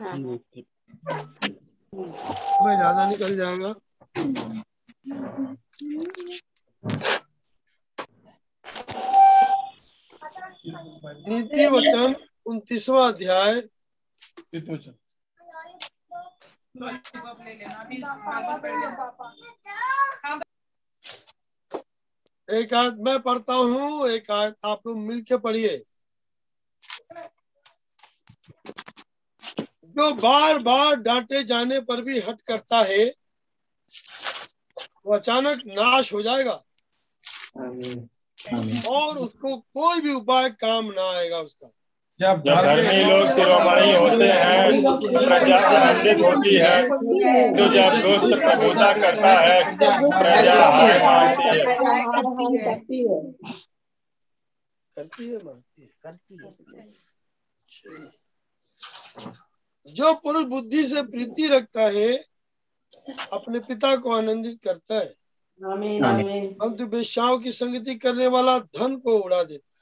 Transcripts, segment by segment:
मैं ज़्यादा निकल जाएगा। नीति वचन, उन्तीसवा अध्याय। एक आयत मैं पढ़ता हूँ, एक आयत आप लोग मिलके पढ़िए। जो बार बार डांटे जाने पर भी हट करता है वो अचानक नाश हो जाएगा। और उसको कोई भी उपाय काम ना आएगा उसका। जब धर्मी लोग शिरोमणि होते हैं प्रजा आनंदित होती है तो जब दुष्ट प्रभुता करता है प्रजा हाय मारती है। करती है करती है। मारती है। करती है जो पुरुष बुद्धि से प्रीति रखता है अपने पिता को आनंदित करता है। आमीन आमीन। परंतु बेश्याओं की संगति करने वाला धन को उड़ा देता है।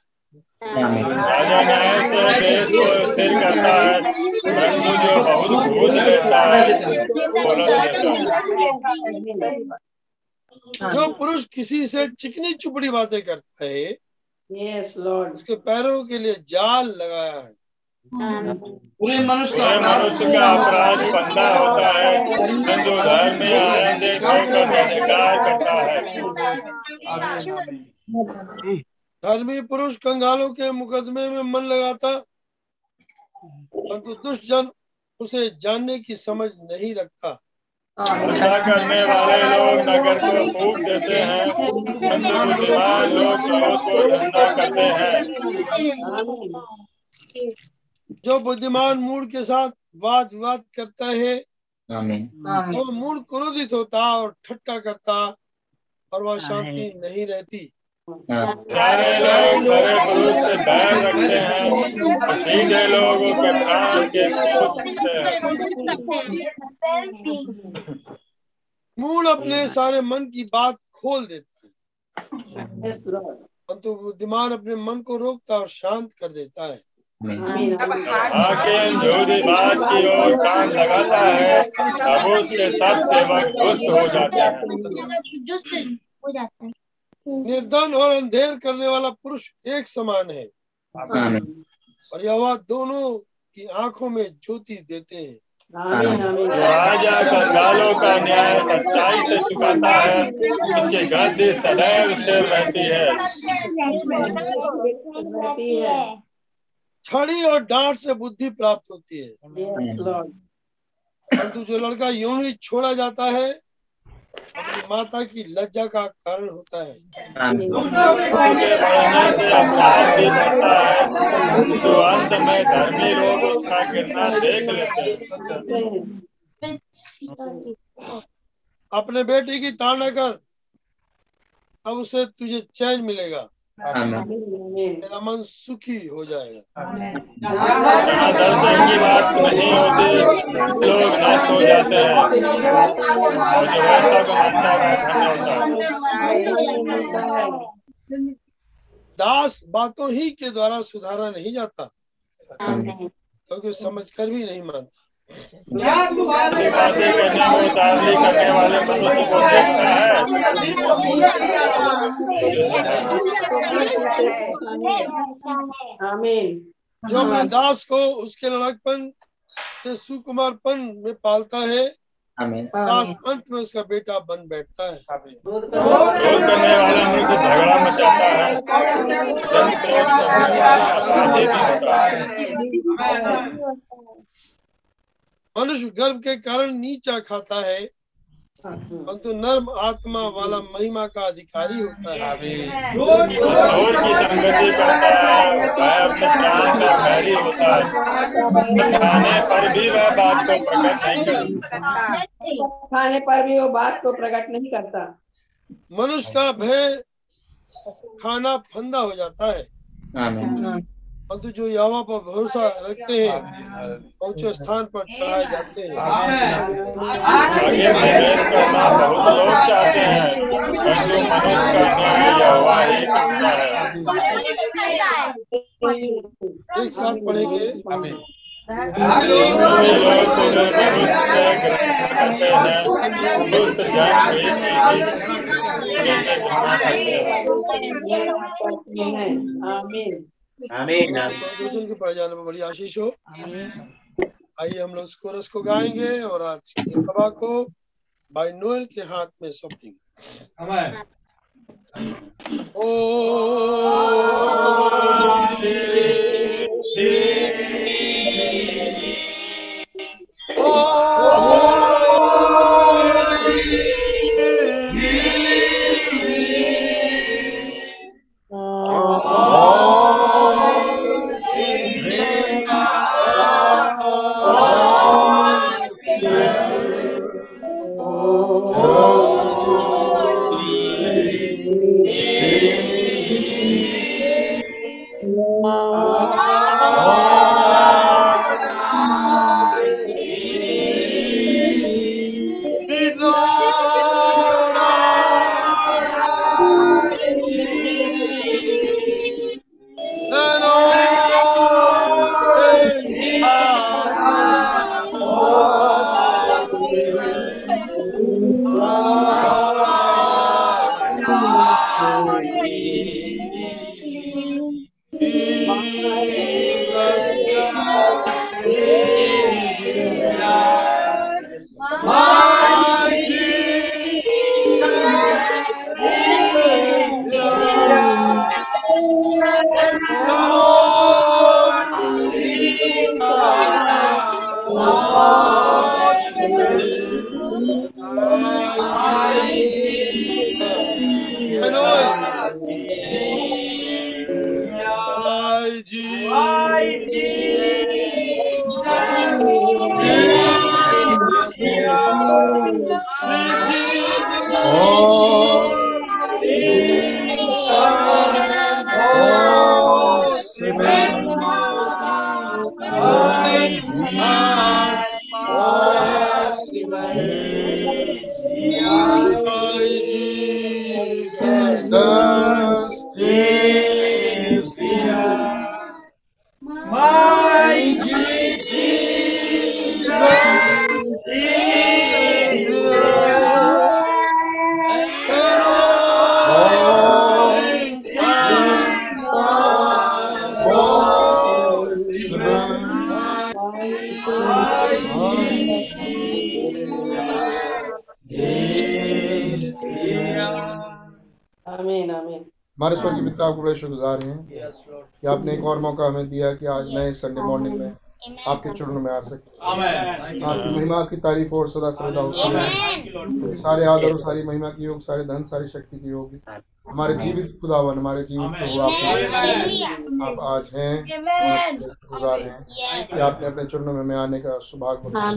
जो है है। पुरुष किसी से चिकनी चुपड़ी बातें करता है यस उसके पैरों के लिए जाल लगाया है। पूरे मनुष्य का मनुष्य का अपराध पंदा होता है। जो धर्म में आनंद करता है। धर्मी पुरुष कंगालों के मुकदमे में मन लगाता परंतु दुष्ट जन उसे जानने की समझ नहीं रखता। धंधा करने वाले लोग नगर को फूक देते हैं। बुद्धिमान लोग धंधा करते हैं। जो बुद्धिमान मूड के साथ वाद विवाद करता है वो मूड क्रोधित होता और ठट्टा करता और वह शांति नहीं रहती। सारे लोग बड़े पुरुष से बैर रखते हैं सीधे लोगों के प्राण के पूछते मूड अपने सारे मन की बात खोल देता है। परंतु बुद्धिमान अपने मन को रोकता और शांत कर देता है। हाकिम झूठी बात की ओर कान लगाता है अब उसके सब सेवक दुष्ट हो जाते हैं। जाता है। निर्धन और अंधेर करने वाला पुरुष एक समान है। और यह दोनों की आँखों में ज्योति देते हैं। आमीन आमीन जो राजा कंगालों का न्याय सच्चाई से चुकाता है उसकी गद्दी सदैव स्थिर रहती है। छड़ी और डांट से बुद्धि प्राप्त होती है। परंतु जो लड़का यूँ ही छोड़ा जाता है अपनी माता की लज्जा का कारण होता है। उनके बढ़ने से अपराध भी बढ़ता है तो अंत में धर्मी लोग उसका गिरना देख लेते हैं अपने बेटे की ताड़ना कर अब उसे तुझे चैन मिलेगा। मन सुखी हो जाएगा। बात नहीं होती लोग नष्ट हो जाते हैं को होता है दास बातों ही के द्वारा सुधारा नहीं जाता क्योंकि समझ कर भी नहीं मानता। बातें करने में उतावली करने वाले मनुष्य को देखता आमीन। जो अपने दास को उसके लड़कपन से सुकुमारपन में पालता है दास अंत में उसका बेटा बन बैठता है। क्रोध करने वाला मनुष्य झगड़ा मचाता है जन क्रोध करने वाला अपराधी भी होता है मनुष्य गर्व के कारण नीचा खाता है परंतु नर्म आत्मा वाला महिमा का अधिकारी होता है। चोर की संगति करता है वह अपने प्राण का बैरी होता है खाने पर भी वह बात को प्रकट नहीं करता खाने पर भी वो बात को प्रकट नहीं करता। मनुष्य का भय खाना फंदा हो जाता है। परंतु जो यहाँ पर भरोसा रखते हैं ऊँचे स्थान पर चढ़ाए जाते हैं। हैं ही है एक साथ पढ़ेंगे। आमीन। आमीन। वचन के में बड़ी आशीष हो। आइए हम लोग इस कोरस को गाएँगे और आज की सभा को भाई नोएल के हाथ में सौंपेंगे। आमीन शुक्रगुजार हैं। कि आपने एक और मौका हमें दिया कि आज नए संडे मॉर्निंग में आपके चरणों में आ सके। आपकी महिमा की तारीफ़ और सदा सर्वदा होती है सारे आदर और सारी महिमा की योग सारे धन सारी शक्ति की होगी। हमारे जीवित खुदावन हमारे जीवित प्रभु आप आप आज हैं गुजार हैं। कि आपने अपने चरणों में हमें आने का सौभाग्य बख्शा।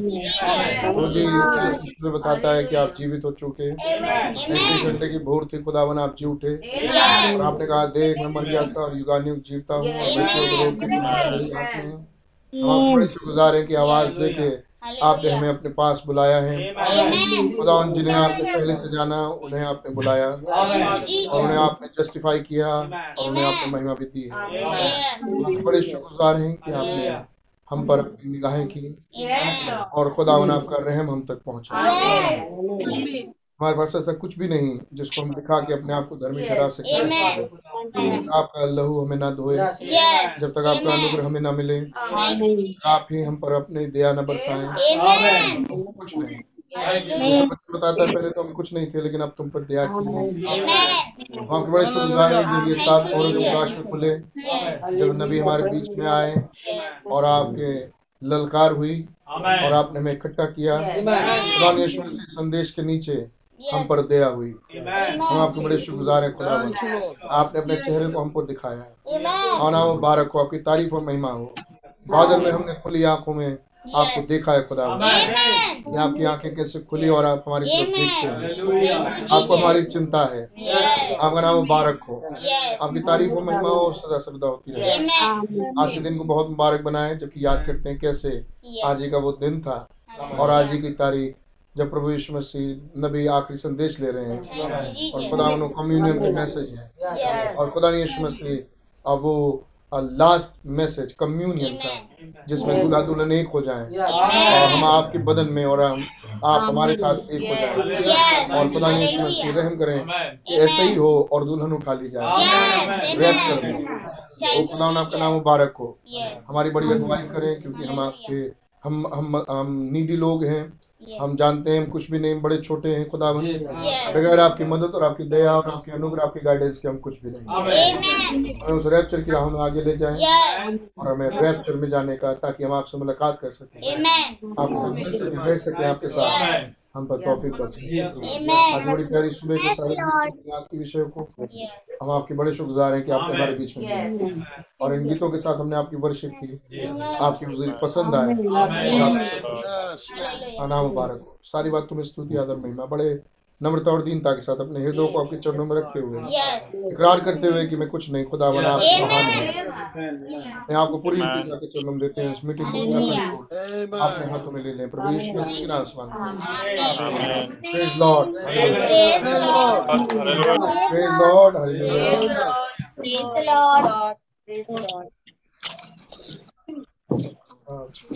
तो बताता है कि आप जीवित हो चुके ऐसे संडे की भोर थी खुदावन आप जी उठे। और आपने कहा देख मैं मर गया था और युगानुयुग जीवता हूँ और हैं। हम आपको बड़े शुक्रगुजार हैं कि आवाज़ दे के आपने हमें अपने पास बुलाया है। खुदा उन जिन्हें आपने पहले से जाना उन्हें आपने बुलाया। और उन्हें आपने जस्टिफाई किया और उन्हें आपने महिमा भी दी है। हम बड़े शुक्रगुजार हैं कि आपने हम पर अपनी निगाहें की। और खुदा आपका रहम हम तक पहुँचा हमारे पास ऐसा कुछ भी नहीं जिसको हम दिखा के अपने आप को धर्मी ठहरा सके आपका लहू हमें ना धोए। जब तक आपका अनुग्रह हमें ना मिले आप ही हम पर अपनी दया न बरसाएँ। कुछ नहीं। बताता पहले तो हम कुछ नहीं थे लेकिन अब तुम पर दया की है। हम बड़े शुक्रगुजार हैं जब ये सात और अवकाश में खुले। जब नबी हमारे बीच में आए और आपके ललकार हुई और आपने हमें इकट्ठा किया संदेश के नीचे हम पर दया हुई। हम आपके बड़े शुक्रगुजार हैं खुदा आपने अपने चेहरे को हमको दिखाया है। और ना मुबारक हो आपकी तारीफ़ और महिमा हो। बादल में हमने खुली आँखों में आपको देखा है खुदा ये आपकी आँखें कैसे खुली और आप हमारी तरफ़ देखते हैं। आपको हमारी चिंता है। आपका नाम मुबारक हो आपकी तारीफ़ और महिमा और सदा सर्वदा होती रहे। आज के दिन को बहुत मुबारक बनाए जबकि याद करते हैं कैसे? आज ही का वो दिन था। और आज ही की तारीख जब प्रभु यीशु मसीह नबी आखिरी संदेश ले रहे हैं और खुदा कम्युनियन के मैसेज है। और खुदा यीशु मसीह अब वो लास्ट मैसेज कम्युनियन का जिसमें दूल्हा दुल्हन एक हो जाए। और हम आपके बदन में और हम आप हमारे साथ एक हो जाए। और खुदा ने यीशु मसीह रहम करें ऐसे ही हो और दुल्हन उठा ली जाए। ओ you, खुदा आपका नाम मुबारक हो। हमारी बड़ी अगुवाई करें क्योंकि हम आपके हम हम हम नीडी लोग हैं। Yes. हम जानते हैं हम कुछ भी नहीं बड़े छोटे हैं खुदा Yes. बगैर आपकी मदद और आपकी दया और आपके अनुग्रह आपकी गाइडेंस के हम कुछ भी नहीं Amen. हमें उस रैप्चर की राह में आगे ले जाए Yes. और हमें रैप्चर में जाने का ताकि हम आपसे मुलाकात कर सकें आप आपके साथ मिल सकें रह सकें आपके साथ Yes. हम पर टॉपिक आज बड़ी प्यारी सुबह के सारे के विषय को हम आपके बड़े शुक्रगुजार हैं कि आपने हमारे बीच में और इन गीतों के साथ हमने आपकी वर्षिप की। आपकी बुज़ुर्ग पसंद आए. नाम मुबारक। हो सारी बात तुम्हें स्तुति आदर महिमा। बड़े नम्रता और दीनता के साथ अपने हृदय को आपके चरणों में रखते हुए. इकरार करते हुए कि मैं कुछ नहीं खुदा बना है. मैं आपको पूरी के चरणों में देते हैं इस मीटिंग को पूरा अपने हाथों में ले लें प्रभु यीशु मसीह नाम से मांगते हैं प्रेज लॉर्ड लॉर्ड.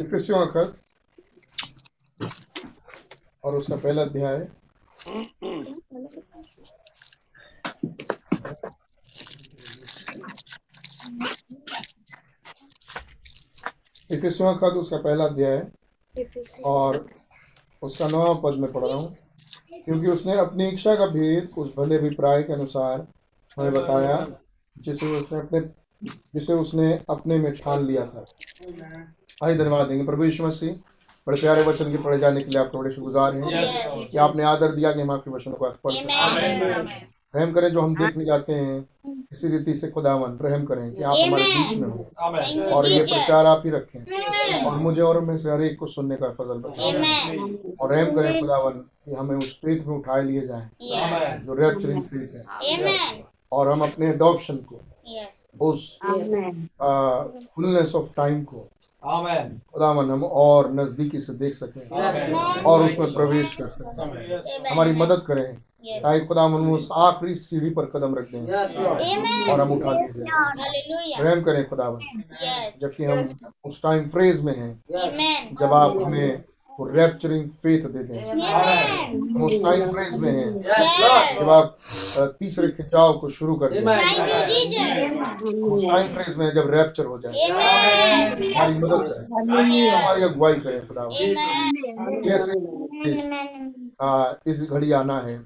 इफिसियों का और उसका पहला अध्याय। का खत उसका पहला अध्याय है। और उसका नौवा पद में पढ़ रहा हूँ। क्योंकि उसने अपनी इच्छा का भेद उस भले अभिप्राय के अनुसार हमें बताया जिसे उसने अपने जिसे उसने अपने में ठान लिया था। आइए धन्यवाद देंगे। प्रभु यीशु मसीह बड़े प्यारे वचन के पढ़े जाने के लिए आपके बड़े शुक्रगुजार हैं। कि आपने आदर दिया कि हम आपके वचनों को पढ़ सकें रहम करें जो हम देखने जाते हैं। इसी रीति से खुदावन रहम करें कि आप हमारे बीच में हो। और ये प्रचार आप ही रखें। और मुझे और में से हर एक को सुनने का फजल Amen. और रहम करें खुदावन कि हमें उस फेथ में उठाए लिए जाएँ। जो रैप्चरिंग फेथ है और हम अपने अडॉप्शन को उस फुलनेस ऑफ़ टाइम को खुदावन हम और नजदीकी से देख सकें और उसमें प्रवेश कर सकें। हमारी मदद करें। ताकि खुदाम उस आखिरी सीढ़ी पर कदम रख दें. और हम उठा दीजिए. रहम करें खुदावन जबकि हम उस टाइम फ्रेज में हैं। जब आप हमें वो रैप्चरिंग फेथ दे दें। Amen. हम उस टाइम फ्रेज में हैं। जब आप तीसरे खिंचाव को शुरू कर टाइम फ्रेज में जब रैप्चर हो जाए। हमारी मदद करें। हमारी अगुवाई करें खुदा कैसे? इस घड़ी आना है।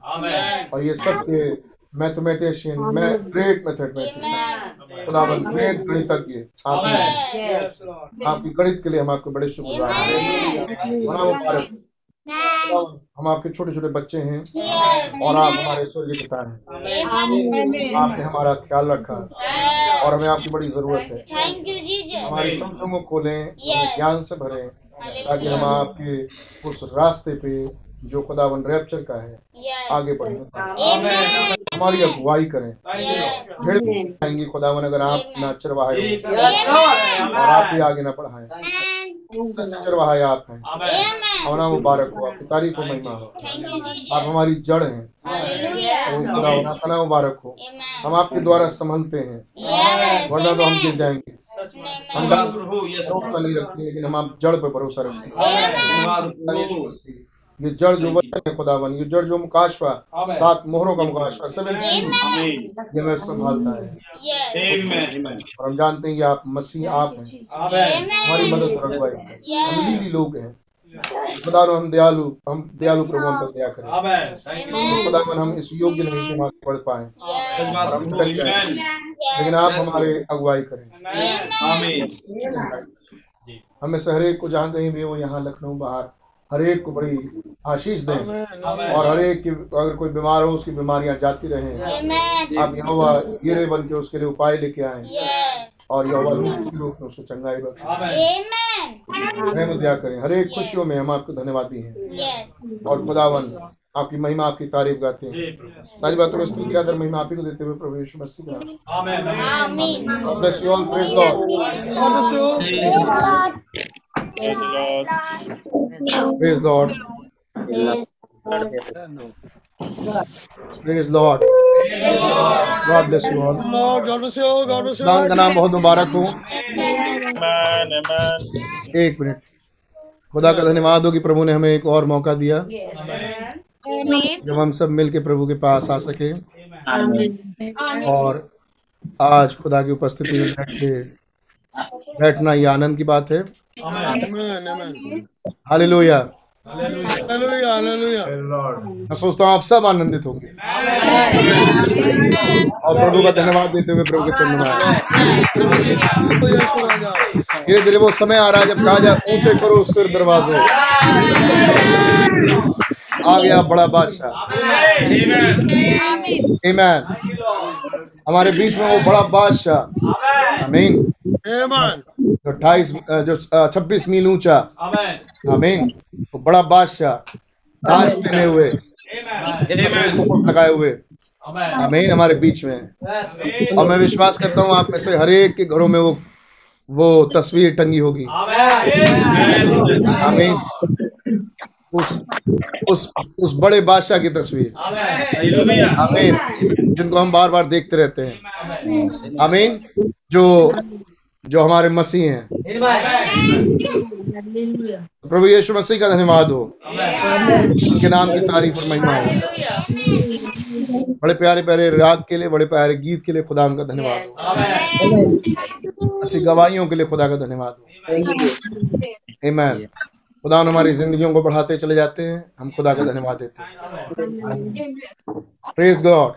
और ये सत्य मैथमेटिशियन मैं ग्रेट मैथमेटिशियन Amen. खुदावन ग्रेट गणितज्ञ आप। Yes. Yes, Lord. आपकी गणित के लिए हम आपके बड़े शुक्रगुजार हैं। हम आपके छोटे छोटे बच्चे हैं। और आप हमारे स्वर्गीय पिता हैं आपने हमारा ख्याल रखा। और हमें आपकी बड़ी ज़रूरत है। हमारी समझों को खोलें ज्ञान से भरें ताकि हम आपके उस रास्ते पे जो खुदावन रैप्चर का है Yes. आगे बढ़ें. हमारी अगुवाई करें। आएँगे खुदावन अगर आप ना चरवाहे हो. और आप ही आगे ना सच्चे चरवाहे आप हैं. हमारा मुबारक हो। आपकी तारीफ़ और महिमा हो. आप हमारी जड़ हैं। Hallelujah. खुदावन आपका मुबारक हो। हम आपके द्वारा संभलते हैं। वरना तो हम गिर जाएँगे। हम भरोसा नहीं रखते लेकिन हम आप जड़ पर भरोसा रखते हैं। ये जड़ जो वचन है खुदावन ये जड़ जो मुकाशवा सात मोहरों का मुकाशवा सील ये हमें संभालता है और हम जानते हैं कि आप मसीह आप हैं। हमारी मदद और अगुवाई हम लीली लोग हैं। खुदावन हम दयालु हम दयालु प्रभु हम पर दया करें. Amen. खुदावन हम इस योग्य नहीं कि हम बढ़ पाए। हम लेकिन आप हमारे अगुवाई करें। हमें से हर को जहाँ कहीं भी हो यहाँ लखनऊ बाहर हर एक को बड़ी आशीष दें और हर एक की अगर कोई बीमार हो उसकी बीमारियाँ जाती रहें Amen. आप यहोवा गिरे बन के उसके लिए उपाय लेके आए और यहोवा दूसरी रूप में उसको चंगाई Amen. Amen. दया करें हर एक खुशियों में हम आपको धन्यवादी हैं Yes. और खुदावन आपकी महिमा आपकी तारीफ़ गाते हैं सारी बातों में स्तुति आदर महिमा आप ही को देते हुए प्रभु यीशु मसीह के नाम से। Amen. Amen. God bless you all. Praise Lord. God bless you. Praise the Lord. Praise Lord. Praise Lord. Bless खुदा का नाम बहुत मुबारक हो Amen. Amen. एक मिनट खुदा का धन्यवाद हो कि प्रभु ने हमें एक और मौका दिया जब हम सब मिल के प्रभु के पास आ सके और आज खुदा की उपस्थिति में बैठ के बैठना ये आनंद की बात है हालेलुया हालेलुया हालेलुया मैं सोचता हूँ आप सब आनंदित होंगे। और प्रभु का धन्यवाद देते हुए प्रभु के चरण में धीरे धीरे वो समय आ रहा है जब कहा जाए ऊँचे करो सिर दरवाजे। आ गया बड़ा बादशाह। Amen. हमारे बीच में वो बड़ा बादशाह। आमीन आमेन जो अट्ठाईस जो छब्बीस मील ऊँचा। आमीन वो बड़ा बादशाह। ताज पहने हुए। लगाए हुए। आमीन हमारे बीच में। और मैं विश्वास करता हूँ आप में से हर एक के घरों में वो वो तस्वीर टंगी होगी। आमीन उस उस उस बड़े बादशाह की तस्वीर। आमीन। जिनको हम बार बार देखते रहते हैं। आमीन। जो जो हमारे मसीह हैं। प्रभु यीशु मसीह का धन्यवाद हो। उनके नाम की तारीफ़ और महिमा हो। बड़े प्यारे प्यारे राग के लिए बड़े प्यारे गीत के लिए खुदा उनका धन्यवाद हो। अच्छी गवाहियों के लिए खुदा का धन्यवाद हो। Amen. खुदा हमारी ज़िंदगी को बढ़ाते चले जाते हैं, हम खुदा का धन्यवाद देते हैं। Praise God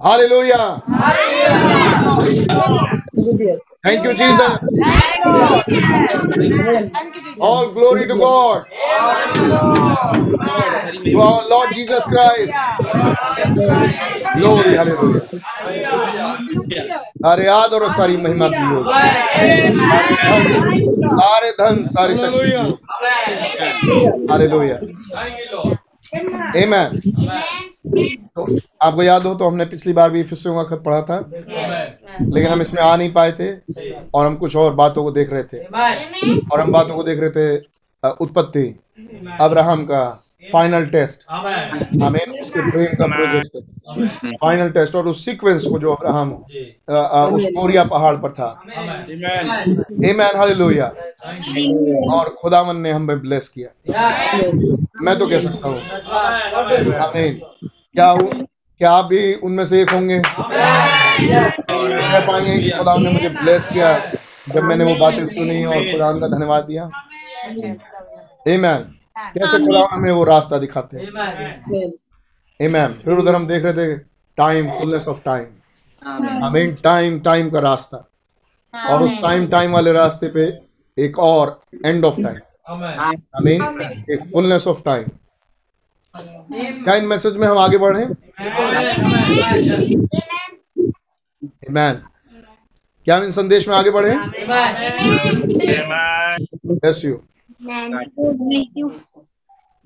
hallelujah Thank you Jesus All glory to God. To our Lord Jesus Christ. Glory, hallelujah. सारे आदर और सारी महिमा की हो सारे धन सारी शक्ति हालेलुया आमेन तो आपको याद हो तो हमने पिछली बार भी फिसों का खत पढ़ा था? लेकिन हम इसमें आ नहीं पाए थे और हम कुछ और बातों को देख रहे थे। और हम बातों को देख रहे थे उत्पत्ति अब्राहम का। फाइनल टेस्ट आमीन उसके प्रेम का प्रोजेक्ट फाइनल टेस्ट और उस सीक्वेंस को जो अब्राहम उस मोरिया पहाड़ पर था। आमेन हालेलुया और खुदावन ने हमें ब्लेस किया। मैं तो कह सकता हूँ। आमीन क्या हूँ? क्या आप भी उनमें से एक होंगे कह पाएँगे कि खुदा ने मुझे ब्लेस किया जब मैंने वो बातें सुनी और खुदा का धन्यवाद दिया। आमेन कैसे खुदा हमें वो रास्ता दिखाते हैं। आमेन फिर उधर हम देख रहे थे टाइम फुलनेस ऑफ़ टाइम आमीन टाइम टाइम का रास्ता। और उस टाइम टाइम वाले रास्ते पे एक और एंड ऑफ़ टाइम आमीन एक फुलनेस ऑफ़ टाइम क्या इन मैसेज में हम आगे बढ़े मैन क्या हम इन संदेश में आगे बढ़े यस यू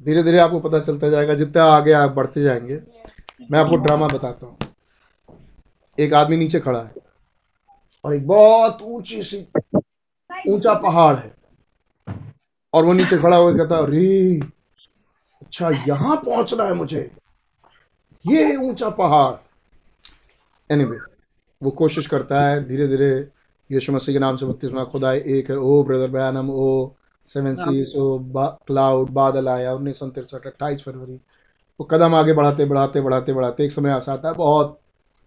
धीरे धीरे आपको पता चलता जाएगा जितना आगे आप बढ़ते जाएँगे। मैं आपको ड्रामा बताता हूँ। एक आदमी नीचे खड़ा है और एक बहुत ऊँची सी ऊँचा पहाड़ है और वो नीचे खड़ा होकर कहता अरे अच्छा यहाँ पहुँचना है मुझे। ये ऊँचा पहाड़। एनीवे anyway, वो कोशिश करता है धीरे धीरे यीशु मसीह के नाम से बत्तीसवा खुदाई एक है ओ ब्रदर बयानम ओ सेवन सीज ओ बा, क्लाउड बादल आया उन्नीस सौ तिरसठ अट्ठाईस फरवरी। वो कदम आगे बढ़ाते बढ़ाते बढ़ाते बढ़ाते एक समय ऐसा आता है बहुत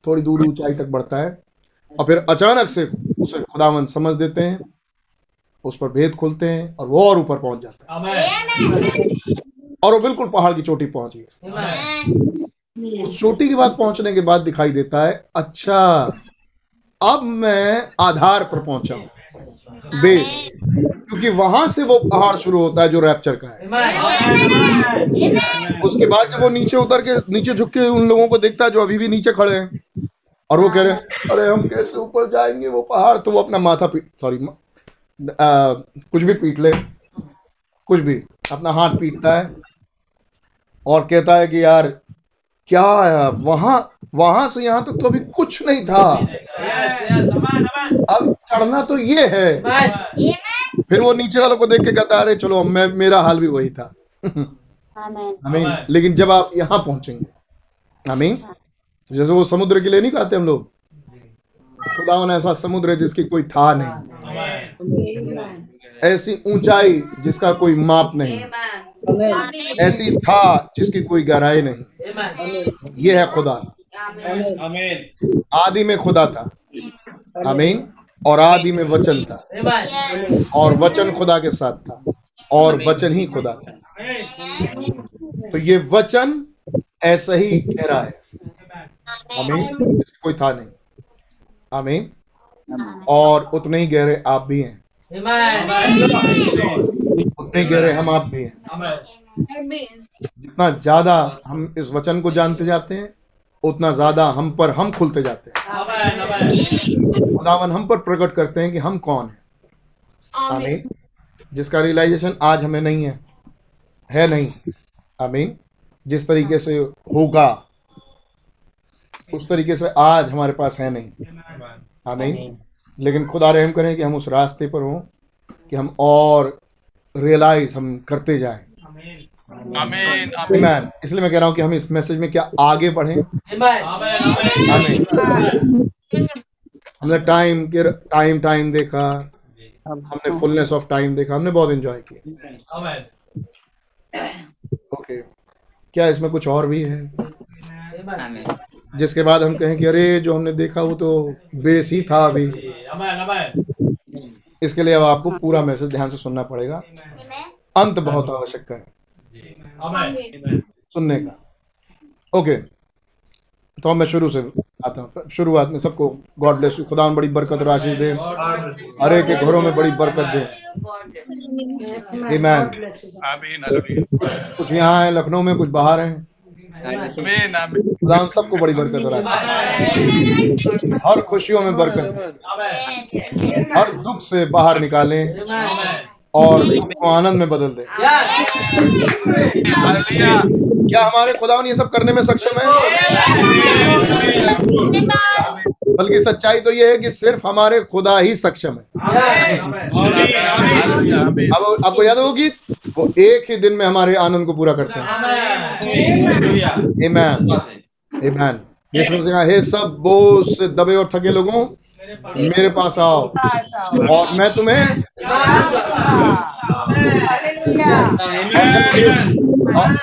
थोड़ी दूर ऊंचाई तक बढ़ता है। और फिर अचानक से उसे खुदावन समझ देते हैं उस पर भेद खुलते हैं और वो और ऊपर पहुँच जाता है। और वो बिल्कुल पहाड़ की चोटी पहुँच गया। उस चोटी के बाद पहुँचने के बाद दिखाई देता है अच्छा अब मैं आधार पर पहुँचा हूँ। बेस क्योंकि वहाँ से वो पहाड़ शुरू होता है जो रैप्चर का है। उसके बाद जब वो नीचे उतर के नीचे झुक के उन लोगों को देखता है जो अभी भी नीचे खड़े हैं। और वो कह रहे हैं अरे हम कैसे ऊपर जाएँगे? वो पहाड़ तो वो अपना माथा पीट सॉरी कुछ भी पीट ले। कुछ भी अपना हाथ पीटता है। और कहता है कि यार क्या है वहाँ वहाँ से यहाँ तक तो अभी कुछ नहीं था। अब चढ़ना तो ये है। फिर वो नीचे वालों को देख के कहता अरे चलो मैं मेरा हाल भी वही था। आमीन। लेकिन जब आप यहाँ पहुँचेंगे आमीन तो जैसे वो समुद्र के लिए नहीं कहते हम लोग खुदावन ऐसा समुद्र है जिसकी कोई था नहीं। ऐसी ऊंचाई जिसका कोई माप नहीं। ऐसी था जिसकी कोई गहराई नहीं। ये है खुदा। आमीन। आदि में खुदा था। आमीन। और आदि में वचन था। और वचन खुदा के साथ था। और वचन ही खुदा था। तो ये वचन ऐसा ही कह रहा है। आमीन। कोई था नहीं। आमीन। और उतने ही गहरे आप भी हैं। उतने ही गहरे हम आप भी हैं। जितना ज़्यादा हम इस वचन को जानते जाते हैं उतना ज़्यादा हम पर हम खुलते जाते हैं। खुदावन हम पर प्रकट करते हैं कि हम कौन हैं। आमीन। जिसका रियलाइजेशन आज हमें नहीं है है नहीं। आमीन। जिस तरीके से होगा उस तरीके से आज हमारे पास है नहीं। आमीन। लेकिन खुदा रहम करें कि हम उस रास्ते पर हों कि हम और रियलाइज़ हम करते जाएँ। आमीन। आमीन। इसलिए मैं कह रहा हूँ कि हम इस मैसेज में क्या आगे बढ़े। आमीन। हमने टाइम के टाइम टाइम देखा। हमने फुलनेस ऑफ़ टाइम देखा। हमने बहुत एंजॉय किया। ओके क्या इसमें कुछ और भी है? जिसके बाद हम कहें कि अरे जो हमने देखा वो तो बेस ही था अभी। इसके लिए अब आपको पूरा मैसेज ध्यान से सुनना पड़ेगा। अंत बहुत आवश्यक है। सुनने का। ओके तो मैं शुरू से आता हूँ। शुरुआत में सबको गॉड ब्लेस खुदा बड़ी बरकत और आशीष दे। हर एक के घरों में बड़ी बरकत दे। आमीन आमीन। कुछ यहाँ है लखनऊ में कुछ बाहर है। खुदा सबको बड़ी बरकत और आशीष हर खुशियों में बरकत। हर दुख से बाहर निकालें। और आनंद में बदल दे। क्या हमारे खुदा ये सब करने में सक्षम है? बल्कि सच्चाई तो ये है कि सिर्फ़ हमारे खुदा ही सक्षम है। अब आपको याद होगी वो एक ही दिन में हमारे आनंद को पूरा करते हैं। Amen. Amen. यीशु ने कहा हे सब बोझ से दबे और थके लोगों मेरे पास आओ। और मैं तुम्हें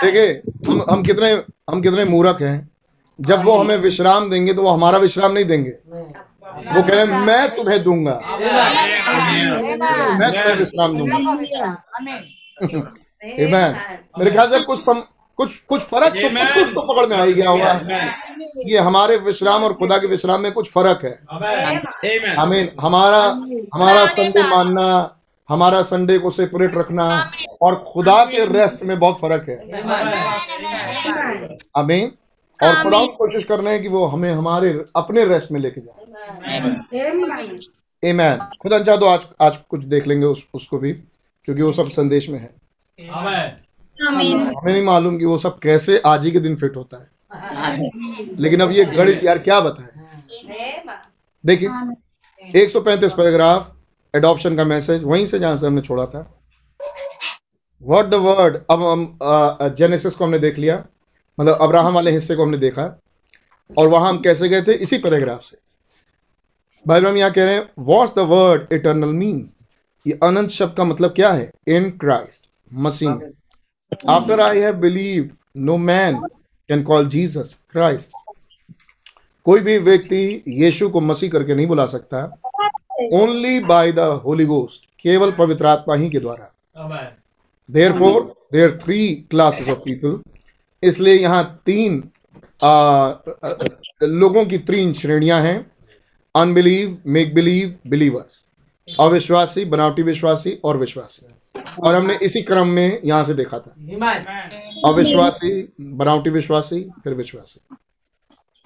देखिए हम हम कितने हम कितने मूर्ख हैं। जब वो हमें विश्राम देंगे तो वो हमारा विश्राम नहीं देंगे। वो कह रहे हैं मैं तुम्हें दूँगा। मैं तुम्हें विश्राम दूँगा। मेरे ख्याल से कुछ सम, कुछ कुछ फ़र्क तो कुछ कुछ तो पकड़ में आ ही गया होगा। ये हमारे विश्राम और खुदा के विश्राम में कुछ फ़र्क है। आमीन हमारा हमारा संडे मानना हमारा संडे को सेपरेट रखना और खुदा के रेस्ट में बहुत फ़र्क है। आमीन और खुदा कोशिश कर रहे हैं कि वो हमें हमारे अपने रेस्ट में लेके जाए। Amen. खुदा चाह तो आज आज कुछ देख लेंगे उस, उसको भी क्योंकि वो सब संदेश में है। हमें नहीं मालूम कि वो सब कैसे आज ही के दिन फिट होता है। लेकिन अब ये गणित यार क्या बताए? देखिए 135 पैराग्राफ एडॉप्शन का मैसेज वहीं से जहाँ से हमने छोड़ा था। वर्ड द वर्ड अब हम जेनेसिस को हमने देख लिया मतलब अब्राहम वाले हिस्से को हमने देखा और वहाँ हम कैसे गए थे? इसी पैराग्राफ से। भाई हम यहाँ कह रहे हैं what's the word eternal means ये अनंत शब्द का मतलब क्या है? इन क्राइस्ट मसीह में। After I have believe no man can call Jesus Christ कोई भी व्यक्ति यीशु को मसीह करके नहीं बुला सकता only by the holy ghost केवल पवित्र आत्मा ही के द्वारा। Therefore there three classes of people इसलिए यहाँ तीन आ, लोगों की तीन श्रेणियाँ हैं। अनबिलीव मेक बिलीव बिलीवर्स अविश्वासी बनावटी विश्वासी और विश्वासी। और हमने इसी क्रम में यहाँ से देखा था। अविश्वासी बनावटी विश्वासी फिर विश्वासी।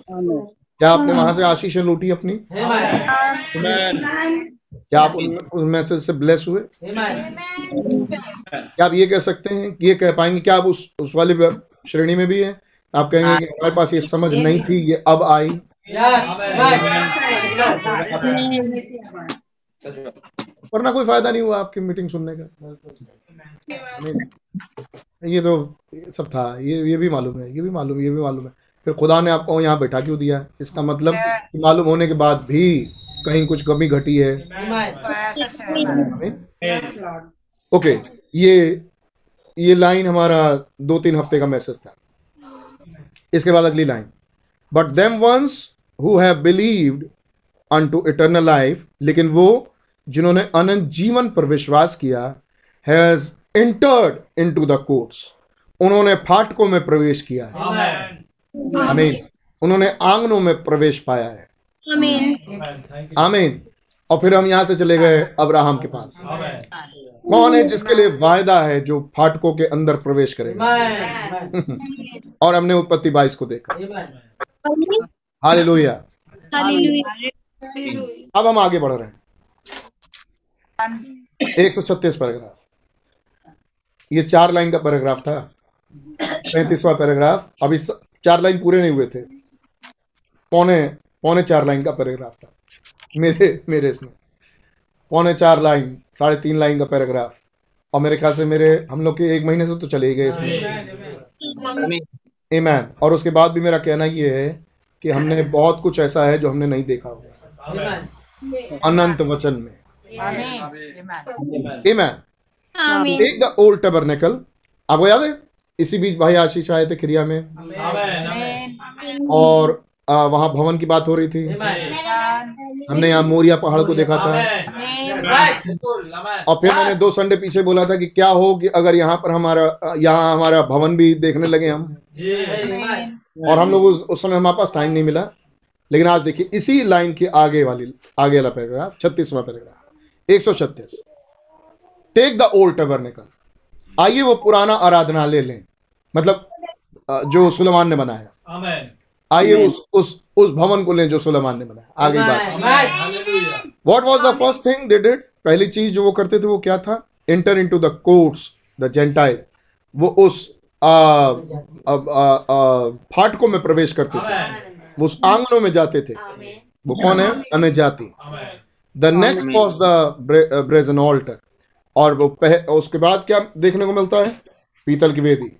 क्या आपने वहाँ से आशीष लूटी अपनी? क्या आप उन, उन मैसेज से ब्लेस हुए? क्या आप ये कह सकते हैं कि ये कह पाएँगे क्या आप उस उस वाली श्रेणी में भी हैं? आप कहेंगे कि हमारे पास ये समझ नहीं थी ये अब आई। वरना कोई फ़ायदा नहीं हुआ आपकी मीटिंग सुनने का। ये तो सब था ये ये भी मालूम है ये भी मालूम ये भी मालूम है। फिर खुदा ने आपको यहाँ बैठा क्यों दिया? है इसका मतलब मालूम होने के बाद भी कहीं कुछ कमी घटी है। ओके ये ये लाइन हमारा दो तीन हफ़्ते का मैसेज था। इसके बाद अगली line but them ones who have believed unto eternal life लेकिन वो जिन्होंने अनंत जीवन पर विश्वास किया has entered into the courts उन्होंने फाटकों में प्रवेश किया है। आमीन उन्होंने आंगनों में प्रवेश पाया है। Amen. आमीन और फिर हम यहाँ से चले गए अब्राहम के पास। कौन है जिसके लिए वायदा है जो फाटकों के अंदर प्रवेश करेगा? और हमने उत्पत्ति बाईस को देखा। हालेलुया अब हम आगे बढ़ रहे हैं। एक सौ छत्तीस पैराग्राफ। ये चार लाइन का पैराग्राफ था। पैंतीसवा पैराग्राफ। अभी चार लाइन पूरे नहीं हुए थे। पौने पौने चार लाइन का पैराग्राफ था। मेरे मेरे इसमें। पौने चार लाइन साढ़े तीन लाइन का पैराग्राफ। और मेरे ख्याल से मेरे हम लोग के एक महीने से तो चले ही गए इसमें। ईमैन और उसके बाद भी मेरा कहना ये है कि हमने बहुत कुछ ऐसा है जो हमने नहीं देखा होगा। अनंत वचन में। टेक द ओल्ड टबरनेकल आपको याद है इसी बीच भाई आशीष आए थे क्रिया में और आ, वहाँ भवन की बात हो रही थी हमने यहाँ मोरिया पहाड़ को देखा था और फिर मैंने दो संडे पीछे बोला था कि क्या हो कि अगर यहाँ पर हमारा यहाँ हमारा भवन भी देखने लगे हम और हम लोग उस, उस समय हमारे पास टाइम नहीं मिला लेकिन आज देखिए इसी लाइन के आगे वाली आगे वाला पैराग्राफ छत्तीसवा पैराग्राफ एक सौ छत्तीस। टेक द ओल्ड टबरनेकल आइए वो पुराना आराधनालय लें। मतलब जो सुलेमान ने बनाया। आइए उस उस उस भवन को लें जो सुलेमान ने बनाया। आगे बात। What was the first thing they did पहली चीज़ जो वो करते थे वो क्या था? Enter into the courts the Gentile वो उस आ, आ, आ, आ, फाटकों में प्रवेश करते थे। वो उस आंगनों में जाते थे। वो कौन है? अन्य जाति। The next was the brazen altar और वो पह, उसके बाद क्या देखने को मिलता है? पीतल की वेदी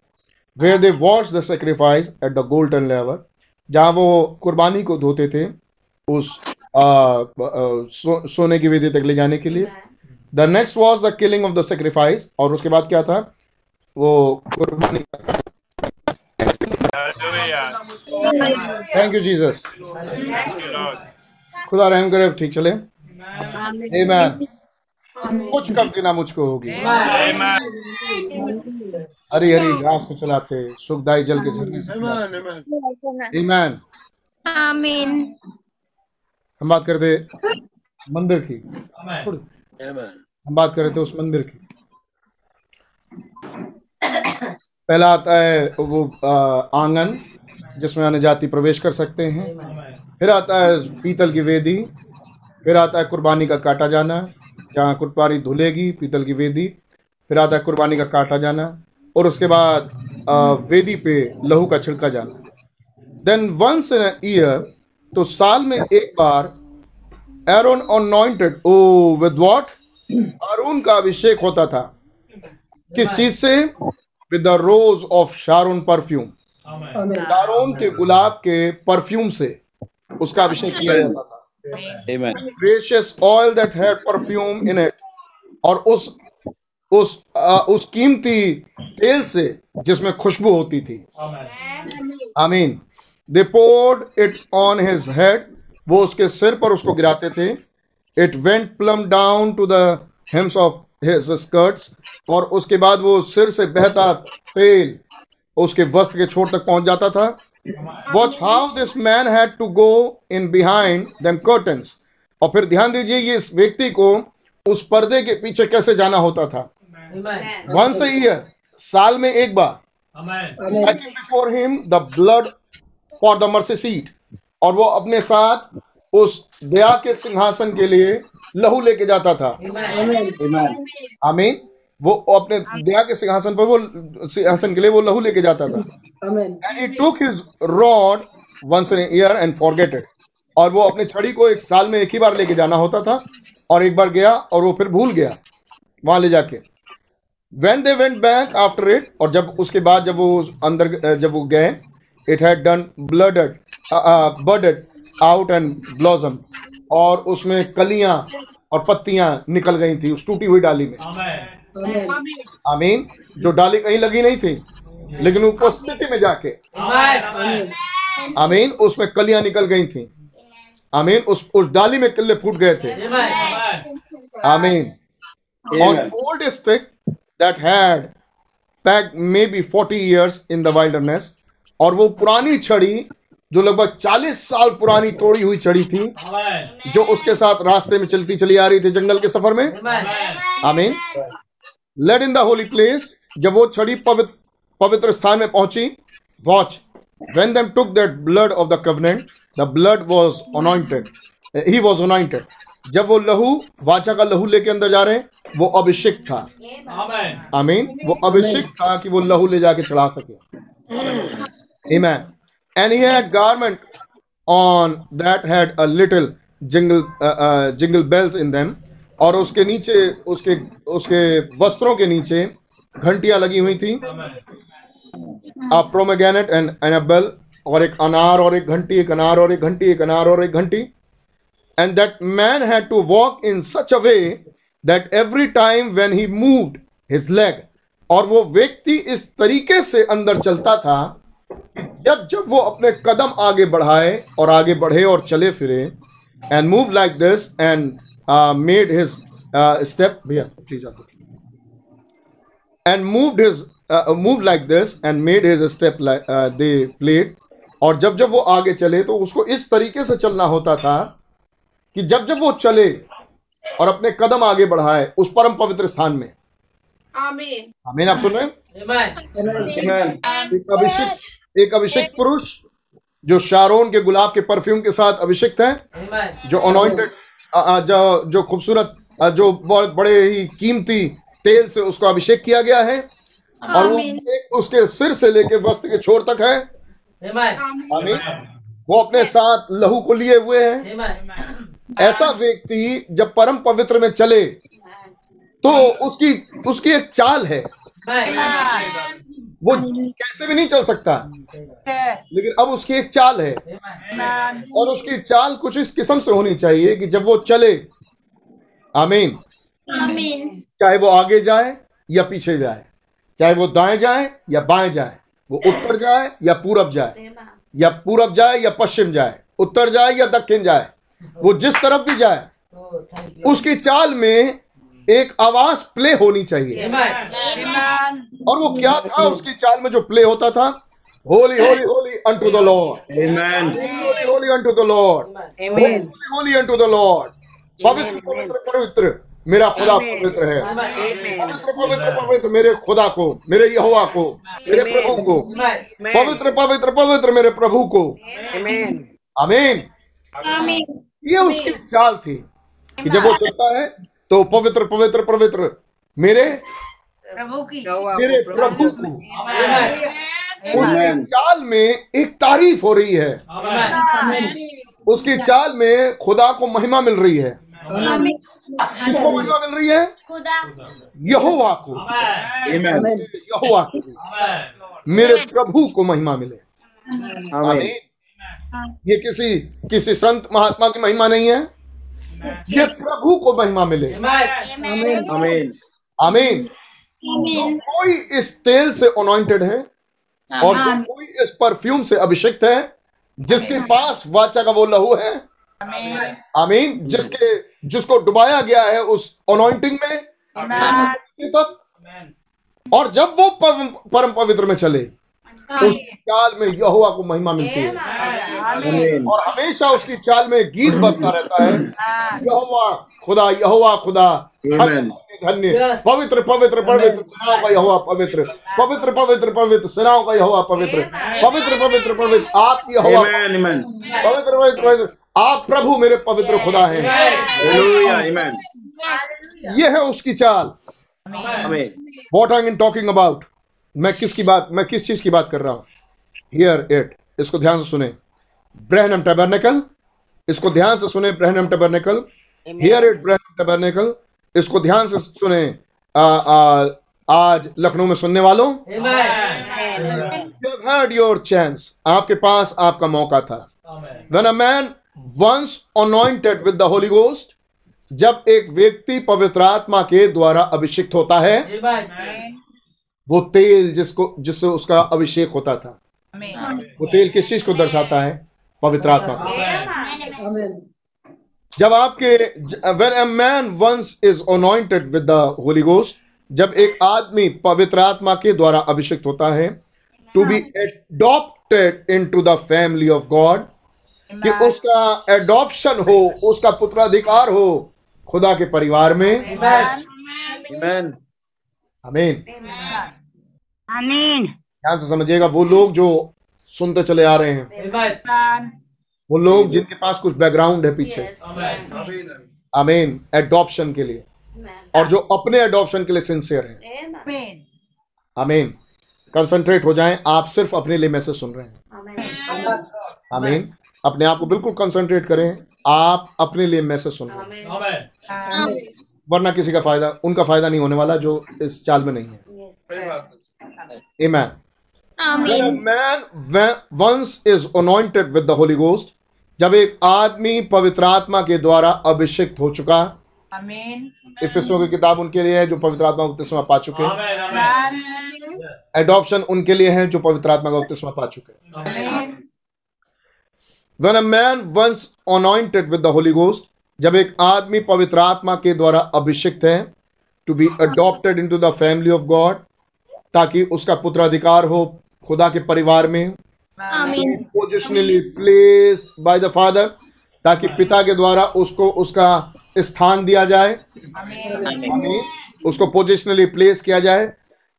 where they wash the sacrifice at the golden laver जहाँ वो कुर्बानी को धोते थे उस आ, आ, सो, सोने की वेदी तक ले जाने के लिए। The next was the killing of the sacrifice और उसके बाद क्या था? वो कुर्बानी thank you Jesus Thank you, Lord. खुदा रहम करे ठीक चले। आमीन कुछ कमती ना मुझको होगी। हरी हरी घास पे चलाते सुखदाई जल के झरने से Amen, amen. ईमान आमीन हम बात करते मंदिर की। हम बात कर रहे थे उस मंदिर की। पहला आता है वो आँगन जिसमें अन्य जाति प्रवेश कर सकते हैं। फिर आता है पीतल की वेदी। फिर आता है कुर्बानी का काटा जाना जहाँ कुर्बानी धुलेगी पीतल की वेदी। फिर आता है कुर्बानी का काटा जाना और उसके बाद वेदी पे लहू का छिड़का जाना। देन वंस इन ईयर तो साल में एक बार Aaron anointed oh with what हारून का अभिषेक होता था। किस चीज़ से? With the rose of Sharon perfume Sharon के गुलाब के परफ्यूम से उसका अभिषेक किया जाता था। Gracious oil that had perfume in it और उस उस आ, उस कीमती तेल से जिसमें खुशबू होती थी। आमीन। They poured it on his head वो उसके सिर पर उसको गिराते थे। It went plumb down to the hems of his skirts और उसके बाद वो सिर से बहता तेल उसके वस्त्र के छोर तक पहुँच जाता था। Watch how this man had to go in behind them curtains और फिर ध्यान दीजिए ये इस व्यक्ति को उस पर्दे के पीछे कैसे जाना होता था? वंस ईयर साल में एक बार। Taking before him the blood for the mercy seat. और वो अपने साथ उस दया के सिंहासन के लिए लहू लेके जाता था। आमीन वो अपने दया के सिंहासन पर वो सिंहासन के लिए वो लहू लेके जाता था। And he took his rod once in year and forget it और वो अपनी छड़ी को एक साल में एक ही बार लेके जाना होता था और एक बार गया और वो फिर भूल गया वहाँ ले जाके। When they went back after it और जब उसके बाद जब वो अंदर जब वो गए it had done bloomed budded out and blossom और उसमें कलियाँ और पत्तियाँ निकल गई थी उस टूटी हुई डाली में। आमीन। जो डाली कहीं लगी नहीं थी लेकिन उपस्थिति में जाके। आमीन उसमें कलियाँ निकल गई थी। आमीन उस उस डाली में किले फूट गए थे। आमीन। on old stick that had packed maybe 40 years in the wilderness और वो पुरानी छड़ी जो लगभग 40 साल पुरानी तोड़ी हुई छड़ी थी जो उसके साथ रास्ते में चलती चली आ रही थी जंगल के सफ़र में। आमीन। Laid in the holy place जब वो छड़ी पवित्र पवित्र स्थान में पहुँची watch when them took that blood of the covenant the blood was anointed he was anointed जब वो लहू वाचा का लहू लेके अंदर जा रहे वो अभिषेक था। आई मीन वो अभिषेक था कि वो लहू ले जाके चढ़ा सके। Amen and he had on that है little jingle jingle bells in them और उसके नीचे उसके उसके वस्त्रों के नीचे घंटियाँ लगी हुई थी। And and, and a bell और एक अनार और एक घंटी एक अनार और एक घंटी एक अनार और एक घंटी। And that man had to walk in such a way that every time when he moved his leg और वो व्यक्ति इस तरीके से अंदर चलता था कि जब जब वो अपने कदम आगे बढ़ाए और आगे बढ़े और चले फिरे and move like this and made his step भैया प्लीज़ आप and moved his move like this and made his step they played और जब जब वो आगे चले तो उसको इस तरीके से चलना होता था कि जब जब वो चले और अपने कदम आगे बढ़ाए उस परम पवित्र स्थान में। आमीन। आमीन आप सुन रहे हैं? एक अभिषेक एक अभिषेक पुरुष जो शारोन के गुलाब के परफ्यूम के साथ अभिषेक है जो अनॉइंटेड जो जो खूबसूरत जो बहुत बड़े ही कीमती तेल से उसको अभिषेक किया गया है और वो उसके सिर से लेके वस्त्र के छोर तक है। आमीन। वो अपने साथ लहू को लिए हुए हैं। ऐसा व्यक्ति जब परम पवित्र में चले तो उसकी उसकी एक चाल है। वो कैसे भी नहीं चल सकता। लेकिन अब उसकी एक चाल है। और उसकी चाल कुछ इस किस्म से होनी चाहिए कि जब वो चले आमीन। आमीन। चाहे वो आगे जाए या पीछे जाए चाहे वो दाएँ जाए या बाएँ जाए वो उत्तर जाए या पूरब जाए या पूरब जाए या पश्चिम जाए उत्तर जाए या दक्षिण जाए वो जिस तरफ़ भी जाए उसकी चाल में एक आवाज़ प्ले होनी चाहिए। और वो क्या था उसकी चाल में जो प्ले होता था? Holy holy holy unto the Lord holy holy unto the Lord holy holy unto the Lord पवित्र पवित्र पवित्र। मेरा खुदा पवित्र है। पवित्र पवित्र पवित्र मेरे खुदा को मेरे यहोवा को मेरे प्रभु को। पवित्र पवित्र पवित्र मेरे प्रभु को। आमीन आमीन ये उसकी चाल थी कि जब वो चलता है तो पवित्र पवित्र पवित्र। मेरे? प्रभु की। मेरे प्रभु को। उसकी चाल में एक तारीफ़ हो रही है। उसकी चाल में खुदा को महिमा मिल रही है। किसको महिमा मिल रही है? खुदा। यहोवा को। यहोवा को। मेरे प्रभु को महिमा मिले। आमीन। ये किसी किसी संत महात्मा की महिमा नहीं है। ये प्रभु को महिमा मिले। अमीन आमीन जो कोई इस तेल से अनॉइंटेड है और जो कोई इस परफ्यूम से अभिषिक्त है जिसके पास वाचा का वो लहू है अमीन जिसके जिसको डुबाया गया है उस अनॉइंटिंग में तक। और जब वो परम पवित्र में चले उस चाल में यहोवा को महिमा मिलती है। और हमेशा उसकी चाल में गीत बजता रहता है। यहोवा खुदा यहोवा खुदा। धन्य धन्य, धन्य। पवित्र पवित्र पवित्र सेनाओं का यहोवा पवित्र। पवित्र पवित्र पवित्र सेनाओं का यहोवा पवित्र। पवित्र पवित्र पवित्र। आप यहोवा पवित्र। पवित्र पवित्र आप प्रभु मेरे पवित्र खुदा हैं। ये है उसकी चाल। What I in talking about मैं किसकी बात मैं किस चीज़ की बात कर रहा हूँ? हियर इट इसको ध्यान से सुने। ब्रहनम टैबरनेकल इसको ध्यान से सुने Branham Tabernacle hear it Branham Tabernacle इसको ध्यान से सुने आ, आ, आज लखनऊ में सुनने वालों। Have had your chance. आपके पास आपका मौका था। When a man once anointed with the Holy Ghost, जब एक व्यक्ति पवित्र आत्मा के द्वारा अभिषिक्त होता है Amen. वो तेल जिसको जिससे उसका अभिषेक होता था। वो तेल किस चीज़ को दर्शाता है? पवित्र आत्मा को। जब आपके when a man once is anointed with the Holy Ghost, जब एक आदमी पवित्र आत्मा के द्वारा अभिषिक्त होता है to be adopted into the family of God कि उसका एडॉप्शन हो उसका पुत्राधिकार हो खुदा के परिवार में। Amen. अमीन आमीन। ध्यान से समझिएगा वो लोग जो सुनते चले आ रहे हैं वो लोग जिनके पास कुछ बैकग्राउंड है पीछे। अमीन एडॉप्शन के लिए। और जो अपने एडॉप्शन के लिए सिंसियर हैं। Amen. आमीन कंसंट्रेट हो जाएँ आप सिर्फ़ अपने लिए मैसेज सुन रहे हैं। आमीन अपने आप को बिल्कुल कंसंट्रेट करें आप अपने लिए मैसेज सुन रहे हैं। वरना किसी का फ़ायदा उनका फ़ायदा नहीं होने वाला जो इस चाल में नहीं है। Amen. When a man once is anointed with the Holy Ghost, जब एक आदमी पवित्र आत्मा के द्वारा अभिषिक्त हो चुका Amen. इफिसों की किताब उनके लिए है जो पवित्र आत्मा का बपतिस्मा पा चुके हैं एडॉप्शन उनके लिए है जो पवित्र आत्मा का बपतिस्मा पा चुके हैं Amen. When a man once anointed with the Holy Ghost, जब एक आदमी पवित्र आत्मा के द्वारा अभिषिक्त है to be adopted into the family of God ताकि उसका पुत्राधिकार हो खुदा के परिवार में। Positionally placed by the Father ताकि पिता के द्वारा उसको उसका स्थान दिया जाए। आमीन। उसको पोजिशनली प्लेस किया जाए।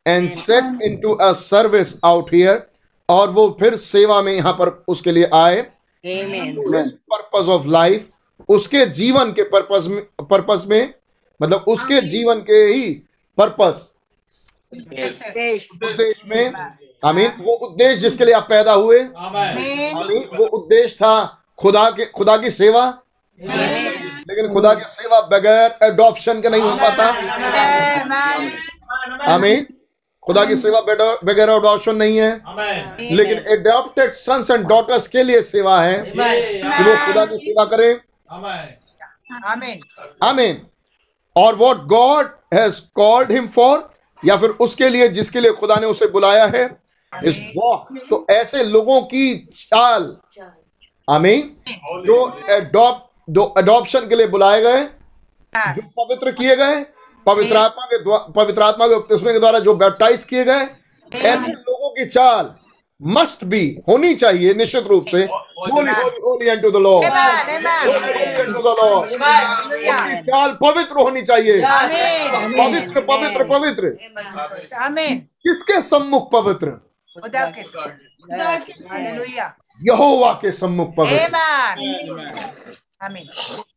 And set into a service out here और वो फिर सेवा में यहाँ पर उसके लिए आए। पर्पज ऑफ़ लाइफ उसके जीवन के पर्पस में पर्पस में मतलब उसके जीवन के ही पर्पस उद्देश्य में आमीन वो उद्देश्य जिसके लिए आप पैदा हुए। Amen. आमीन। वो उद्देश्य था खुदा के खुदा की सेवा। लेकिन खुदा की सेवा बगैर एडॉप्शन के नहीं हो पाता। Amen. आमीन खुदा की सेवा बगैर- बगैर एडॉप्शन नहीं है। लेकिन एडॉप्टेड सन्स एंड डॉटर्स के लिए सेवा है। कि वो खुदा की सेवा करें। Amen. आमीन। और what God has called him for या फिर उसके लिए जिसके लिए खुदा ने उसे बुलाया है इस वॉक। तो ऐसे लोगों की चाल। आमीन। जो एडॉप्ट जो एडॉप्शन के लिए बुलाए गए जो पवित्र किए गए पवित्र आत्मा के पवित्र आत्मा के उपतिस्मे के द्वारा जो बैप्टाइज किए गए ऐसे लोगों की चाल। मस्ट बी होनी चाहिए निश्चित रूप से holy holy holy and the Lord to the Lord उनकी चाल पवित्र होनी चाहिए पवित्र पवित्र पवित्र किसके सम्मुख पवित्र के यहोवा के सम्मुख पवित्र.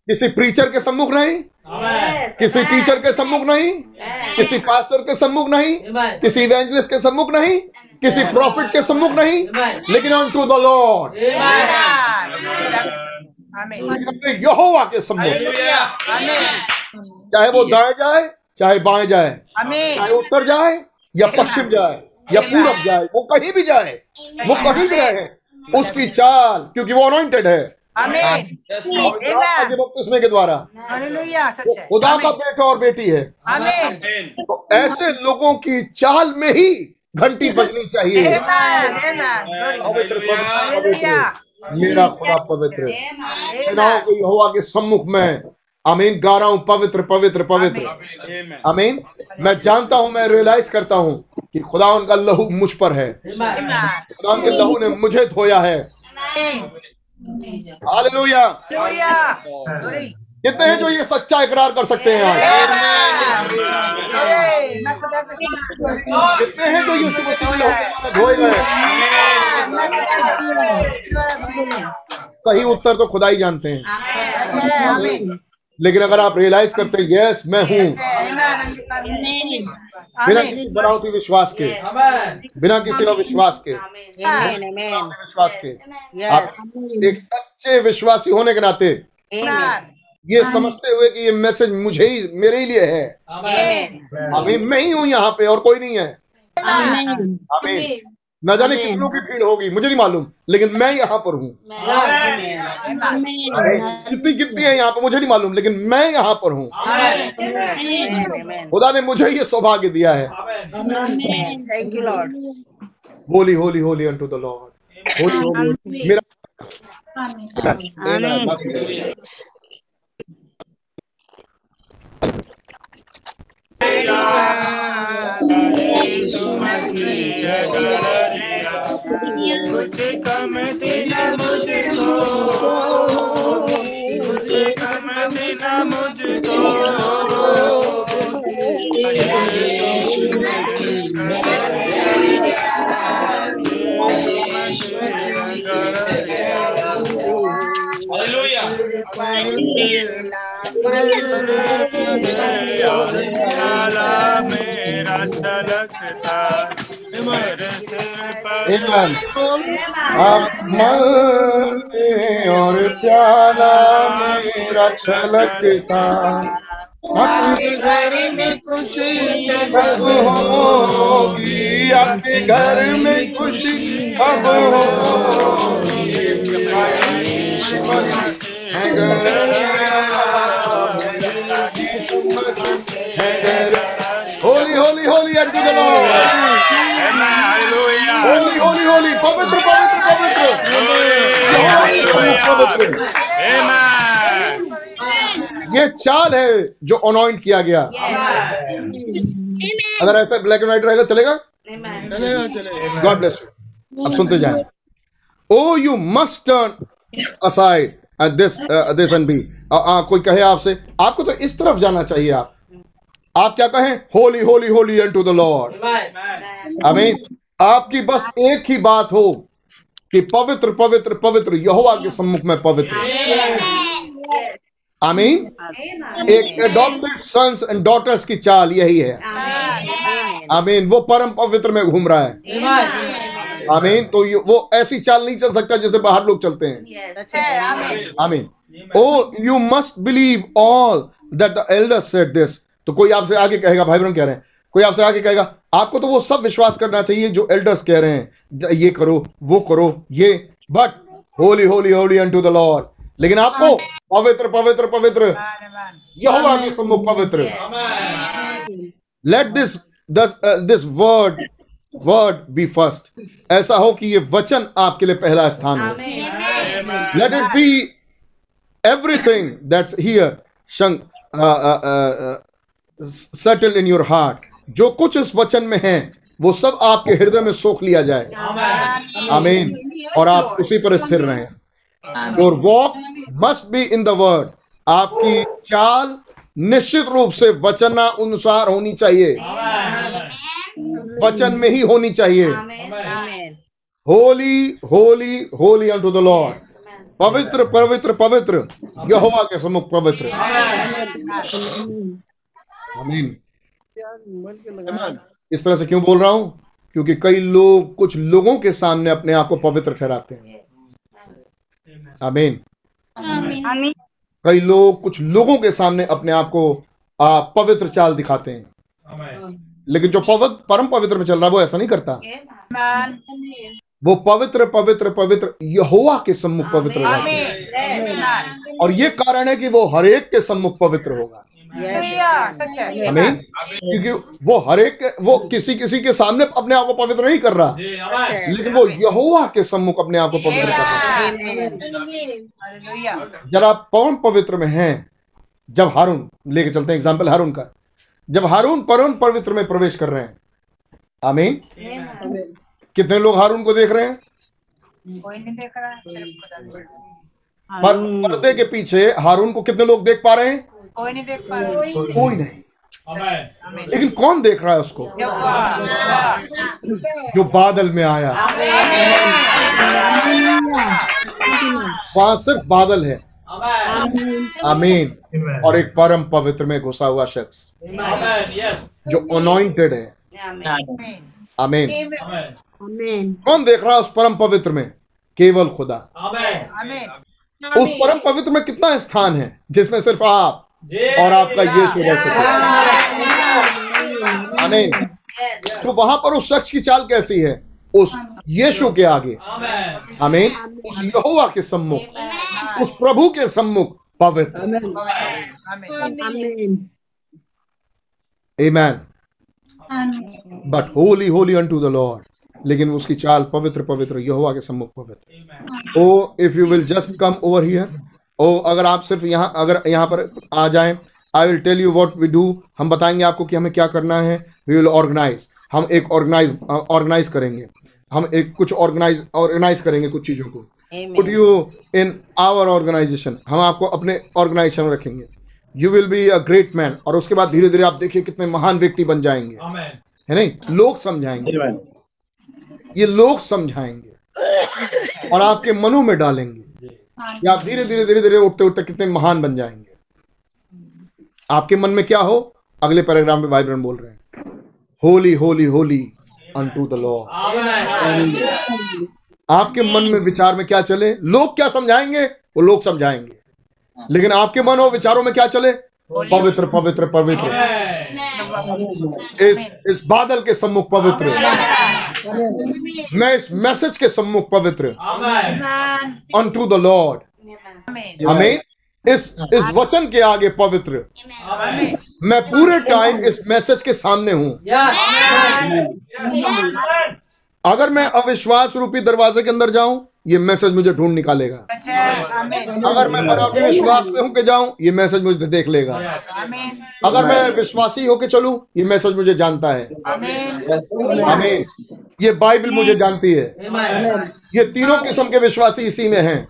किसी प्रीचर के सम्मुख नहीं किसी टीचर के सम्मुख नहीं किसी पास्टर के सम्मुख नहीं किसी इवेंजलिस्ट के सम्मुख नहीं किसी प्रॉफिट के सम्मुख नहीं लेकिन on to the Lord Amen. लेकिन अपने यहोवा के सम्मुख। चाहे वो दाएँ जाए चाहे बाएँ जाए। चाहे उत्तर जाए या पश्चिम जाए या पूरब जाए वो कहीं भी जाए वो कहीं भी रहे उसकी चाल क्योंकि वो अनॉइंटेड है। बपतिस्मे के द्वारा। है। खुदा का बेटा और बेटी है। तो ऐसे लोगों की चाल में ही घंटी बजनी चाहिए। Amen. Amen. पवित्र पवित्र पवित्र मेरा खुदा पवित्र। सेनाओं के यहोवा के सम्मुख में। अमीन गा रहा हूँ पवित्र पवित्र पवित्र। अमीन मैं जानता हूँ मैं रियलाइज़ करता हूँ कि खुदा उनका लहू मुझ पर है। खुदा उनके लहू ने मुझे धोया है। हालेलुया. कितने हैं जो ये सच्चा इकरार कर सकते हैं आज। कितने हैं जो यीशु मसीह के लहू धोए गए सही उत्तर तो खुदा ही जानते हैं। लेकिन अगर आप रियलाइज़ करते यस मैं हूँ। बिना. किसी बनावटी विश्वास के बिना किसी का विश्वास के विश्वास के आप एक सच्चे विश्वासी होने के नाते. ये समझते हुए कि ये मैसेज मुझे ही मेरे ही लिए है। अभी मैं ही हूँ यहाँ पे और कोई नहीं है। Amen. आमीन। न जाने कितनों की भीड़ होगी मुझे नहीं मालूम लेकिन मैं यहाँ पर हूँ. कितनी कितनी है यहाँ पर मुझे नहीं मालूम लेकिन मैं यहाँ पर हूँ। खुदा ने मुझे ये सौभाग्य दिया है. Holy holy holy unto the Lord holy holy मेरा Amen. मेरा छलकता मेरे आप मानते और प्याला मेरा छलकता आपके घर में खुशी अब होगी, आपके घर में खुशी अब होगी। होली होली पवित्र पवित्र पवित्र। ये चाल है जो अनॉइंट किया गया। अगर ऐसा ब्लैक एंड व्हाइट रहेगा, चलेगा? चलेगा चलेगा गॉड ब्लेस यू अब सुनते जाए। ओ you must turn aside this this and be कोई कहे आपसे आपको तो इस तरफ़ जाना चाहिए आप। आप क्या कहें? Holy holy holy and to the Lord आमीन आपकी बस एक ही बात हो कि पवित्र पवित्र पवित्र यहोवा के सम्मुख में पवित्र आमीन एक एडॉप्टेड सन्स एंड डॉटर्स की चाल यही है। आमीन वो परम पवित्र में घूम रहा है। आमीन तो ये- वो ऐसी चाल नहीं चल सकता जैसे बाहर लोग चलते हैं. आमीन। ओ you must believe all that the elder said this तो कोई आपसे आगे कहेगा भाई बहन कह रहे हैं। कोई आपसे आगे कहेगा आपको तो वो सब विश्वास करना चाहिए जो एल्डर्स कह रहे हैं। ये करो वो करो ये। But holy holy holy unto the Lord लेकिन आपको पवित्र पवित्र पवित्र। यहोवा के सम्मुख पवित्र। Let this this word word be first ऐसा हो कि ये वचन आपके लिए पहला स्थान हो। Let it be everything that's here shang, uh, uh, uh, uh, settled in your heart. जो कुछ इस वचन में है वो सब आपके हृदय में सोख लिया जाए। आमीन और आप उसी पर स्थिर रहें। और walk must be in the word आपकी चाल निश्चित रूप से वचना अनुसार होनी चाहिए। वचन में ही होनी चाहिए। Amen. Holy holy holy unto the Lord पवित्र पवित्र पवित्र। यहोवा के सम्मुख पवित्र। आमीन इस तरह से क्यों बोल रहा हूँ? क्योंकि कई लोग कुछ लोगों के सामने अपने आप को पवित्र ठहराते हैं। आमीन कई लोग कुछ लोगों के सामने अपने आप को पवित्र चाल दिखाते हैं। लेकिन जो पवित्र परम पवित्र में चल रहा है वो ऐसा नहीं करता। वो पवित्र पवित्र पवित्र यहोवा के सम्मुख पवित्र रहेगा और ये कारण है कि वो हरेक के सम्मुख पवित्र होगा. आमीन क्योंकि वो हरेक वो किसी किसी के सामने अपने आप को पवित्र नहीं कर रहा। लेकिन वो यहोवा के सम्मुख अपने आप को पवित्र कर रहा है। आप परम पवित्र में हैं जब हारून लेके चलते हैं एग्ज़ाम्पल हारून का। जब हारून परम पवित्र में प्रवेश कर रहे हैं। आमीन। कितने लोग हारून को देख रहे हैं? कोई नहीं देख रहा है है। पर पर्दे के पीछे हारून को कितने लोग देख पा रहे हैं? कोई नहीं देख पा रहा। है। कोई नहीं। लेकिन कौन देख रहा है उसको? जो बादल में आया। वहाँ सिर्फ़ बादल है। आमीन और एक परम पवित्र में घुसा हुआ शख्स। जो अनोइंटेड है। आमीन कौन देख रहा है उस परम पवित्र में? केवल खुदा। Amen. उस परम पवित्र में कितना स्थान है जिसमें सिर्फ़ आप और आपका यीशु रह सके। आमीन तो वहाँ पर उस शख्स की चाल कैसी है? उस यीशु के आगे। हमें उस यहोवा के सम्मुख उस प्रभु के सम्मुख पवित्र। Amen. But holy holy unto the Lord लेकिन उसकी चाल पवित्र पवित्र यहोवा के सम्मुख पवित्र। ओ if you will just come over here oh अगर आप सिर्फ़ यहाँ अगर यहाँ पर आ जाएँ I will tell you what we do हम बताएँगे आपको कि हमें क्या करना है। वी विल ऑर्गेनाइज हम एक ऑर्गेनाइज ऑर्गेनाइज करेंगे। हम एक कुछ ऑर्गेनाइज ऑर्गेनाइज करेंगे कुछ चीज़ों को। Put you in our organisation हम आपको अपने ऑर्गेनाइजेशन में रखेंगे। You will be a great man और उसके बाद धीरे धीरे आप देखिए कितने महान व्यक्ति बन जाएँगे। है नहीं? लोग समझाएँगे। ये लोग समझाएँगे। और आपके मनों में डालेंगे। कि आप धीरे धीरे धीरे धीरे उठते उठते कितने महान बन जाएँगे। आपके मन में क्या हो? अगले पैराग्राफ में भाई बहन बोल रहे हैं। Holy holy holy. Unto the law आपके मन में विचार में क्या चले? लोग क्या समझाएँगे? वो लोग समझाएँगे। लेकिन आपके मन और विचारों में क्या चले? पवित्र पवित्र पवित्र। इस इस बादल के सम्मुख पवित्र। मैं इस मैसेज के सम्मुख पवित्र। अनटू द लॉर्ड हमें इस इस वचन के आगे पवित्र। मैं पूरे टाइम इस मैसेज के सामने हूँ। अगर मैं अविश्वास रूपी दरवाजे के अंदर जाऊँ ये मैसेज मुझे ढूंढ निकालेगा। अगर मैं बनावटी विश्वास में होके जाऊँ ये मैसेज मुझे देख लेगा। अगर मैं विश्वासी होके चलूँ ये मैसेज मुझे जानता है। आमीन ये बाइबल मुझे जानती है। ये तीनों किस्म के विश्वासी इसी में हैं।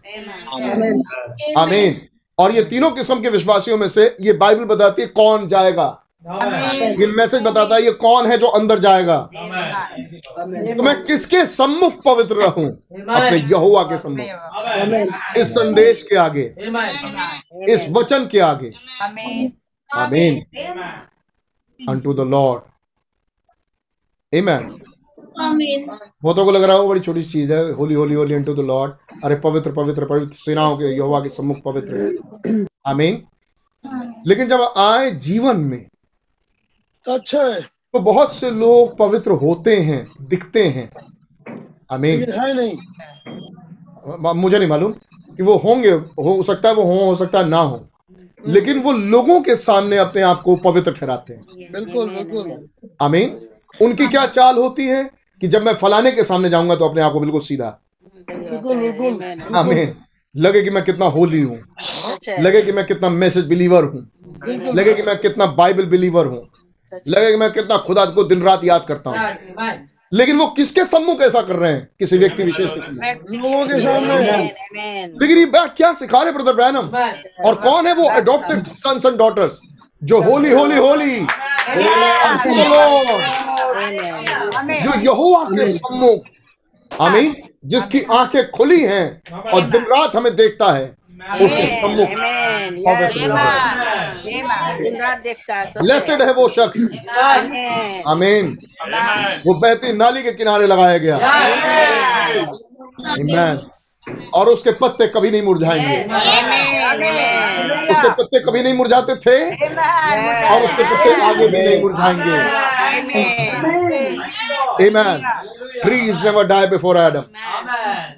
आमीन और ये तीनों किस्म के विश्वासियों में से ये बाइबल बताती है कौन जाएगा। ये मैसेज बताता है ये कौन है जो अंदर जाएगा। तो मैं किसके सम्मुख पवित्र रहूँ? अपने यहोवा के सम्मुख। इस संदेश के आगे। इस वचन के आगे। आमीन अनटू द लॉर्ड आमीन बहुतों को लग रहा हो बड़ी छोटी चीज़ है holy holy holy unto the Lord अरे पवित्र पवित्र पवित्र सेनाओं के यहोवा के सम्मुख पवित्र है। आमीन लेकिन जब आए जीवन में तो अच्छा है। तो बहुत से लोग पवित्र होते हैं दिखते हैं। आमीन है नहीं। मुझे नहीं मालूम कि वो होंगे हो सकता है वो हो हो सकता है ना हो। लेकिन वो लोगों के सामने अपने आप को पवित्र ठहराते हैं। बिल्कुल बिल्कुल। आमीन उनकी क्या चाल होती है? कि जब मैं फलाने के सामने जाऊँगा तो अपने आप को बिल्कुल सीधा। बिल्कुल बिल्कुल। आमीन। लगे कि मैं कितना होली हूँ। लगे कि मैं कितना मैसेज बिलीवर हूँ। लगे कि मैं कितना बाइबल बिलीवर हूँ। लगे कि मैं कितना खुदा को दिन रात याद करता हूँ। लेकिन वो किसके सम्मुख ऐसा कर रहे हैं? किसी व्यक्ति विशेष के सम्मुख लोगों के सामने। लेकिन ये बात क्या सिखा रहे ब्रदर ब्रैनम और कौन है वो अडॉप्टेड सन्स एंड डॉटर्स जो होली होली होली। जो यहोवा के सम्मुख आमीन जिसकी आँखें खुली हैं और दिन रात हमें देखता है उसके सम्मुख। पवित्र दिन रात देखता है ब्लेसेड है वो शख्स। आमीन वो बहती नाली के किनारे लगाया गया। आमीन और उसके पत्ते कभी नहीं मुरझाएँगे। उसके पत्ते कभी नहीं मुरझाते थे और उसके पत्ते आगे भी नहीं मुरझाएँगे। आमीन trees never die before Adam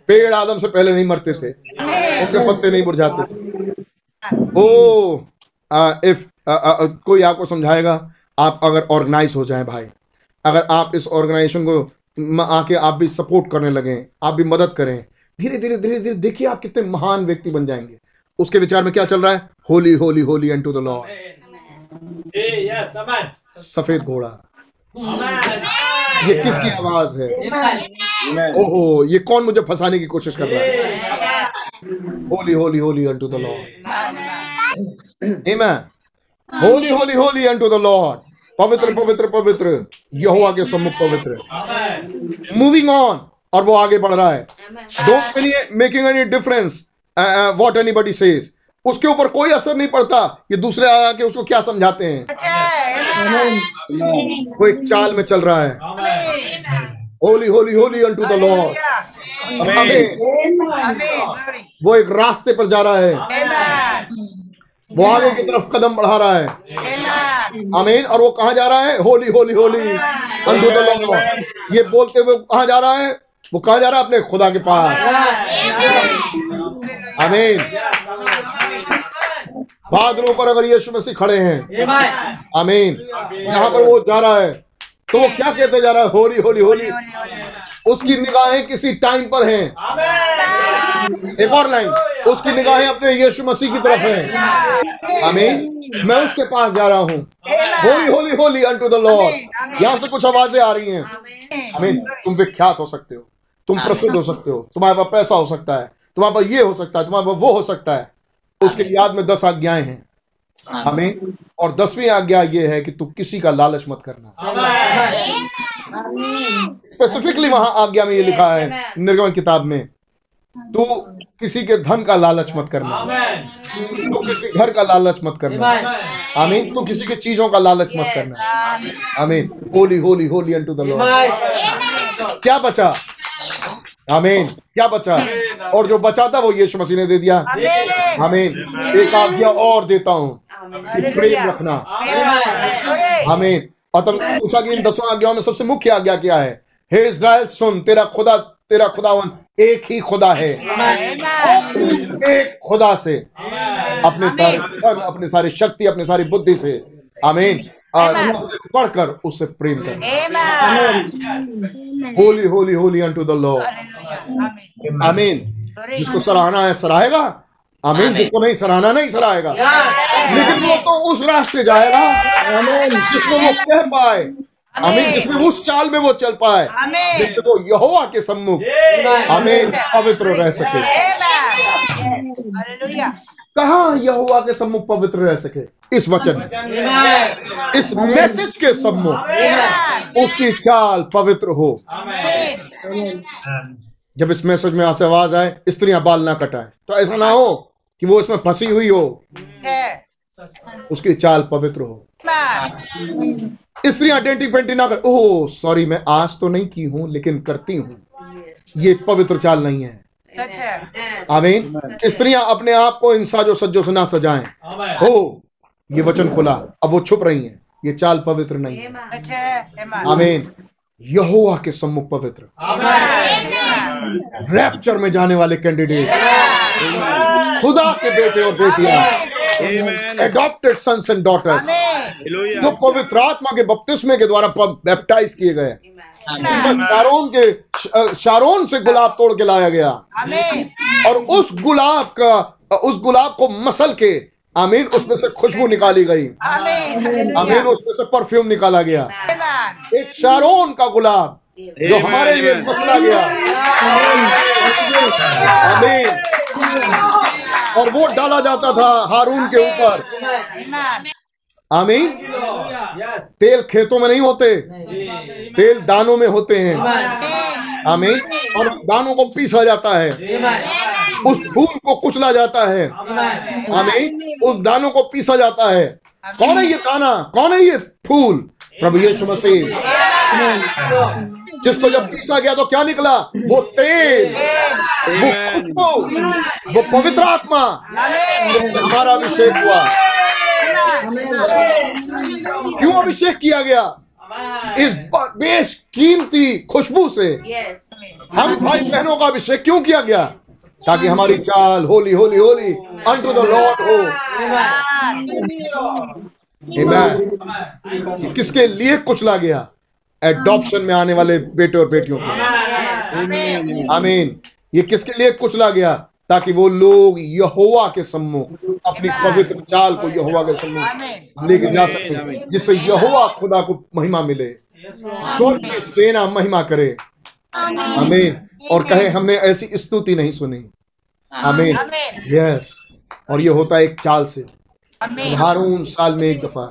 पेड़ आदम से पहले नहीं मरते थे उनके पत्ते नहीं मुरझाते थे। ओ इफ़ कोई आपको समझाएगा? आप अगर ऑर्गेनाइज हो जाए भाई। अगर आप इस ऑर्गेनाइजेशन को आके आप भी सपोर्ट करने लगें आप भी मदद करें। धीरे धीरे धीरे धीरे देखिए आप कितने महान व्यक्ति बन जाएँगे। उसके विचार में क्या चल रहा है? Holy holy holy and to the Lord सफ़ेद घोड़ा. ये किसकी आवाज़ है? ओहो ये कौन मुझे फंसाने की कोशिश कर रहा है? Holy holy holy unto the Lord amen holy holy holy to the Lord पवित्र पवित्र पवित्र। यहोवा के सम्मुख पवित्र। मूविंग ऑन और वो आगे बढ़ रहा है। Don't making any difference what anybody says उसके ऊपर कोई असर नहीं पड़ता ये दूसरे आके उसको क्या समझाते हैं। वो एक चाल में चल रहा है. Holy holy holy unto the Lord. वो एक रास्ते पर जा रहा है। वो आगे की तरफ़ कदम बढ़ा रहा है. आमीन और वो कहा जा रहा है? Holy holy holy unto the Lord ये बोलते हुए कहा जा रहा है? वो कहाँ जा रहा है अपने खुदा के पास? आमीन। बादलों पर अगर यीशु मसीह खड़े हैं, आमीन। जहाँ पर वो जा रहा है तो वो क्या कहते जा रहा है? Holy holy Holi. उसकी निगाहें किसी टाइम पर हैं। एक और लाइन उसकी निगाहें अपने यीशु मसीह की तरफ़ हैं। आमीन। मैं उसके पास जा रहा हूँ। Holy holy holy unto the Lord यहाँ से कुछ आवाज़ें आ रही हैं। आमीन। तुम विख्यात हो सकते हो। तुम प्रसिद्ध हो सकते हो तुम्हारे पास पैसा हो सकता है तुम्हारे पास ये हो सकता है तुम्हारे पास वो हो सकता है उसके याद में दस आज्ञाएँ हैं। आमीन। और दसवीं आज्ञा ये है कि तू किसी का लालच मत करना। स्पेसिफिकली वहाँ आज्ञा में ये लिखा है निर्गमन किताब में तू किसी के धन का लालच मत करना। तू किसी घर का लालच मत करना। आमीन। तू किसी के चीज़ों का लालच मत करना। आमीन। Holy holy holy unto the Lord क्या बचा? आमीन। क्या बचा? और जो बचा था वो यीशु मसीह ने दे दिया। आमीन। एक आज्ञा और देता हूँ कि प्रेम रखना। आमीन। और तब पूछा कि इन दसों आज्ञाओं में सबसे मुख्य आज्ञा क्या है? हे इज़राइल सुन तेरा खुदा तेरा खुदावन एक ही खुदा है। एक खुदा से। अपने धन अपनी सारी शक्ति अपनी सारी बुद्धि से। आमीन। बढ़कर उससे प्रेम करना। Holy holy holy unto the Lord आमीन। जिसको सराहना है सराहेगा। आमीन। जिसको नहीं सराहना नहीं सराहेगा। लेकिन वो तो उस रास्ते जाएगा। जिसको वो कह पाए आमीन। जिसमें उस चाल में वो चल पाए। जिसमें वो यहोवा के सम्मुख आमीन पवित्र रह सके। कहा यहोवा के सम्मुख पवित्र रह सके? इस वचन में। इस मैसेज के सम्मुख। उसकी चाल पवित्र हो। जब इस मैसेज में आवाज़ आए स्त्रियाँ बाल ना कटाए। तो ऐसा ना हो कि वो इसमें फंसी हुई हो। उसकी चाल पवित्र हो। स्त्रियाँ डेंटी पेंटी ना कर। ओह सॉरी मैं आज तो नहीं की हूँ लेकिन करती हूँ। ये पवित्र चाल नहीं है। आमीन। स्त्रियाँ अपने आप को इन साजो सज्जो से ना सजाएँ। हो ये वचन खुला। अब वो छुप रही हैं। ये चाल पवित्र नहीं है। आमीन। यहोवा के सम्मुख पवित्र। रैप्चर में जाने वाले कैंडिडेट खुदा के बेटे और बेटियाँ। एडॉप्टेड सन्स एंड डॉटर्स जो पवित्र आत्मा के बपतिस्मे के द्वारा बैप्टाइज किए गए। शारोन के शारोन से गुलाब तोड़ के लाया गया। और उस गुलाब का उस गुलाब को मसल के आमीन उसमें से खुशबू निकाली गई। आमीन उसमें से परफ्यूम निकाला गया। एक शारोन का गुलाब। जो हमारे लिए मसला गया। आमीन और वो डाला जाता था हारून के ऊपर। आमीन। तेल खेतों में नहीं होते तेल दानों में होते हैं। आमीन। और दानों को पीसा जाता है। उस फूल को कुचला जाता है। आमीन। उस दानों को पीसा जाता है। कौन है ये दाना? कौन है ये फूल? प्रभु यीशु मसीह। जिसको जब पीसा गया तो क्या निकला? वो तेल वो खुशबू वो पवित्र आत्मा। हमारा अभिषेक हुआ। क्यों अभिषेक किया गया? इस बेश कीमती खुशबू से। हम भाई बहनों का अभिषेक क्यों किया गया? ताकि हमारी चाल holy holy holy unto the Lord हो। Amen. किसके लिए कुचला गया? एडॉप्शन में आने वाले बेटे और बेटियों को आमीन ये किसके लिए कुचला गया? ताकि वो लोग यहोवा के सम्मुख अपनी पवित्र चाल को यहोवा के सम्मुख लेके जा सके जिससे यहोवा खुदा को महिमा मिले। स्वर्ग की सेना महिमा करे। आमीन और कहे हमने ऐसी स्तुति नहीं सुनी। आमीन यस और ये होता है एक चाल से। हारून साल में एक दफ़ा।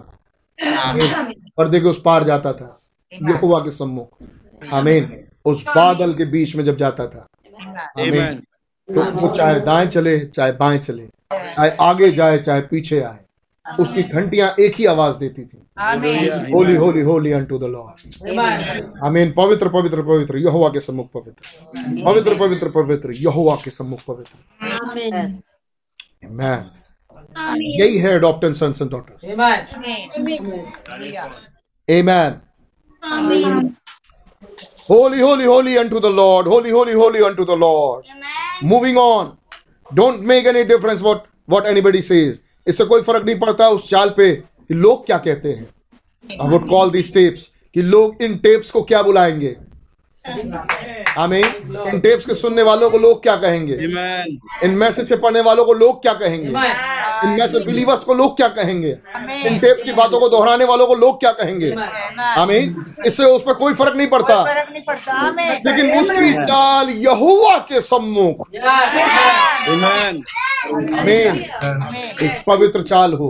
पर्दे के उस पार जाता था। यहोवा के सम्मुख। आमीन। उस बादल के बीच में जब जाता था। आमीन। तो वो चाहे दाएँ चले चाहे बाएँ चले चाहे आगे जाए चाहे पीछे आए उसकी घंटियाँ एक ही आवाज़ देती थी। Holy holy holy unto the Lord आमीन। पवित्र पवित्र पवित्र यहोवा के सम्मुख पवित्र। पवित्र पवित्र पवित्र यहोवा के सम्मुख पवित्र. आमेन। यही है adopted sons and daughters amen Amen. Holy, holy, holy unto the Lord. Holy, holy, holy unto the Lord. Amen. Moving on. Don't make any difference what what anybody says. इससे कोई फ़र्क नहीं पड़ता उस चाल पे कि लोग क्या कहते हैं I would call this tapes कि लोग इन टेप्स को क्या बुलाएँगे हमें इन टेप्स के सुनने वालों को लोग क्या कहेंगे इन मैसेज से पढ़ने वालों को लोग क्या कहेंगे इन मैसेज बिलीवर्स को लोग क्या कहेंगे? इन टेप्स की बातों को दोहराने वालों को लोग क्या कहेंगे? आमीन। इससे उस पर कोई फ़र्क नहीं पड़ता। फ़र्क नहीं पड़ता। आमीन। लेकिन उसकी चाल यहोवा के सम्मुख। आमीन। एक पवित्र चाल हो।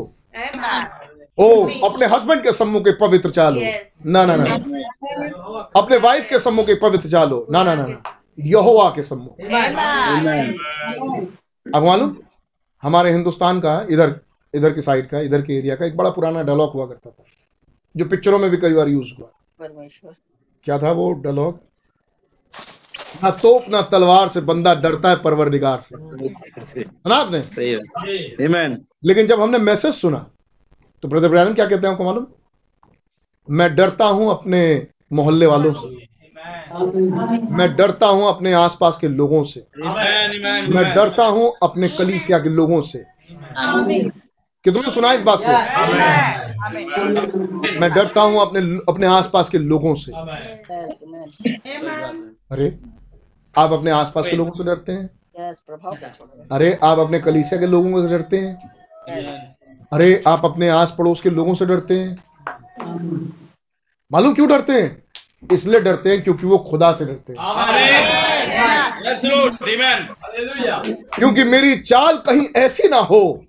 ओ अपने हस्बैंड के सम्मुख एक पवित्र चाल हो। ना ना ना अपने वाइफ के सम्मुख एक पवित्र चाल हो। ना ना ना ना। यहोवा के सम्मुख। अब मालूम? हमारे हिंदुस्तान का इधर इधर की साइड का इधर के एरिया का एक बड़ा पुराना डायलॉग हुआ करता था जो पिक्चरों में भी कई बार यूज़ हुआ। क्या था वो डायलॉग ना तोप ना तलवार से बंदा डरता है परवर निगार से सुना आपने? लेकिन जब हमने मैसेज सुना तो ब्रदर ब्रैनम क्या कहते हैं आपको मालूम? मैं डरता हूँ अपने मोहल्ले वालों से। मैं डरता हूँ अपने आसपास के लोगों से। मैं डरता हूँ अपने कलीसिया के लोगों से। कि तुमने सुना इस बात को? मैं डरता हूँ अपने अपने आसपास के लोगों से। अरे, आप अपने आसपास के लोगों से डरते हैं? अरे, आप अपने कलीसिया के लोगों से डरते हैं? अरे, आप अपने आस पड़ोस के लोगों से डरते हैं? मालूम क्यों डरते हैं? इसलिए डरते हैं क्योंकि वो खुदा से डरते हैं. क्योंकि मेरी चाल कहीं ऐसी ना हो।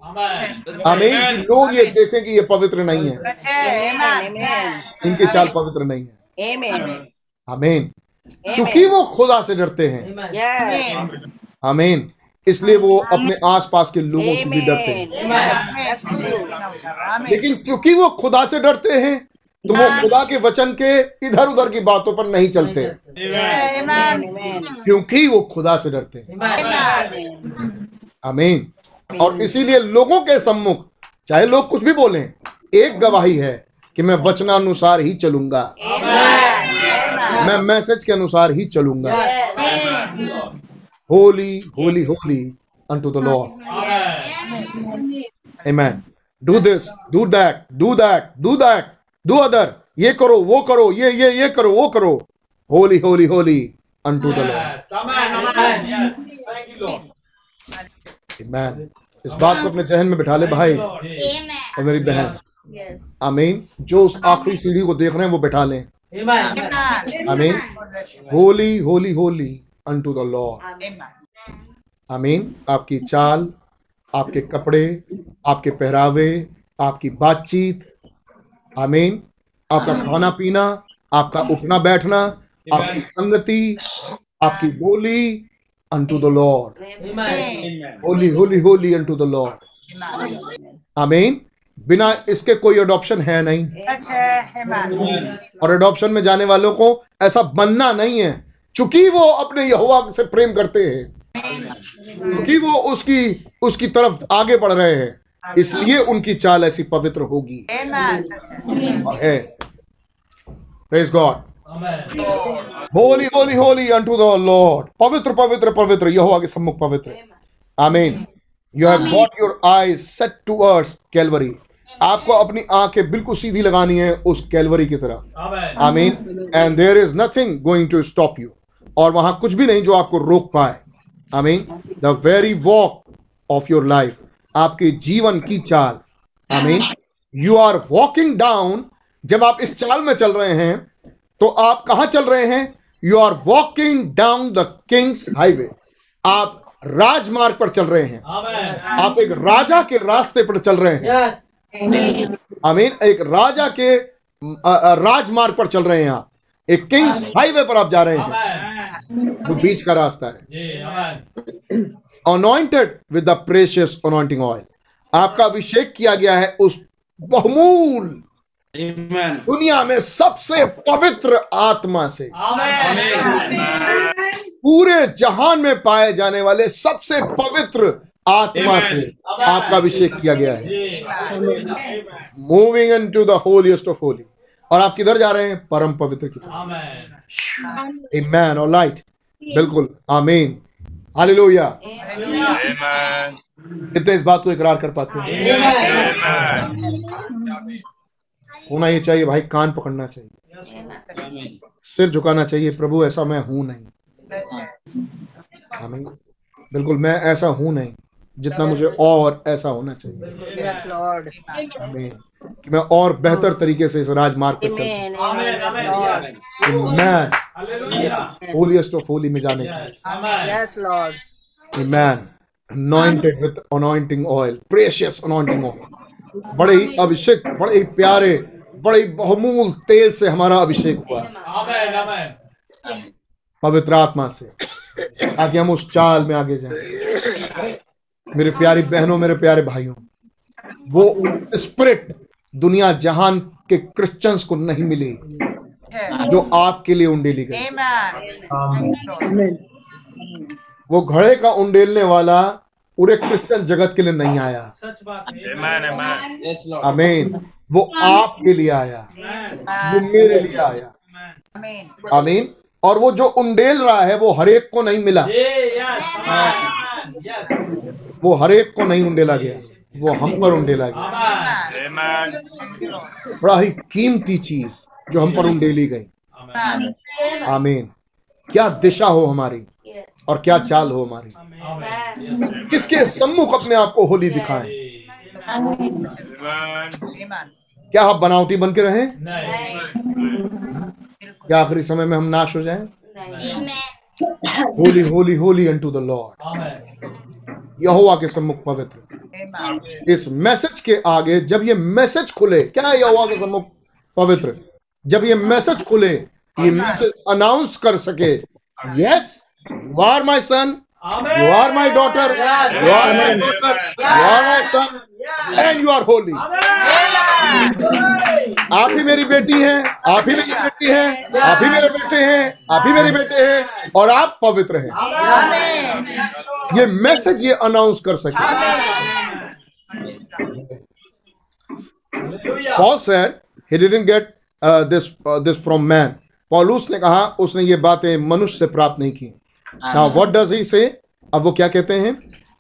आमीन। कि लोग ये देखें कि ये पवित्र नहीं है. इनकी चाल पवित्र नहीं है. आमीन। चूँकि वो खुदा से डरते हैं. आमीन। इसलिए वो अपने आसपास के लोगों से भी डरते हैं. लेकिन चूँकि वो खुदा से डरते हैं तो वो खुदा के वचन के इधर उधर की बातों पर नहीं चलते Amen. Amen. क्योंकि वो खुदा से डरते हैं Amen. आमीन और इसीलिए लोगों के सम्मुख चाहे लोग कुछ भी बोलें एक गवाही है कि मैं वचनानुसार ही चलूँगा मैं मैसेज के अनुसार ही चलूँगा holy holy holy unto the Lord. Amen. Do this, do that, do that, do that, do other ये करो वो करो ये ये ये करो वो करो Holi holy holy unto the Lord. Yes. Amen. Amen. Yes. Thank you, Lord. Amen. इस बात को अपने जहन में बिठा ले भाई और मेरी बहन Yes. आमीन जो उस आखिरी सीढ़ी को देख रहे हैं वो बिठा लें आमीन holy holy holy unto the Lord. आमीन आपकी चाल आपके कपड़े आपके पहरावे आपकी बातचीत आमीन। आपका खाना पीना आपका उठना बैठना आपकी संगति आपकी बोली unto the Lord. Holi holy holy unto the Lord. आमीन। बिना इसके कोई अडॉप्शन है नहीं। और अडॉप्शन में जाने वालों को ऐसा बनना नहीं है चूँकि वो अपने यहोवा से प्रेम करते हैं। क्योंकि वो उसकी उसकी तरफ़ आगे बढ़ रहे हैं। इसलिए उनकी चाल ऐसी पवित्र होगी। है। Praise God holy holy holy unto the Lord पवित्र पवित्र पवित्र यहोवा के सम्मुख पवित्र आमीन you have got your eyes set towards Calvary आपको अपनी आँखें बिल्कुल सीधी लगानी है उस कैलवरी की तरफ़। Amen. आमीन and there is nothing going to stop you और वहाँ कुछ भी नहीं जो आपको रोक पाए। आमीन the very walk of your life आपके जीवन की चाल। आमीन। यू आर वॉकिंग डाउन जब आप इस चाल में चल रहे हैं तो आप कहाँ चल रहे हैं? You are walking down the king's highway आप राजमार्ग पर चल रहे हैं. आप एक राजा के रास्ते पर चल रहे हैं। आमीन। एक राजा के राजमार्ग पर चल रहे हैं आप। एक किंग्स हाईवे पर आप जा रहे हैं. वो बीच का रास्ता है. Anointed with the precious anointing oil आपका अभिषेक किया गया है उस बहुमूल दुनिया में सबसे पवित्र आत्मा से। पूरे जहान में पाए जाने वाले सबसे पवित्र आत्मा से आपका अभिषेक किया गया है। Moving into the holiest of holy और आप किधर जा रहे हैं? परम पवित्र की Amen. मैन और लाइट बिल्कुल. आमीन हालेलुया Amen. कितने इस बात को इकरार कर पाते हैं? होना ये चाहिए भाई कान पकड़ना चाहिए। सिर झुकाना चाहिए प्रभु ऐसा मैं हूँ नहीं। आमीन बिल्कुल मैं ऐसा हूँ नहीं जितना मुझे और ऐसा होना चाहिए। कि मैं और बेहतर तरीके से इस राजमार्ग पर चलूँ Amen. Amen. Amen. Amen. Lord. Man Hallelujah. Holiest of holy में जाने का Yes. Amen. Yes, Lord. Man anointed with anointing oil precious anointing oil बड़े ही अभिषेक बड़े ही प्यारे बड़े ही बहुमूल तेल से हमारा अभिषेक हुआ है Amen. Amen. पवित्र आत्मा से ताकि हम उस चाल में आगे जाएँ मेरे प्यारी बहनों मेरे प्यारे भाइयों वो स्पिरिट दुनिया जहान के क्रिश्चियंस को नहीं मिली जो आपके लिए उंडेली गई। वो घड़े का उंडेलने वाला पूरे क्रिश्चियन जगत के लिए नहीं आया। सच बात है. आमीन वो आपके लिए आया। वो मेरे लिए आया। अमीन और वो जो उंडेल रहा है वो हरेक को नहीं मिला. वो हरेक को नहीं उंडेला गया। वो हम पर उंडेला गया. बड़ा ही कीमती चीज़ जो हम पर उंडेली गई. आमीन। क्या दिशा हो हमारी और क्या चाल हो हमारी? किसके सम्मुख अपने आप को होली दिखाएँ. क्या आप बनावटी बन के रहें? नहीं। क्या आखिरी समय में हम नाश हो जाएँ? Holy holy holy unto the Lord. यहोवा के सम्मुख पवित्र। इस मैसेज के आगे जब ये मैसेज खुले क्या है यहोवा के सम्मुख पवित्र? जब ये मैसेज खुले ये मैसेज अनाउंस कर सके yes war are my son Amen. You are my daughter you are my daughter you are my son and you are holy आप ही मेरी बेटी हैं आप ही मेरी बेटी हैं आप ही मेरे बेटे हैं आप ही मेरे बेटे हैं और आप पवित्र हैं। ये मैसेज ये अनाउंस कर सके। Hallelujah. Paul said he didn't get uh, this uh, this from man. पॉलूस ने कहा उसने ये बातें मनुष्य से प्राप्त नहीं की। नाउ व्हाट डज ही से अब वो क्या कहते हैं?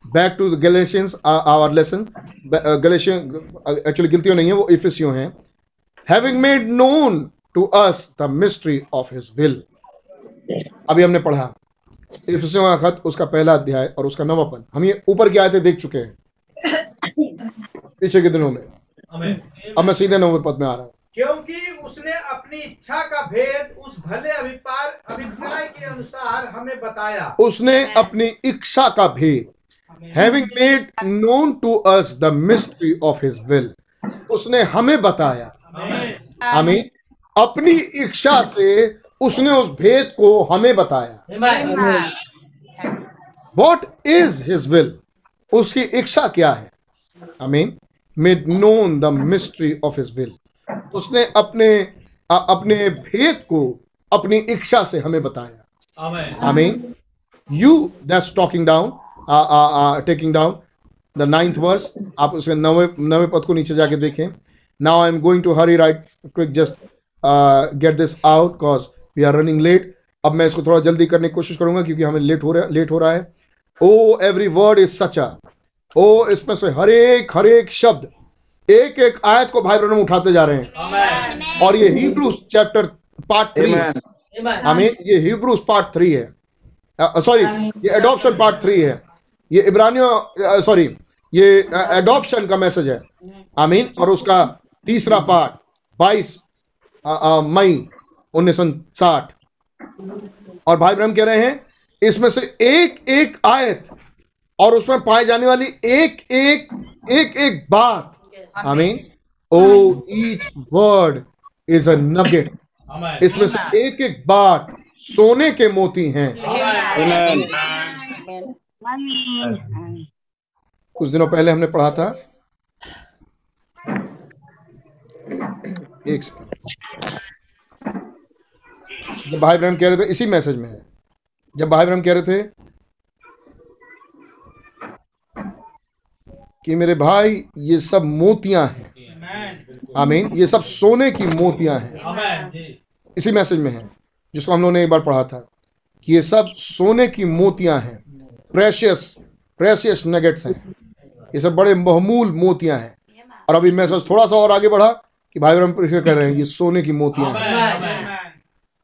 Back to Galatians our lesson Galatian actually गिलतियों नहीं है वो इफिसियों हैं. Having made known to us the mystery of his will अभी हमने पढ़ा। इफिसियों का खत उसका पहला अध्याय और उसका नवापन हम ये ऊपर की आयतें देख चुके हैं। पीछे के दिनों में। अब मैं सीधे नवे पद में आ रहा हूँ। क्योंकि उसने अपनी इच्छा का भेद उस भले अभिप्राय अभिप्राय के अनुसार हमें बताया। उसने अपनी इच्छा का भेद having made known to us the mystery of his will उसने हमें बताया. हमें अपनी इच्छा से उसने उस भेद को हमें बताया। वॉट इज़ हिज विल उसकी इच्छा क्या है? I mean made known the mystery of his will उसने अपने अपने भेद को अपनी इच्छा से हमें बताया। आमीन। You that's talking down taking down the ninth verse आप उसके नवे नवे पद को नीचे जाके देखें। Now I am going to hurry right quick just get this out cause we are running late अब मैं इसको थोड़ा जल्दी करने की कोशिश करूँगा क्योंकि हमें लेट हो रहा लेट हो रहा है। ओ every word is such a oh इसमें से हर एक शब्द एक एक आयत को भाई ब्रह्म उठाते जा रहे हैं। और ये हिब्रूस चैप्टर पार्ट थ्री है। आई ये हिब्रूस पार्ट थ्री है। सॉरी ये एडॉप्शन पार्ट थ्री है। ये इब्रानियों सॉरी ये एडॉप्शन का मैसेज है। आई मीन और उसका तीसरा पार्ट बाईस मई उन्नीस सौ साठ। और भाई ब्रह्म कह रहे हैं इसमें से एक एक आयत और उसमें पाई जाने वाली एक एक एक एक बात आमीन। ओ each word is a nugget. इसमें से एक एक बात सोने के मोती हैं। कुछ दिनों पहले हमने पढ़ा था। एक जब भाई ब्रह्म कह रहे थे इसी मैसेज में है। जब भाई ब्रह्म कह रहे थे कि मेरे भाई ये सब मोतियाँ हैं। आमीन। ये सब सोने की मोतियाँ हैं। इसी मैसेज में है जिसको हम लोगों ने एक बार पढ़ा था कि ये सब सोने की मोतियाँ हैं। प्रेशियस प्रेशियस नगेट्स हैं। ये सब बड़े बहुमूल मोतियाँ हैं। और अभी मैसेज थोड़ा सा और आगे बढ़ा कि भाई ब्रह्म कह रहे हैं ये सोने की मोतियाँ हैं। आमेन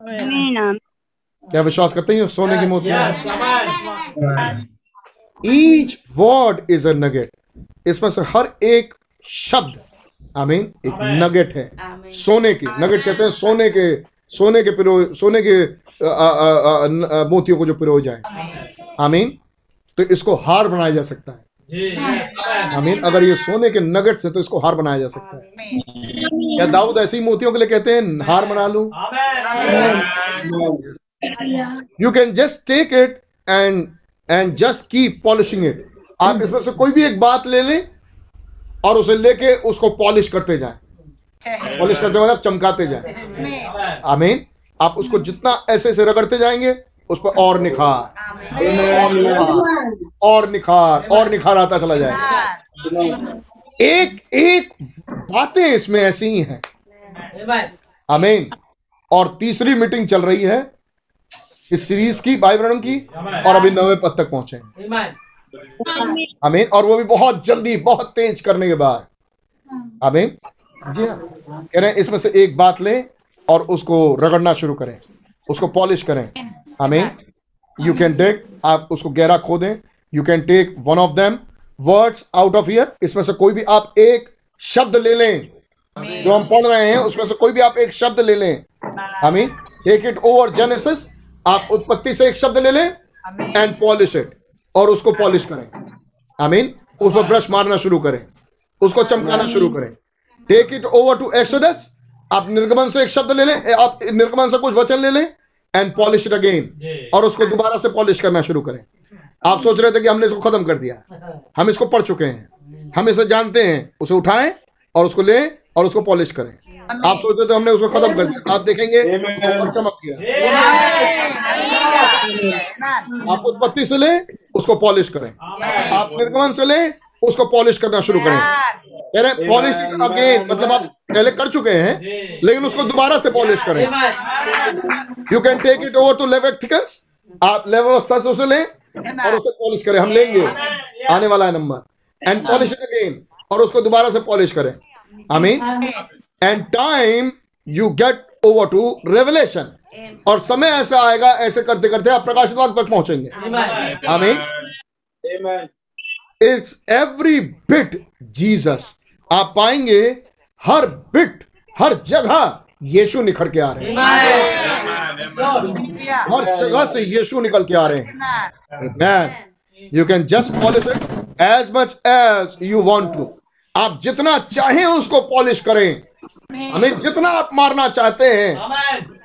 आमीन। आमीन क्या विश्वास करते हैं सोने की मोतियाँ each word is a nugget इसमें से हर एक शब्द आई मीन एक नगेट है। सोने की नगेट कहते हैं सोने के सोने के पिरो सोने के मोतियों को जो पिरोए जाए। आई मीन तो इसको हार बनाया जा सकता है। जी। आई मीन अगर ये सोने के नगेट्स से तो इसको हार बनाया जा सकता है। क्या दाऊद ऐसे ही मोतियों के लिए कहते हैं हार बना लू? You can just take it and and just keep polishing it आप इसमें से कोई भी एक बात ले लें और उसे लेके उसको पॉलिश करते जाए। पॉलिश करते मतलब चमकाते जाए। आमीन। आप उसको जितना ऐसे ऐसे रगड़ते जाएँगे, उस पर और निखार। और निखार और निखार आता चला जाएगा। एक एक बातें इसमें ऐसी ही हैं। आमेन। और तीसरी मीटिंग चल रही है इस सीरीज़ की भाई ब्रह्म की, और अभी नवे पद तक पहुँचे आमेन। और वो भी बहुत जल्दी बहुत तेज करने के बाद। आमीन। जी हाँ। कह रहे हैं इसमें से एक बात लें और उसको रगड़ना शुरू करें। उसको पॉलिश करें। आमीन। यू कैन टेक आप उसको गहरा खोदें you can take one of them words out of here इसमें से कोई भी आप एक शब्द ले लें। जो हम पढ़ रहे हैं उसमें से कोई भी आप एक शब्द ले लें। आमीन। टेक इट ओवर जेनेसिस आप उत्पत्ति से एक शब्द ले लें एंड पॉलिश इट और उसको पॉलिश करें। आमीन? उस पर ब्रश मारना शुरू करें। उसको चमकाना शुरू करें। Take it over to Exodus आप निर्गमन से एक शब्द ले लें। आप निर्गमन से कुछ वचन ले लें एंड पॉलिश इट अगेन और उसको दोबारा से पॉलिश करना शुरू करें। आप सोच रहे थे कि हमने इसको खत्म कर दिया। हम इसको पढ़ चुके हैं। हम इसे जानते हैं। उसे उठाएँ और उसको लें और उसको पॉलिश करें। आप सोच तो हमने उसको खत्म कर दिया। आप देखेंगे चमक गया आप उत्पत्ति से लें उसको पॉलिश करें। आप निर्गमन से लें उसको पॉलिश करना शुरू करें। कह रहे पॉलिश अगेन मतलब आप पहले कर चुके हैं लेकिन उसको दोबारा से पॉलिश करें। You can take it over to Leviticus आप लेवस्था से उसे लें और उसे पॉलिश करें। हम लेंगे। आने वाला है number. And polish it again और उसको दोबारा से पॉलिश करें। I mean and time you get over to Revelation और समय ऐसा आएगा ऐसे करते करते आप प्रकाशित वाक्य तक पहुँचेंगे। I mean it's every bit Jesus आप पाएँगे हर बिट हर जगह यीशु निखर के आ रहे हैं। हर जगह से यीशु निकल के आ रहे हैं। Man you can just polish it as much as you want to आप जितना चाहें उसको पॉलिश करें। हमें जितना आप मारना चाहते हैं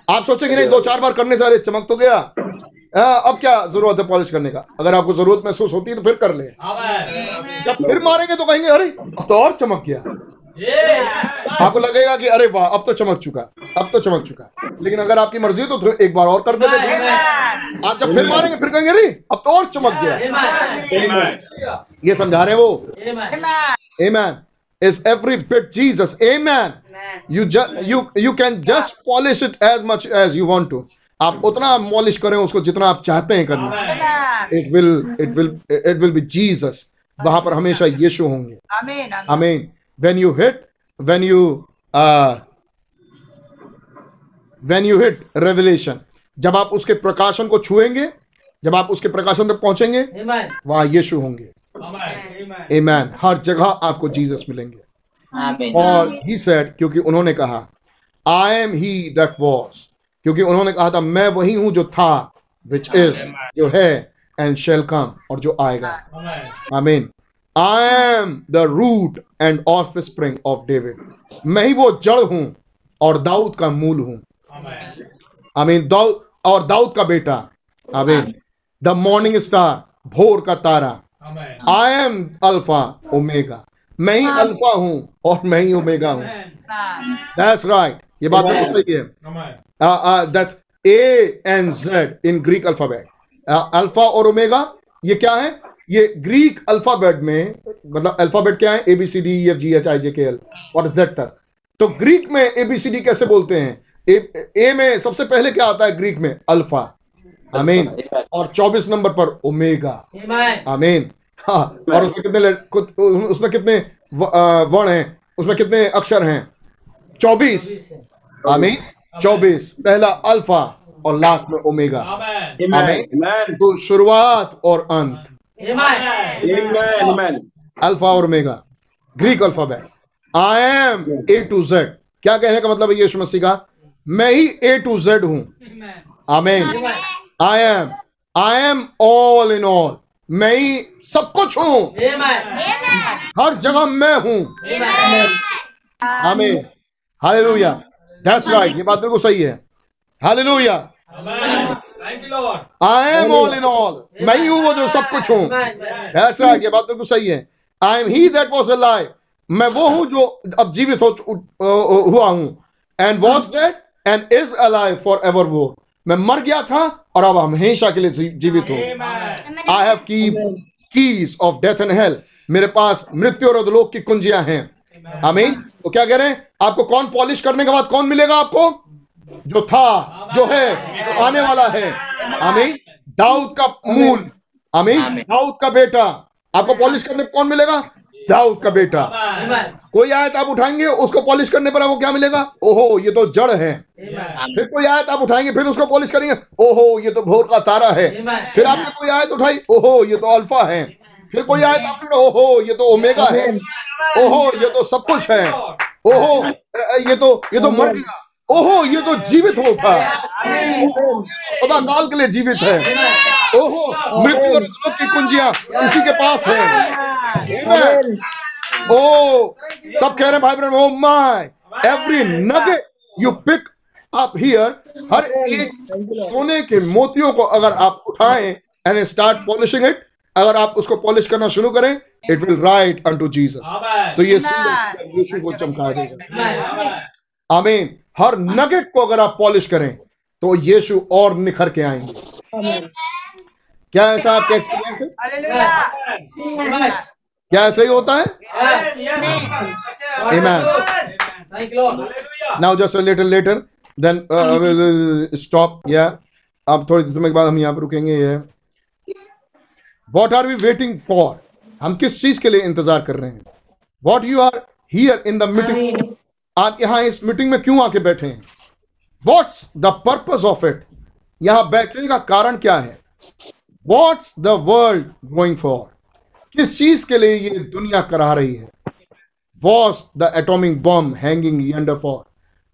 आप सोचेंगे नहीं दो चार बार करने से अरे चमक तो गया। हाँ, अब क्या ज़रूरत है पॉलिश करने का? अगर आपको ज़रूरत महसूस होती है तो फिर कर ले। जब फिर मारेंगे तो कहेंगे अरे अब तो और चमक गया। आपको लगेगा कि अरे वाह अब तो चमक चुका अब तो चमक चुका। लेकिन अगर आपकी मर्ज़ी है तो एक बार और कर देते आप जब फिर मारेंगे फिर कहेंगे अरे अब तो और चमक गया। ये समझा रहे हैं वो? Amen. Is every bit Jesus. Amen. You just you you can just polish it as much as you want to. आप उतना मॉलिश करें उसको जितना आप चाहते हैं करना। It will it will it will be Jesus वहाँ पर हमेशा यीशु होंगे। आमीन I mean, when you hit, when you, uh, when you जब आप उसके प्रकाशन को छुएँगे जब आप उसके प्रकाशन तक पहुँचेंगे वहाँ यीशु होंगे। Amen. हर जगह आपको जीसस मिलेंगे। और ही सेड क्योंकि उन्होंने कहा I am he that was क्योंकि उन्होंने कहा था मैं वही हूँ जो था विच इज़ जो है एंड शेल कम और जो आएगा. आमीन I am the root and offspring of David मैं ही वो जड़ हूँ और दाऊद का मूल हूँ। आमीन दाऊद और दाऊद का बेटा। आमीन द मॉर्निंग स्टार भोर का तारा। आई एम अल्फ़ा ओमेगा मैं ही अल्फ़ा हूँ और मैं ही ओमेगा हूँ। दैट्स राइट ये बात बिल्कुल सही है। That's A and Z in Greek alphabet alpha और ओमेगा ये क्या है? ये ग्रीक अल्फ़ाबेट में मतलब अल्फ़ाबेट क्या है? A B C D F G H I J K L और जेड तक। तो ग्रीक में ए बी सी डी कैसे बोलते हैं? ए, ए में सबसे पहले क्या आता है ग्रीक में? अल्फ़ा आमीन और 24 नंबर पर ओमेगा आमीन हाँ और उसमें कितने उसमें कितने वर्ण हैं उसमें कितने अक्षर हैं? 24 आमीन 24 पहला अल्फ़ा और लास्ट में ओमेगा। आमीन। तो शुरुआत और अंत। अल्फ़ा और omega. Greek alphabet. I am A to Z क्या कहने का मतलब है यीशु मसीह का? मैं ही ए टू जेड हूँ। आमीन। I am I am all in all मैं ही सब कुछ हूँ। हर जगह मैं हूँ। आमीन। हालेलुया। दैट्स राइट ये बात बिल्कुल सही है। Hallelujah. Thank you Lord I am all in all मैं ही हूँ वो जो सब कुछ हूँ। दैट्स राइट ये बात बिल्कुल सही है। I am he that was alive मैं वो हूँ जो अब जीवित हो हुआ हूँ। And was dead and is alive forever वो मैं मर गया था और अब हमेशा के लिए जीवित हो। I have key keys of death and hell मेरे पास मृत्यु और अधलोक की कुंजियाँ हैं। आमीन। तो क्या कह रहे हैं? आपको कौन पॉलिश करने के बाद कौन मिलेगा आपको? जो था जो है जो आने वाला है। आमीन। दाऊद का मूल। आमीन। दाऊद का बेटा। आपको पॉलिश करने कौन मिलेगा? दाऊद का बेटा। कोई आयत आप उठाएँगे उसको पॉलिश करने पर आपको क्या मिलेगा? ओहो ये तो जड़ है। फिर कोई आयत आप उठाएँगे फिर उसको पॉलिश करेंगे। ओहो ये तो भोर का तारा है। फिर आपने कोई आयत उठाई ओहो ये तो अल्फ़ा है। फिर कोई आयत आपने ओहो ये तो ओमेगा है। ओहो ये तो सब कुछ है। ओहो ये तो ये तो मर गया। ओहो ये तो जीवित हो उठा सदा काल के लिए जीवित है। ओहो मृत्यु और अधोलोक की कुंजियाँ इसी के पास है। ओ तब कह रहे भाई बहन ओ my every nugget you pick up here हर एक सोने के मोतियों को अगर आप उठाएँ एंड स्टार्ट पॉलिशिंग इट अगर आप उसको पॉलिश करना शुरू करें it will right unto Jesus तो ये सीधा यीशु को चमका देगा। आमीन हर नगेट को अगर आप पॉलिश करें तो यीशु और निखर के आएँगे। क्या ऐसा आपका एक्सपीरियंस है क्या ऐसा ही होता है? Amen. Thank you, Lord. now just a little later then uh, we'll, we'll stop. Yeah. अब थोड़ी समय के बाद हम यहाँ पर रुकेंगे ये। What are we waiting for हम किस चीज़ के लिए इंतज़ार कर रहे हैं? What you are here in the meeting आप यहाँ इस मीटिंग में क्यों आके बैठे हैं? What's the purpose of it यहाँ बैठने का कारण क्या है? What's the world going for किस चीज़ के लिए ये दुनिया करा रही है? What's the atomic bomb hanging yonder for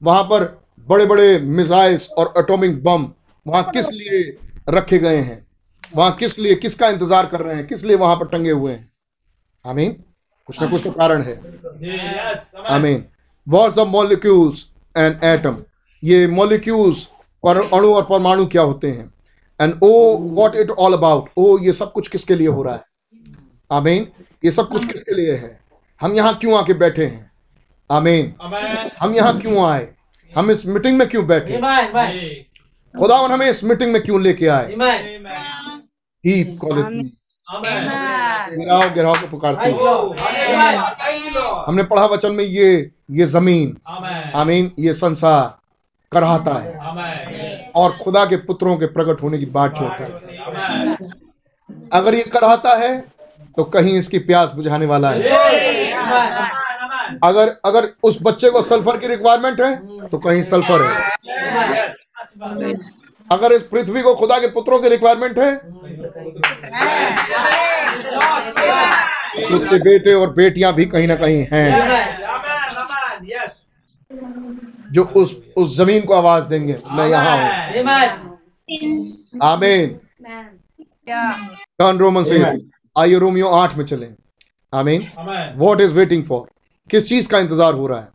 वहाँ पर बड़े बड़े मिसाइल्स और एटॉमिक बम वहाँ किस लिए रखे गए हैं? वहाँ किस लिए किसका इंतज़ार कर रहे हैं? किस लिए वहाँ पर टंगे हुए हैं? आमीन। कुछ ना कुछ तो कारण है। आमीन। What's the molecules and atom ये मॉलिक्यूल्स पर अणु और परमाणु क्या होते हैं? And oh what it all about oh ये सब कुछ किसके लिए हो रहा है? आमीन ये सब कुछ किसके लिए है? हम यहाँ क्यों आके बैठे हैं? आमीन हम यहाँ क्यों आए? हम इस मीटिंग में क्यों बैठे खुदा Amen. हमें इस मीटिंग में क्यों लेके आए? Amen. डीप क्वालिटी गिराओ गिराओ को पुकारते हैं। हमने पढ़ा वचन में ये ये ज़मीन आमीन। ये संसार कराहता है। और खुदा के पुत्रों के प्रकट होने की बात होता है अगर ये कराहता है तो कहीं इसकी प्यास बुझाने वाला है। अगर अगर उस बच्चे को सल्फ़र की रिक्वायरमेंट है तो कहीं सल्फ़र है। अगर इस पृथ्वी को खुदा के पुत्रों की रिक्वायरमेंट है तो उसके बेटे और बेटियाँ भी कहीं ना कहीं हैं। जो उस उस ज़मीन को आवाज़ देंगे। मैं यहाँ हूँ. आमीन टर्न रोमन से आइए रोमियो आठ में चलें। आमीन व्हाट इज़ वेटिंग फॉर किस चीज़ का इंतज़ार हो रहा है?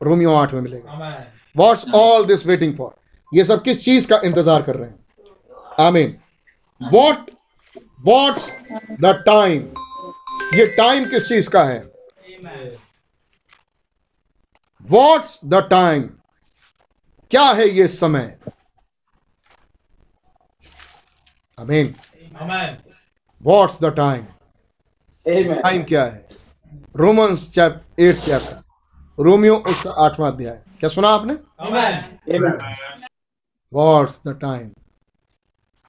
रोमियो आठ में मिलेगा। What's all this waiting for ये सब किस चीज़ का इंतज़ार कर रहे हैं? आमीन व्हाट व्हाट्स द टाइम ये टाइम किस चीज़ का है? वॉट्स द टाइम क्या है ये समय? अमीन वॉट्स द टाइम टाइम क्या है? रोमन्स चैप एट चैप्टर रोमियो उसका आठवां अध्याय. क्या सुना आपने? What's the time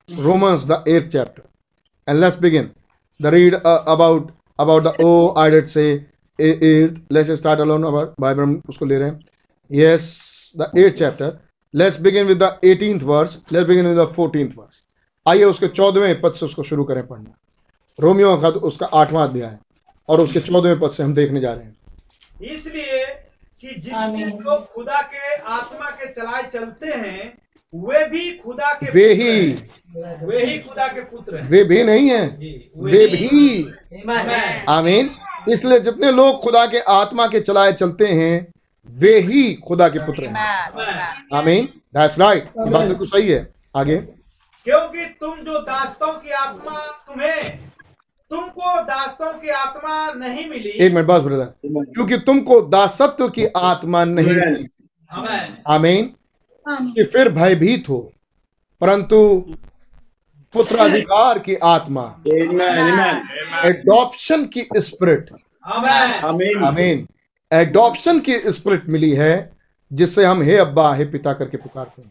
Romans the eighth chapter and let's begin the read about about about the oh I did say e- eighth. Let's start alone about Bible हम उसको ले रहे हैं. Yes, the eighth chapter. Let's begin with the 18th verse. Let's begin with the 14th verse. आइए उसके चौदहवें पद से उसको शुरू करें पढ़ना। रोमियो का उसका आठवां अध्याय है और उसके चौदहवें पद से हम देखने जा रहे हैं। इसलिए कि जितने लोग खुदा के आत्मा के चलाए चलते हैं वे भी खुदा के वे ही। वे ही खुदा के पुत्र हैं। वे भी नहीं है। जी वे भी। आमीन। इसलिए जितने लोग खुदा के आत्मा के चलाए चलते हैं वे ही खुदा के पुत्र हैं। आमीन। दैट्स राइट ये बात बिल्कुल सही है। आगे। क्योंकि तुम जो दास्तों की आत्मा तुम्हें तुमको दास्तों की आत्मा नहीं मिली। एक मिनट बस ब्रदर क्योंकि तुमको दासत्व की आत्मा नहीं मिली। आमीन। कि फिर भयभीत हो। परंतु पुत्राधिकार की आत्मा। एडॉप्शन की स्पिरिट Amen. आमीन एडॉप्शन की स्पिरिट मिली है जिससे हम हे अब्बा हे पिता करके पुकारते हैं।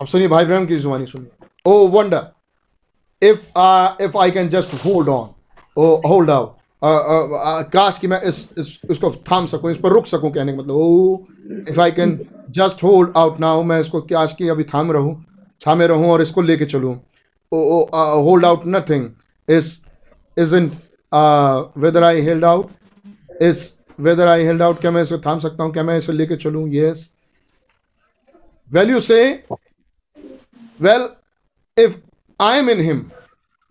अब सुनिए भाई ब्रह्म की जुबानी सुनिए। ओ wonder if if I can just hold on oh hold out काश कि मैं इस, इस इसको थाम सकूँ इस पर रुक सकूँ कहने का मतलब ओ if I can just hold out now मैं इसको काश कि अभी थाम रहूँ। थामे रहूँ और इसको लेके चलूँ। Hold out nothing is isn't uh, whether I held out is whether I held out क्या मैं इसे थाम सकता हूँ क्या मैं इसे लेके चलूँ? Well you say well if I am in him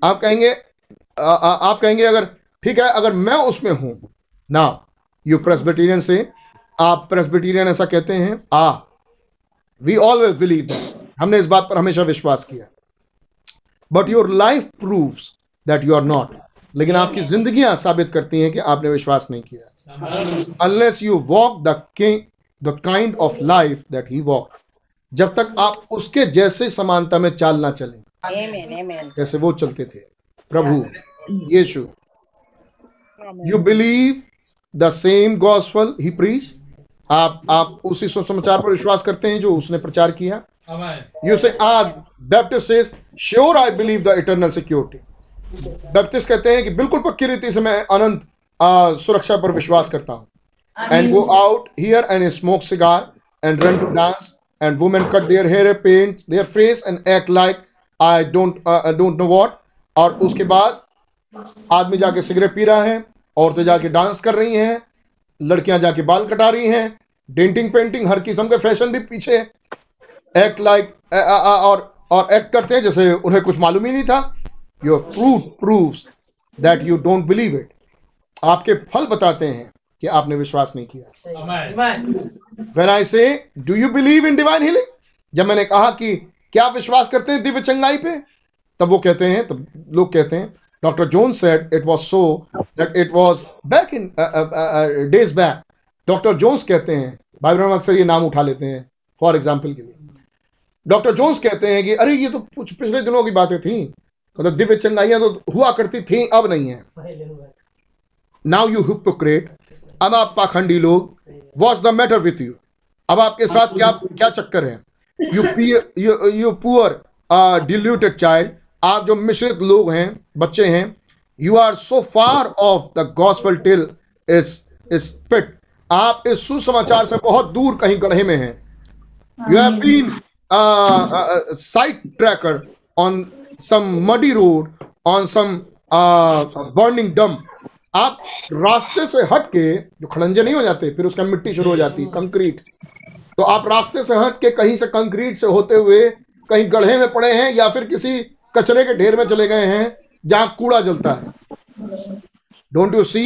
आप कहेंगे आ, आ, आप कहेंगे अगर ठीक है अगर मैं उसमें हूँ। ना यू प्रेसबिटेरियन से आप प्रेसबिटेरियन ऐसा कहते हैं आ वी ऑलवेज बिलीव हमने इस बात पर हमेशा विश्वास किया। But your life proves that you are not लेकिन आपकी जिंदगियाँ साबित करती हैं कि आपने विश्वास नहीं किया। Unless you walk the the kind of life that he walk जब तक आप उसके जैसे समानता में चाल ना चलें. जैसे वो चलते थे। प्रभु यीशु। You believe the same gospel he preach आप आप उसी सुसमाचार पर विश्वास करते हैं जो उसने प्रचार किया? Amen. You say a Baptist says sure I believe the eternal security Baptist कहते हैं कि बिल्कुल पक्की रीति से मैं अनंत आ, सुरक्षा पर विश्वास करता हूँ। And go out here and smoke cigar and run to dance and women cut their hair paint their face and act like I don't don't know what और उसके बाद आदमी जाके सिगरेट पी रहा है औरतें जाके डांस कर रही हैं लड़कियाँ जाके बाल कटा रही हैं डेंटिंग पेंटिंग हर किस्म के फ़ैशन भी पीछे। एक्ट लाइक और और एक्ट करते हैं जैसे उन्हें कुछ मालूम ही नहीं था। Your fruit proves that you don't believe it आपके फल बताते हैं कि आपने विश्वास नहीं किया। When I say do you believe in divine healing जब मैंने कहा कि क्या आप विश्वास करते हैं दिव्य चंगाई पे तब वो कहते हैं तब लोग कहते हैं doctor Jones said it was so that it was back in days back doctor Jones कहते हैं भाई ब्रह्म अक्सर ये नाम उठा लेते हैं फॉर एग्ज़ाम्पल के लिए. डॉक्टर जोन्स कहते हैं कि, अरे, ये तो कुछ पिछले दिनों की बातें थी। मतलब दिव्य चंगाइयाँ तो हुआ करती थी, अब नहीं है। नाउ यू हिपोक्रेट अब आप पाखंडी लोग what's the matter with you अब आपके साथ क्या क्या चक्कर है? You you you poor diluted child आप जो मिश्रित लोग हैं, बच्चे हैं you are so far off the gospel till this this pit आप इस सुसमाचार से बहुत दूर कहीं गढ़े में हैं। You have been uh, uh, side tracker on some muddy road on some uh, burning dump. आप रास्ते से हट के जो खड़ंजे नहीं हो जाते फिर उसका मिट्टी शुरू हो जाती कंक्रीट। तो आप रास्ते से हट के कहीं से कंक्रीट से होते हुए कहीं गढ़े में पड़े हैं या फिर किसी कचरे के ढेर में चले गए हैं जहाँ कूड़ा जलता है। Don't you see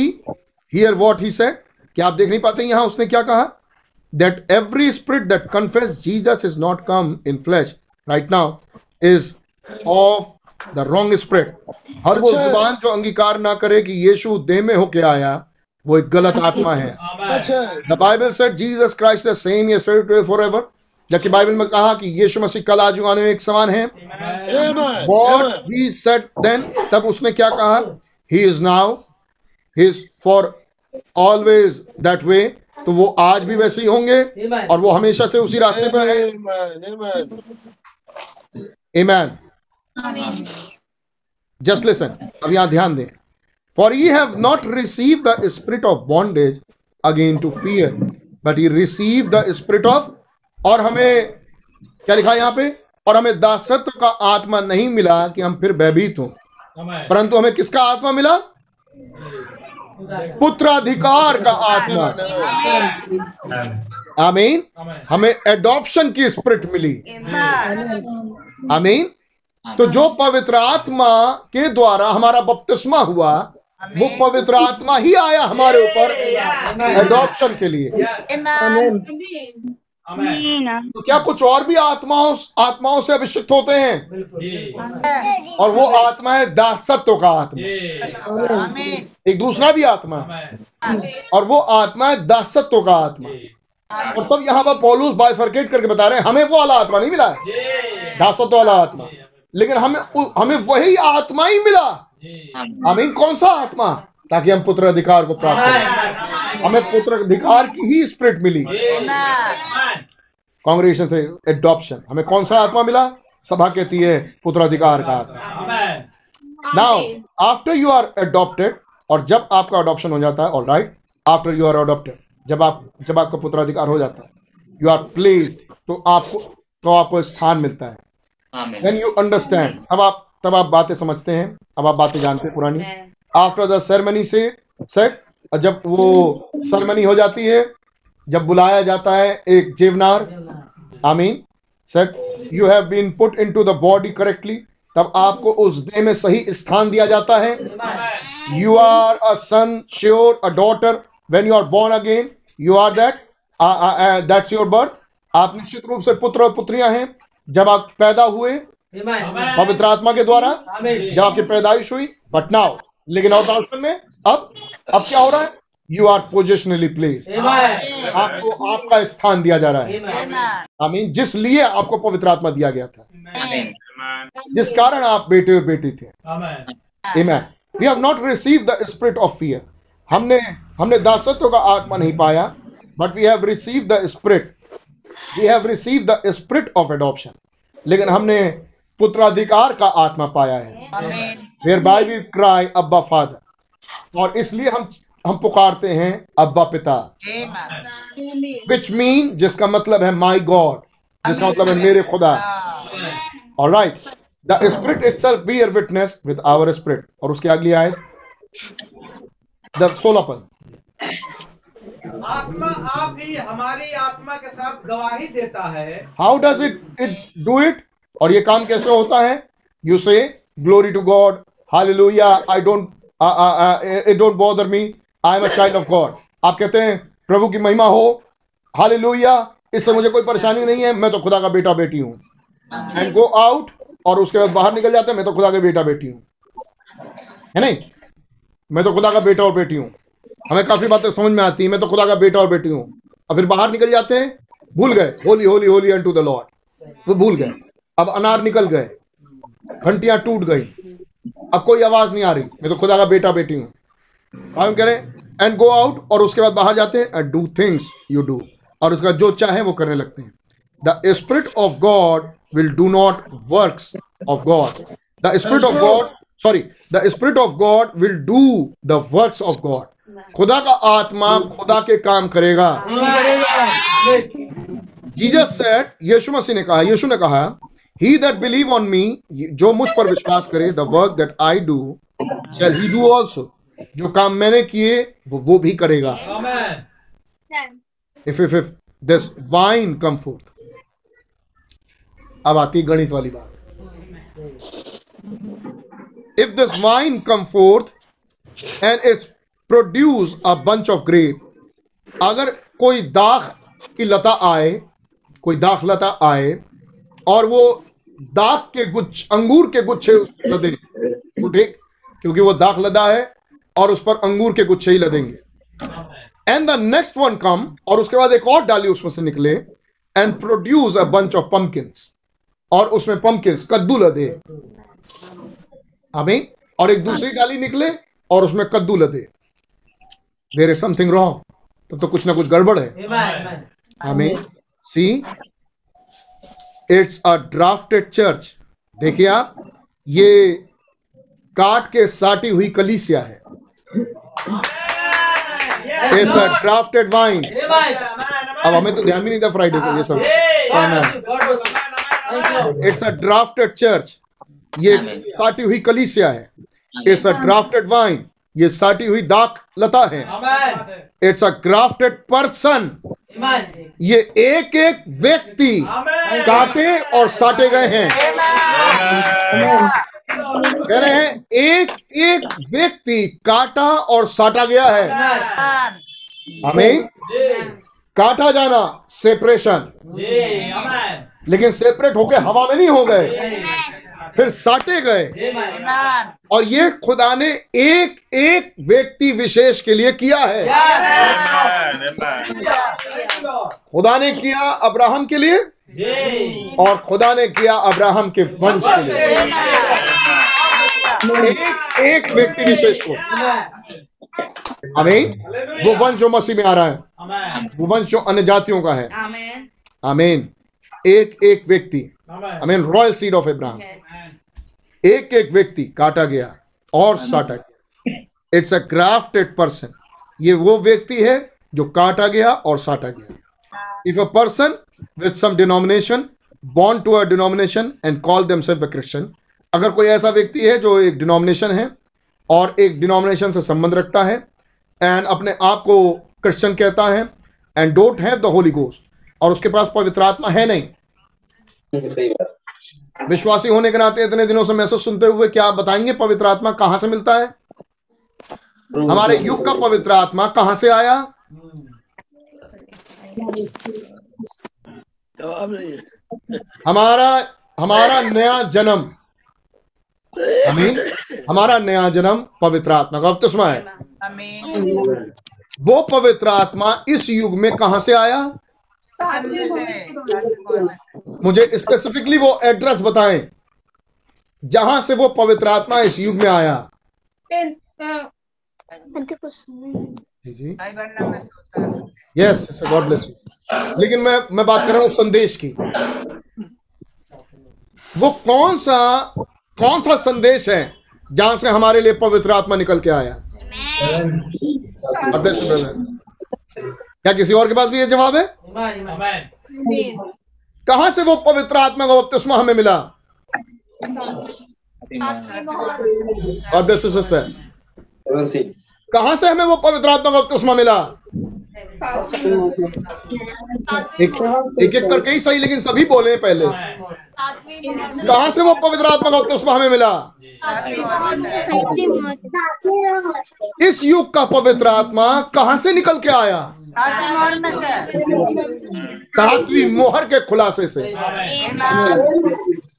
here what he said क्या आप देख नहीं पाते यहाँ उसने क्या कहा? That every spirit that confess Jesus is not come in flesh right now is of the wrong spirit हर वो अच्छा। ज़ुबान जो अंगीकार ना करे कि यीशु देह में होके आया वो एक गलत आत्मा है। The Bible said Jesus Christ the same yesterday forever जबकि बाइबल में कहा कि यीशु मसीह कल आज आने में एक समान है। Amen. what Amen. he said then तब उसने क्या कहा? He is now he is for always that way तो वो आज भी वैसे ही होंगे और वो हमेशा से उसी रास्ते पर है एमैन जस्ट लिसन अब यहाँ ध्यान दें। For you have not receive the spirit of bondage again to fear but you receive the spirit of और हमें क्या लिखा यहाँ पे? और हमें दासत्व का आत्मा नहीं मिला कि हम फिर भयभीत हों। परंतु हमें किसका आत्मा मिला? पुत्राधिकार का आत्मा। आमीन। हमें एडॉप्शन की स्प्रिट मिली। आमीन। तो जो पवित्र आत्मा के द्वारा हमारा बपतिस्मा हुआ वो पवित्र आत्मा ही आया हमारे ऊपर एडॉप्शन के लिए। आमीन तो क्या कुछ और भी आत्माओं आत्माओं से अभिषिक्त होते हैं? और वो आत्मा है दासत्व का आत्मा। एक दूसरा भी आत्मा। है और वो आत्मा है दासत्व का आत्मा। और तब यहाँ पर पौलुस बाइफरकेट करके बता रहे हैं हमें वो वाला आत्मा नहीं मिला। है दासत्व वाला आत्मा। लेकिन हमें हमें वही आत्मा ही मिला। हमें कौन सा आत्मा? ताकि हम पुत्र अधिकार को प्राप्त करें। हमें पुत्र अधिकार की ही स्पिरिट मिली। कांग्रेगेशन से एडॉप्शन हमें कौन सा आत्मा मिला? सभा कहती है पुत्र अधिकार का आत्मा। Now after you are adopted और जब आपका अडॉप्शन हो जाता है all right after you are adopted जब आप जब आपका पुत्राधिकार हो जाता है यू आर प्लेस्ड तो आपको तो आपको स्थान मिलता है। देन यू अंडरस्टैंड तब आप तब आप बातें समझते हैं अब आप बातें जानते हैं पुरानी। आफ्टर द सेरेमनी से सेट जब वो सेरेमनी हो जाती है जब बुलाया जाता है एक जेवनार आमीन set you have been put into the body correctly तब आपको उस देह में सही स्थान दिया जाता है। You are a son sure a daughter when you are born again you are that that's your birth आप निश्चित रूप से पुत्र और पुत्रियाँ हैं जब आप पैदा हुए पवित्र आत्मा के द्वारा जब आपकी पैदाइश हुई बट नाउ लेकिन अडॉप्शन में अब अब क्या हो रहा है? यू आर पोजिशनली प्लेस्ड आपको आपका स्थान दिया जा रहा है। आई मीन जिस लिए आपको पवित्र आत्मा दिया गया था। जिस कारण आप बेटे और बेटी थे। Amen. We have not received the spirit of fear. हमने हमने दासत्व का आत्मा नहीं पाया but we have receive the spirit we have receive the spirit of adoption लेकिन हमने पुत्राधिकार का आत्मा पाया है। Whereby we cry Abba father और इसलिए हम हम पुकारते हैं अब्बा पिता. विच मीन जिसका मतलब है माई गॉड जिसका मतलब है मेरे खुदा. All right. The spirit itself bear witness with our spirit और उसके अगली आयत। द सोलहपन आत्मा आप ही हमारी आत्मा के साथ गवाही देता है। How does it it do it और ये काम कैसे होता है? You say glory to God hallelujah I don't it don't bother me I am a child of God आप कहते हैं, प्रभु की महिमा हो. हालेलुया इससे मुझे कोई परेशानी नहीं है। मैं तो खुदा का बेटा बेटी हूँ। एंड गो आउट और उसके बाद बाहर निकल जाते हैं। मैं तो खुदा का बेटा बेटी हूँ। है नहीं? मैं तो खुदा का बेटा और बेटी हूँ। हमें काफ़ी बातें समझ में आती है। मैं तो खुदा का बेटा और बेटी हूँ। और फिर बाहर निकल जाते हैं। भूल गए। Holy holy holy and to the Lord वो भूल गए। अब अनार निकल गए। घंटियाँ टूट गई। अब कोई आवाज़ नहीं आ रही। मैं तो खुदा का बेटा बेटी हूँ। हम कह रहे एंड गो आउट और उसके बाद बाहर जाते हैं and do things you do और उसका जो चाहे वो करने लगते हैं। The spirit of God will do not work of God the spirit of God sorry the spirit of God will do the works of God खुदा का आत्मा खुदा के काम करेगा। जीसस सेड यीशु मसीह ने कहा यीशु ने कहा he that believe on me जो मुझ पर विश्वास करे the work that I do shall he do also जो काम मैंने किए वो वो भी करेगा। If if if this vine come forth अब आती गणित वाली बात। If this vine come forth and it's produce a bunch of grape अगर कोई दाख की लता आए कोई दाख लता आए और वो दाख के गुच्छ अंगूर के गुच्छे उस पर लदे। तो ठीक? क्योंकि वो दाख लदा है और उस पर अंगूर के गुच्छे ही लदेंगे। And the next one come और उसके बाद एक और डाली उसमें से निकले and produce a bunch of pumpkins और उसमें पम्पकिंस कद्दू लदे। हमें और एक दूसरी डाली निकले और उसमें कद्दू लदे। देर इज़ समथिंग रॉन्ग तब तो कुछ ना कुछ गड़बड़ है। हमें see it's a drafted church देखिए आप ये काट के साटी हुई कलीसिया है। इट्स अ ड्राफ्टेड वाइन अब हमें तो ध्यान भी नहीं था फ्राइडे को ये सब। इट्स अ ड्राफ्टेड चर्च ये साटी हुई कलीसिया है। इट्स अ ड्राफ्टेड वाइन ये साटी हुई दाख लता है। इट्स अ ग्राफ्टेड पर्सन ये एक एक व्यक्ति काटे और साटे गए हैं। कह रहे हैं एक एक व्यक्ति काटा और साटा गया है। हमें काटा जाना सेपरेशन लेकिन सेपरेट होके हवा में नहीं हो गए। फिर साटे गए। और ये खुदा ने एक एक व्यक्ति विशेष के लिए किया है। खुदा ने किया अब्राहम के लिए और खुदा ने किया अब्राहम के वंश के लिए। एक एक व्यक्ति विशेष को। हमें वो वंश जो मसीह में आ रहा है वो वंश जो अन्य जातियों का है। आमीन। एक एक व्यक्ति। आमीन। रॉयल सीड ऑफ़ इब्राहिम एक एक व्यक्ति काटा गया और साटा गया। इट्स अ ग्राफ्टेड पर्सन ये वो व्यक्ति है जो काटा गया और साटा गया। If a person with some denomination born to a denomination and call them self Christian अगर कोई ऐसा व्यक्ति है जो एक डिनोमिनेशन है और एक डिनोमिनेशन से संबंध रखता है एंड अपने आप को क्रिश्चियन कहता है and don't have the Holy Ghost और उसके पास पवित्र आत्मा है नहीं विश्वासी होने के नाते इतने दिनों से मैसेज सुनते हुए क्या आप बताएँगे? पवित्र आत्मा कहाँ से मिलता है? हमारे युग का पवित्र आत्मा कहाँ से आया? तो। हमारा हमारा नया जन्म। अमीन हमारा नया जन्म पवित्र आत्मा का। बपतिस्मा है वो पवित्र आत्मा इस युग में कहाँ से आया? मुझे स्पेसिफिकली वो एड्रेस बताएँ जहाँ से वो पवित्र आत्मा इस युग में आया। हूँ। यस गॉड ब्लेस यू लेकिन मैं मैं बात कर रहा हूँ संदेश की। वो कौन सा कौन सा संदेश है जहाँ से हमारे लिए पवित्र आत्मा निकल के आया God bless you, brother. क्या किसी और के पास भी ये जवाब है? कहा से वो पवित्र आत्मा का बपतिस्मा हमें मिला. कहाँ से हमें वो पवित्र आत्मा का बपतिस्मा मिला? एक एक एक करके ही सही लेकिन सभी बोले पहले। कहा से वो पवित्र आत्मा का बपतिस्मा हमें मिला? इस युग का पवित्र आत्मा कहाँ से निकल के आया? सातवीं मोहर के खुलासे से।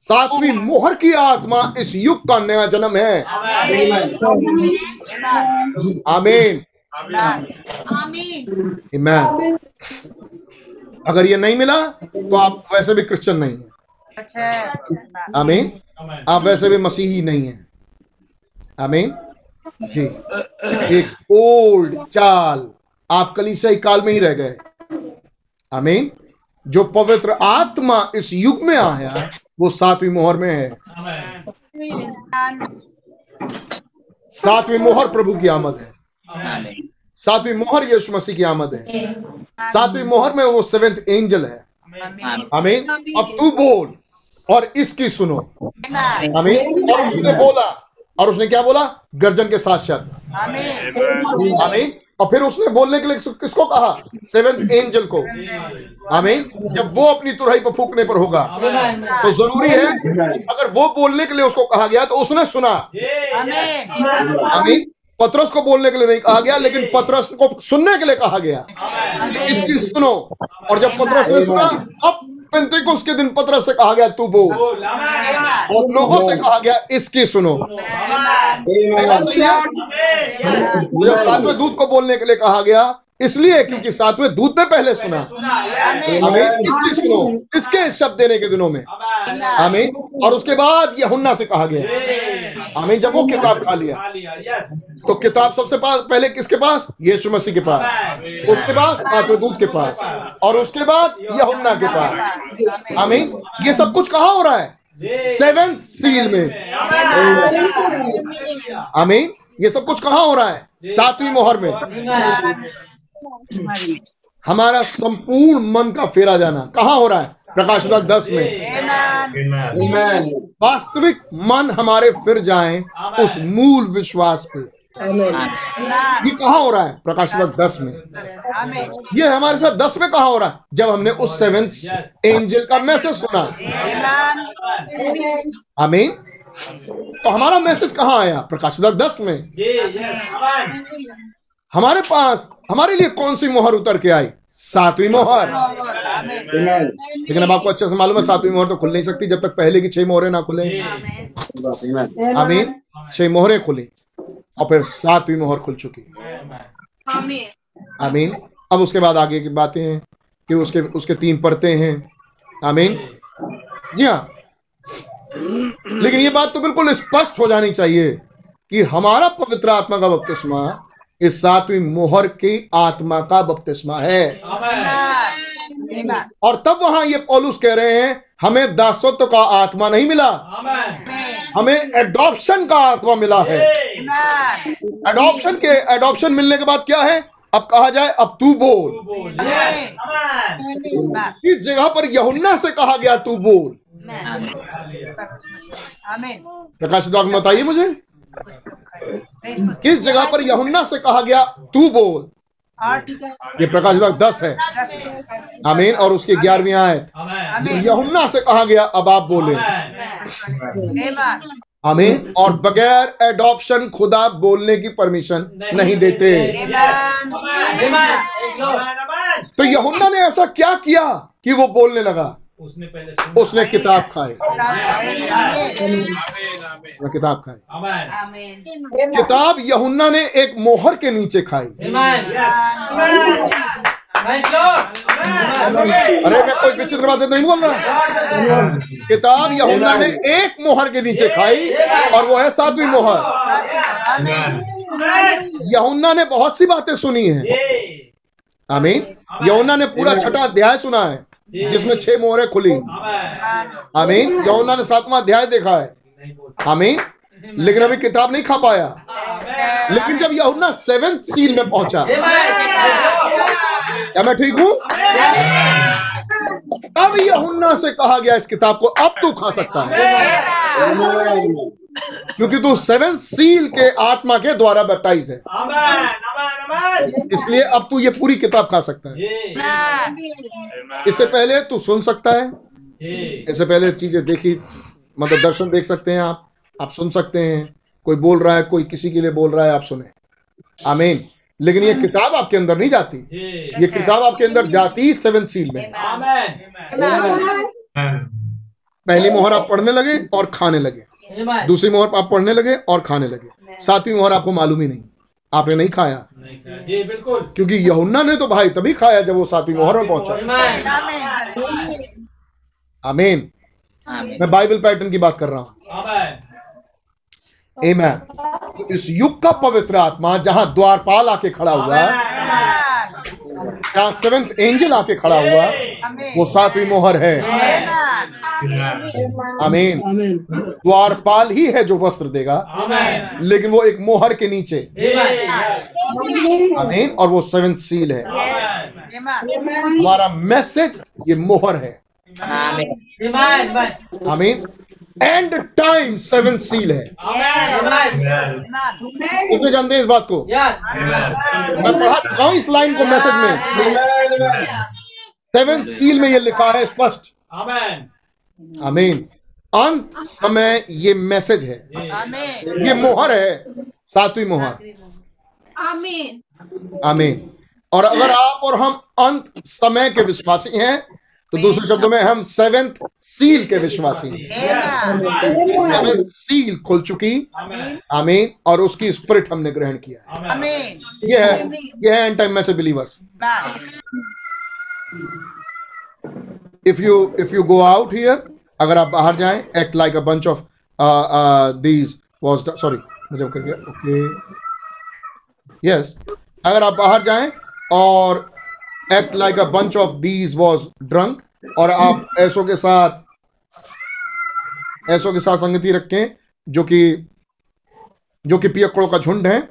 सातवीं मोहर की आत्मा इस युग का नया जन्म है। आमीन। ईमान अगर ये नहीं मिला तो आप वैसे भी क्रिश्चियन नहीं है। आमीन। आप वैसे भी मसीही नहीं है। आमीन। जी। एक ओल्ड चाल। आप कलीसियाई काल में ही रह गए। आमीन। जो पवित्र आत्मा इस युग में आया वो सातवीं मोहर में है। सातवीं मोहर प्रभु की आमद है। सातवीं मोहर यीशु मसीह की आमद है। सातवीं मोहर में वो सेवेंथ एंजल है। आमीन। अब तू बोल और इसकी सुनो। आमीन। और उसने बोला और उसने क्या बोला? गर्जन के साथ शब्द आमीन। और फिर उसने बोलने के लिए किसको कहा? सेवेंथ एंजल को। आमीन जब वो अपनी तुरही पर फूकने पर होगा तो ज़रूरी है अगर वो बोलने के लिए उसको कहा गया तो उसने सुना। आमीन पत्रस को बोलने के लिए नहीं कहा गया, लेकिन पत्रस को सुनने के लिए कहा गया इसकी सुनो। और जब पत्रस ने सुना, अब पेंतिकुस के दिन पत्र से कहा गया तू बोल। और लोगों से कहा गया इसकी सुनो। सही जब सातवें दूध को बोलने के लिए कहा गया इसलिए क्योंकि सातवें दूत ने पहले सुना। सुना हमें इसकी सुनो इसके शब्द देने के दिनों में। आमीन। और उसके बाद यह यहुन्ना से कहा गया। आमीन जब वो किताब खा लिया। तो किताब सबसे पा- पहले किसके पास? यीशु मसीह के पास। उसके बाद सातवें दूत के पास। और उसके बाद यहुन्ना के पास। आमीन। ये सब कुछ कहा हो रहा है? सेवेंथ सील में। आमीन। ये सब कुछ कहा हो रहा है? सातवीं मोहर में। हमारा। संपूर्ण मन का फेरा जाना। कहाँ हो रहा है? प्रकाश दस में। वास्तविक मन हमारे फिर जाए उस मूल विश्वास पे। ये कहाँ हो रहा है? प्रकाश दस में। ये हमारे साथ दस में कहा हो रहा है? जब हमने उस सेवेंथ एंजल का मैसेज सुना। आमीन तो हमारा मैसेज कहाँ आया? प्रकाश दस में। जी यस आमेन हमारे पास हमारे लिए कौन सी मोहर उतर के आई? सातवीं मोहर। लेकिन अब आपको अच्छे से मालूम है सातवीं मोहर तो खुल नहीं सकती जब तक पहले की छह मोहरें ना खुले। आमीन। छह मोहरें खुली और फिर सातवीं मोहर खुल चुकी। आमीन। अब उसके बाद आगे की बातें हैं कि उसके उसके तीन परतें हैं। आमीन। जी हाँ। लेकिन ये बात तो बिल्कुल स्पष्ट हो जानी चाहिए कि हमारा पवित्र आत्मा का बपतिस्मा इस सातवीं मोहर की आत्मा का बपतिस्मा है। और तब वहाँ ये पौलुस कह रहे हैं हमें दासत्व का आत्मा नहीं मिला। हमें एडॉप्शन का आत्मा मिला है। एडॉप्शन के एडॉप्शन मिलने के बाद क्या है? अब कहा जाए अब तू बोल। तू बोल इस जगह पर यहुन्ना से कहा गया तू बोल। प्रकाश बताइए मुझे। इस जगह पर यहुन्ना से कहा गया तू बोल। ये प्रकाश द्वार दस है। आमीन। और उसकी ग्यारहवीं आयत। यहुन्ना से कहा गया अब आप बोले। आमीन। और बगैर एडॉप्शन खुदा बोलने की परमिशन नहीं देते। तो यहुन्ना ने ऐसा क्या किया कि वो बोलने लगा? उसने पहले उसने किताब खाई। किताब खाई। किताब यहुन्ना ने एक मोहर के नीचे खाई। अरे मैं कोई विचित्र बात नहीं बोल रहा। किताब यहुन्ना ने एक मोहर के नीचे खाई और वो है सातवीं मोहर। यहुन्ना ने बहुत सी बातें सुनी हैं। आमीन। यहुन्ना ने पूरा छठा अध्याय सुना है। जिसमें छह मोहरें खुली। आमीन। यहुन्ना ने सातवां अध्याय देखा है। आमीन। लेकिन अभी किताब नहीं खा पाया। लेकिन जब यहुन्ना सेवेंथ सील में पहुँचा। क्या मैं ठीक हूँ? अब यहुन्ना से कहा गया इस किताब को अब तू खा सकता है। क्योंकि तू सेवेंथ सील के आत्मा के द्वारा बैप्टाइज है। इसलिए अब तू ये पूरी किताब खा सकता है। इससे पहले तू सुन सकता है। इससे पहले चीज़ें देखी मतलब दर्शन देख सकते हैं आप। आप सुन सकते हैं। कोई बोल रहा है कोई किसी के लिए बोल रहा है आप सुने। आमीन लेकिन ये किताब आपके अंदर नहीं जाती। ये किताब आपके अंदर जाती सेवन सील में। पहली मोहर आप पढ़ने लगे और खाने लगे। दूसरी मोहर आप पढ़ने लगे और खाने लगे। सातवीं मोहर आपको मालूम ही नहीं। आपने नहीं खाया। जी बिल्कुल। क्योंकि यहुन्ना ने तो भाई तभी खाया जब वो सातवीं मोहर में पहुँचा। आमीन मैं। बाइबल पैटर्न की बात कर रहा हूँ। आमेन Amen. तो इस युग का पवित्र आत्मा जहाँ द्वारपाल आके खड़ा हुआ जहाँ सेवेंथ एंजल आके खड़ा हुआ? वो सातवीं मोहर है। आमीन द्वारपाल ही है जो वस्त्र देगा। लेकिन वो एक मोहर के नीचे। आमीन और वो सेवेंथ सील है। हमारा मैसेज ये मोहर है। आमीन एंड टाइम सेवन सील है। कितने जानते हैं इस बात को? मैं पढ़ा चुका हूँ इस लाइन को मैसेज में। सेवन सील में ये लिखा है स्पष्ट। आमेन आमीन अंत समय ये मैसेज है। ये मोहर है। सातवीं मोहर। आमीन और अगर आप और हम अंत समय के विश्वासी हैं तो दूसरे शब्दों में हम सेवेंथ सील के विश्वासी सेवेंथ सील खुल चुकी आमीन और उसकी स्पिरिट हमने ग्रहण किया है आमीन ये है ये है एंड टाइम में से believers if you if you go out here अगर आप बाहर जाएँ act like a bunch of these uh, these was sorry. मुझे कर गया ओके यस अगर आप बाहर जाएँ और act like a bunch of these was drunk और आप ऐसों के साथ ऐसों के साथ संगति रखें जो कि जो कि पियक्कड़ों का झुंड है।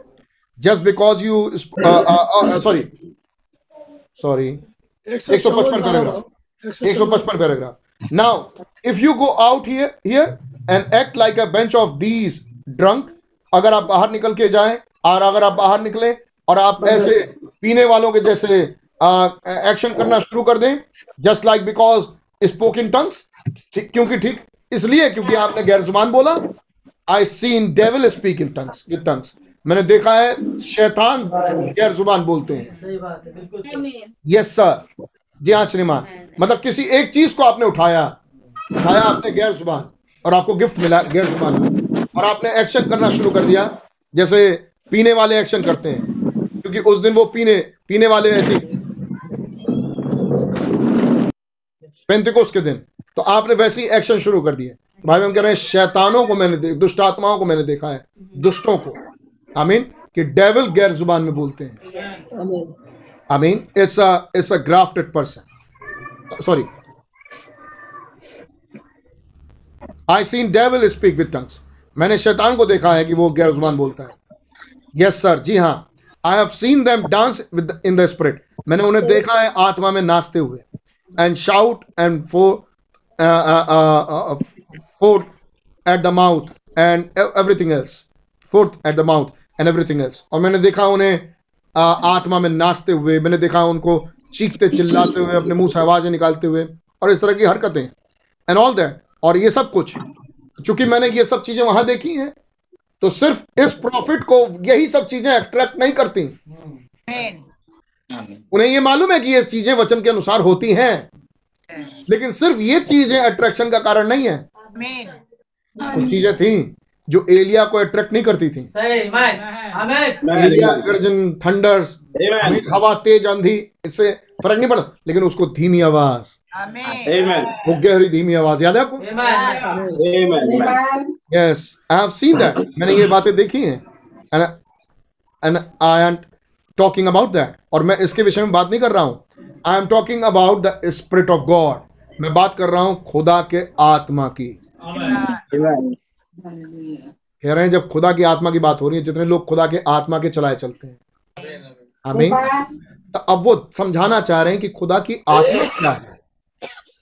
Just because you sorry sorry एक 155 paragraph 155 paragraph now if you go out here here and act like a bench of these drunk अगर आप बाहर निकल के जाएँ और अगर आप बाहर निकले और आप ऐसे पीने वालों के जैसे एक्शन करना शुरू कर दें just like because spoke in tongues क्योंकि ठीक इसलिए क्योंकि आपने गैर ज़ुबान बोला I seen devil speak in tongues with tongues मैंने देखा है शैतान गैर ज़ुबान बोलते हैं। सही बात है बिल्कुल सही। यस सर जी हाँ श्रीमान। मतलब किसी एक चीज़ को आपने उठाया उठाया आपने गैर ज़ुबान और आपको गिफ्ट मिला गैर ज़ुबान। और आपने एक्शन करना शुरू कर दिया जैसे पीने वाले एक्शन करते हैं। क्योंकि उस दिन वो पीने पीने वाले ऐसे पेंतिकोस के दिन। तो आपने वैसे ही एक्शन शुरू कर दिए। भाई हम कह रहे हैं शैतानों को मैंने दुष्ट आत्माओं को मैंने देखा है। दुष्टों को। आई मीन कि डेविल गैर ज़ुबान में बोलते हैं। I mean, it's a it's a grafted person. Sorry. I seen devil speak with tongues. मैंने शैतान को देखा है कि वो गैर ज़ुबान बोलता है। यस सर जी हाँ। I have seen them dance with in the spirit मैंने उन्हें देखा है आत्मा में नाचते हुए। And shout and fo forth at the mouth and everything else forth at the mouth and everything else और मैंने देखा उन्हें आत्मा में नाचते हुए मैंने देखा उनको चीखते चिल्लाते हुए अपने मुँह से आवाज़ें निकालते हुए और इस तरह की हरकतें एंड ऑल दैट और ये सब कुछ चूँकि मैंने ये सब चीज़ें वहाँ देखी हैं तो सिर्फ़ इस प्रॉफिट को यही सब चीज़ें अट्रैक्ट नहीं करती। उन्हें ये मालूम है कि ये चीज़ें वचन के अनुसार होती हैं। लेकिन सिर्फ़ ये चीज़ें अट्रैक्शन का कारण नहीं है। कुछ चीज़ें थी जो एलिया को अट्रैक्ट नहीं करती थी। सही मैन आमीन एलिया गर्जन थंडर्स हवा तेज आंधी इससे फ़र्क नहीं पड़ता। लेकिन उसको धीमी आवाज़। वो गहरी धीमी आवाज़ याद है आपको? Yes I have seen that मैंने ये बातें देखी हैं। And and I am talking about that और मैं इसके विषय में बात नहीं कर रहा हूँ। I am talking about the spirit of God मैं बात कर रहा हूँ खुदा के आत्मा की। कह रहे हैं जब खुदा की आत्मा की बात हो रही है जितने लोग खुदा के आत्मा के चलाए चलते हैं। आमीन। तो अब वो समझाना चाह रहे हैं कि खुदा की आत्मा क्या है।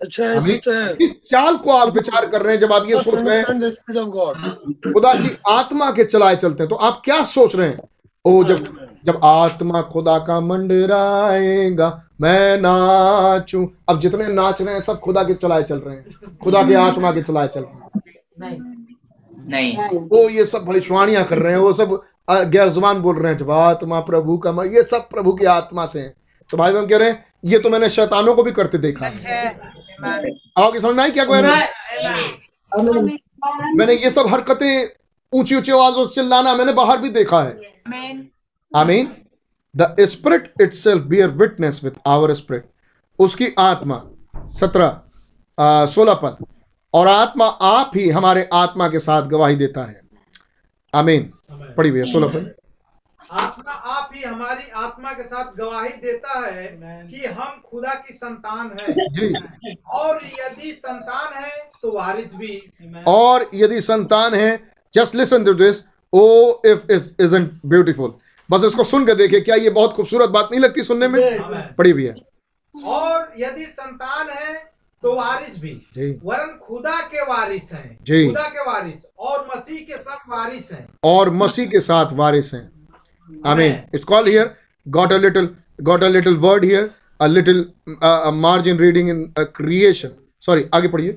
अच्छा है। किस चाल को आप विचार कर रहे हैं जब आप ये सोच रहे हैं? खुदा की आत्मा के चलाए चलते हैं। तो आप क्या सोच रहे हैं? ओ जब जब आत्मा खुदा का मंडराएगा मैं नाचू। अब जितने नाच रहे हैं सब खुदा के चलाए चल रहे हैं। खुदा के आत्मा के चलाए चल रहे हैं। नहीं। नहीं। वो ये सब भविष्यवाणियाँ कर रहे हैं वो सब गैर ज़ुबान बोल रहे हैं जब आत्मा प्रभु का मन ये सब प्रभु की आत्मा से हैं। तो भाई बहन कह रहे हैं ये तो मैंने शैतानों को भी करते देखा। है आओगे समझ में आई क्या कह रहे हैं? मैंने ये सब हरकतें ऊँची ऊँची आवाजों से चिल्लाना मैंने बाहर भी देखा है। I mean the spirit itself bear witness with our spirit उसकी आत्मा सत्रह सोलह पद। और आत्मा आप ही हमारे आत्मा के साथ गवाही देता है। आमीन। पढ़ी भैया सोलह पद। आत्मा आप ही हमारी आत्मा के साथ गवाही देता है कि हम खुदा की संतान है। जी। और यदि संतान है तो वारिस भी। और यदि संतान है just listen to this oh if is isn't beautiful बस इसको सुन के देखिए क्या ये बहुत खूबसूरत बात नहीं लगती सुनने में? पढ़ी भैया और यदि संतान है तो वारिस भी। जी। वरन खुदा के वारिस हैं। जी। खुदा के वारिस। और मसीह के सब वारिस हैं। और मसीह के साथ वारिस हैं। आमीन। It's called here got a little got a little word here a little margin reading in creation sorry आगे पढ़िए।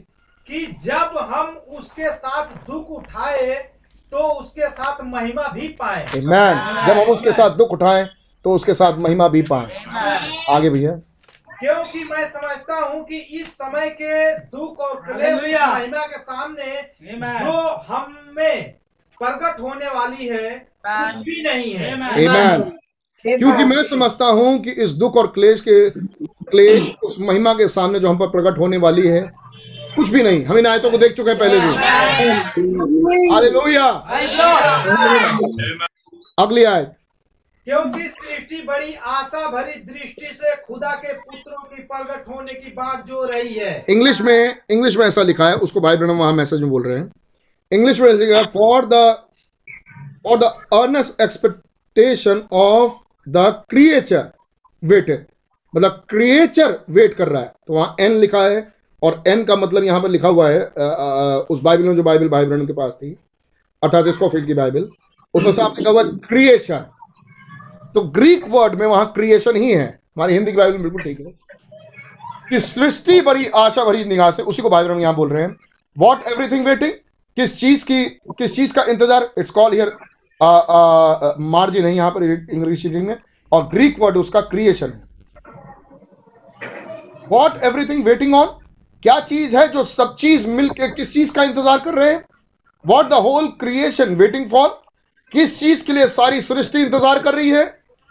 कि जब हम उसके साथ दुख उठाए तो उसके साथ महिमा भी पाए। मैन जब हम उसके साथ दुख उठाएँ तो उसके साथ महिमा भी पाए। आगे भैया। क्योंकि मैं समझता हूँ कि इस समय के दुख और क्लेश महिमा के सामने जो हम में प्रकट होने वाली है कुछ भी नहीं है। Amen. क्योंकि मैं समझता हूँ कि इस दुख और क्लेश के क्लेश उस महिमा के सामने जो हम पर प्रकट होने वाली है कुछ भी नहीं। हम इन आयतों को देख चुके हैं पहले भी। Thank Lord. अगली आयत। क्योंकि सृष्टि बड़ी आशा भरी दृष्टि से खुदा के पुत्रों की प्रकट होने की बात जो रही है। इंग्लिश में इंग्लिश में ऐसा लिखा है उसको भाई ब्रह्म वहाँ मैसेज में बोल रहे हैं। इंग्लिश में लिखा है for the for the earnest expectation of the creature waited मतलब क्रिएचर वेट कर रहा है। तो वहाँ एन लिखा है और एन का मतलब यहाँ पर लिखा हुआ है अ, अ, उस बाइबल में जो बाइबल भाई ब्रह्म के पास थी अर्थात स्कॉफील्ड की बाइबल उसमें साफ़ लिखा हुआ है क्रिएशन तो ग्रीक वर्ड में वहाँ क्रिएशन ही है। हमारी हिंदी की बाइबल बिल्कुल ठीक है। कि सृष्टि बड़ी आशा भरी निगाह से उसी को भाई ब्रह्म यहाँ बोल रहे हैं। वॉट एवरीथिंग वेटिंग किस चीज़ की किस चीज़ का इंतज़ार? इट्स कॉल हियर मार्जिन है यहाँ पर इंग्लिश रीडिंग में और ग्रीक वर्ड उसका क्रिएशन है। वॉट एवरीथिंग वेटिंग ऑन क्या चीज़ है जो सब चीज़ मिलके किस चीज़ का इंतज़ार कर रहे हैं? What the whole creation waiting for किस चीज़ के लिए सारी सृष्टि इंतज़ार कर रही है?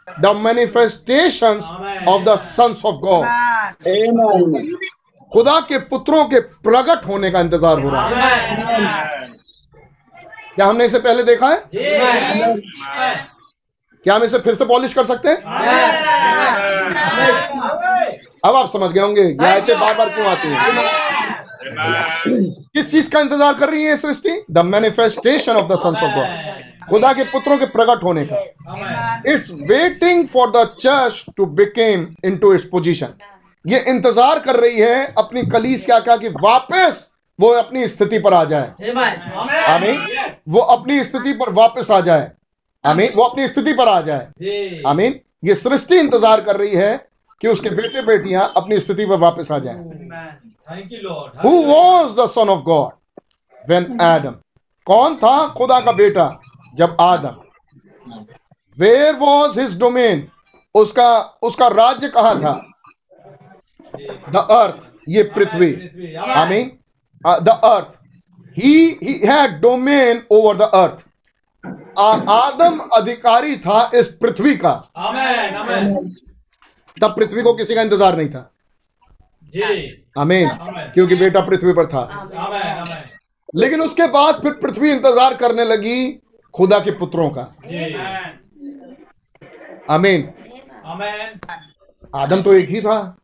The manifestation of the sons of God खुदा के पुत्रों के प्रकट होने का इंतज़ार हो रहा है। क्या हमने इसे पहले देखा है? क्या हम इसे फिर से पॉलिश कर सकते हैं? अब आप समझ गए होंगे ये आयतें बार बार क्यों आती हैं? किस चीज़ का इंतज़ार कर रही है सृष्टि? The manifestation of the sons of God खुदा के पुत्रों के प्रकट होने का। It's waiting for the church to became into its position ये इंतज़ार कर रही है अपनी कलीस क्या क्या कि वापस वो अपनी स्थिति पर आ जाए. आमीन। वो अपनी स्थिति पर वापस आ जाए। आमीन। वो अपनी स्थिति पर आ जाए। जी आमीन। ये सृष्टि इंतज़ार कर रही है कि उसके बेटे बेटियाँ अपनी स्थिति पर वापस आ जाएँ। Who was the son of God when Adam कौन था खुदा का बेटा जब आदम? वेयर वॉज़ हिज डोमेन उसका उसका राज्य कहाँ था? द अर्थ ये पृथ्वी। I mean the earth he he had domain over the earth आदम अधिकारी था इस पृथ्वी का। आमेन आमेन तब पृथ्वी को किसी का इंतज़ार नहीं था। जी। आमीन। क्योंकि बेटा पृथ्वी पर था। लेकिन उसके बाद फिर पृथ्वी इंतज़ार करने लगी खुदा के पुत्रों का। आमेन। आदम तो एक ही था।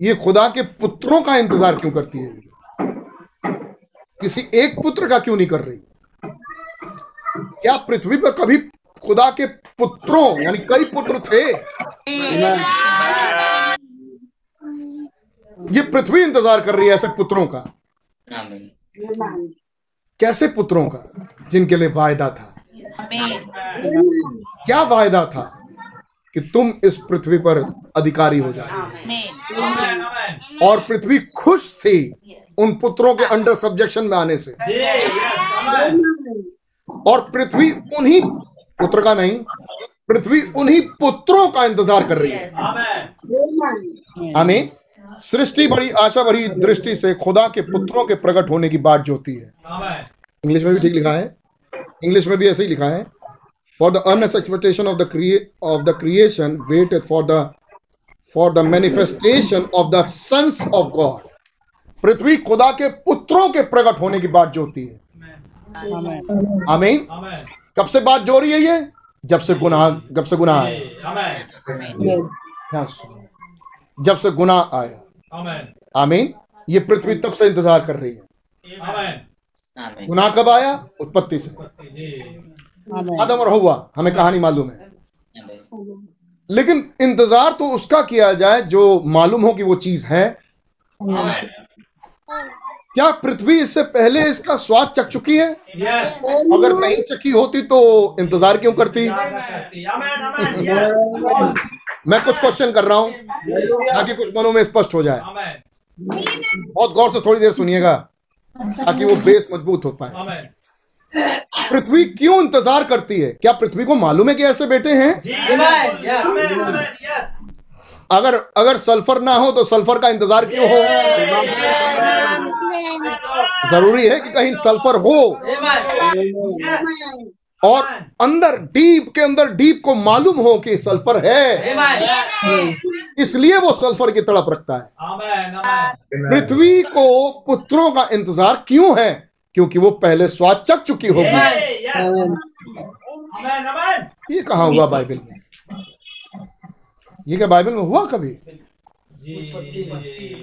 ये खुदा के पुत्रों का इंतज़ार क्यों करती है? किसी एक पुत्र का क्यों नहीं कर रही? क्या पृथ्वी पर कभी खुदा के पुत्रों यानी कई पुत्र थे। ये पृथ्वी इंतज़ार कर रही है ऐसे पुत्रों का। कैसे पुत्रों का? जिनके लिए वायदा था। क्या वायदा था कि तुम इस पृथ्वी पर अधिकारी हो जाओ? और पृथ्वी खुश थी उन पुत्रों के अंडर सब्जेक्शन में आने से। जी यस आमेन और पृथ्वी उन्हीं पुत्र का नहीं पृथ्वी उन्हीं पुत्रों का इंतज़ार कर रही है। आमेन आमीन। सृष्टि बड़ी आशा भरी दृष्टि से खुदा के पुत्रों के प्रकट होने की बात जो होती है इंग्लिश में भी ठीक लिखा है। इंग्लिश में भी ऐसे ही लिखा है। For the earnest expectation of the of the creation wait for the for the manifestation of the sons of God पृथ्वी खुदा के पुत्रों के प्रकट होने की बात जो होती है आमीन। आमेन कब से बात जो रही है ये? जब से गुनाह जब से गुनाह आया। जब से गुनाह आया। आमीन। ये पृथ्वी तब से इंतज़ार कर रही है। आमेन गुनाह कब आया? उत्पत्ति से। आदम और हवा हमें कहानी मालूम है। लेकिन इंतज़ार तो उसका किया जाए जो मालूम हो कि वो चीज़ है। आमेन क्या पृथ्वी इससे पहले इसका स्वाद चख चुकी है? यस अगर नहीं चखी होती तो इंतज़ार क्यों करती? मैं कुछ क्वेश्चन कर रहा हूँ ताकि कुछ मनों में स्पष्ट हो जाए। बहुत गौर से थोड़ी देर सुनिएगा ताकि वो बेस मज़बूत हो पाए। पृथ्वी क्यों इंतज़ार करती है? क्या पृथ्वी को मालूम है कि ऐसे बेटे हैं? अगर अगर सल्फ़र ना हो तो सल्फ़र का इंतज़ार क्यों हो? ज़रूरी है कि कहीं सल्फ़र हो। और अंदर डीप के अंदर डीप को मालूम हो कि सल्फ़र है। इसलिए वो सल्फ़र की तड़प रखता है। पृथ्वी को पुत्रों का इंतज़ार क्यों है? क्योंकि वो पहले स्वाद चख चुकी होगी। ये कहा हुआ बाइबल में? ये क्या बाइबल में हुआ कभी?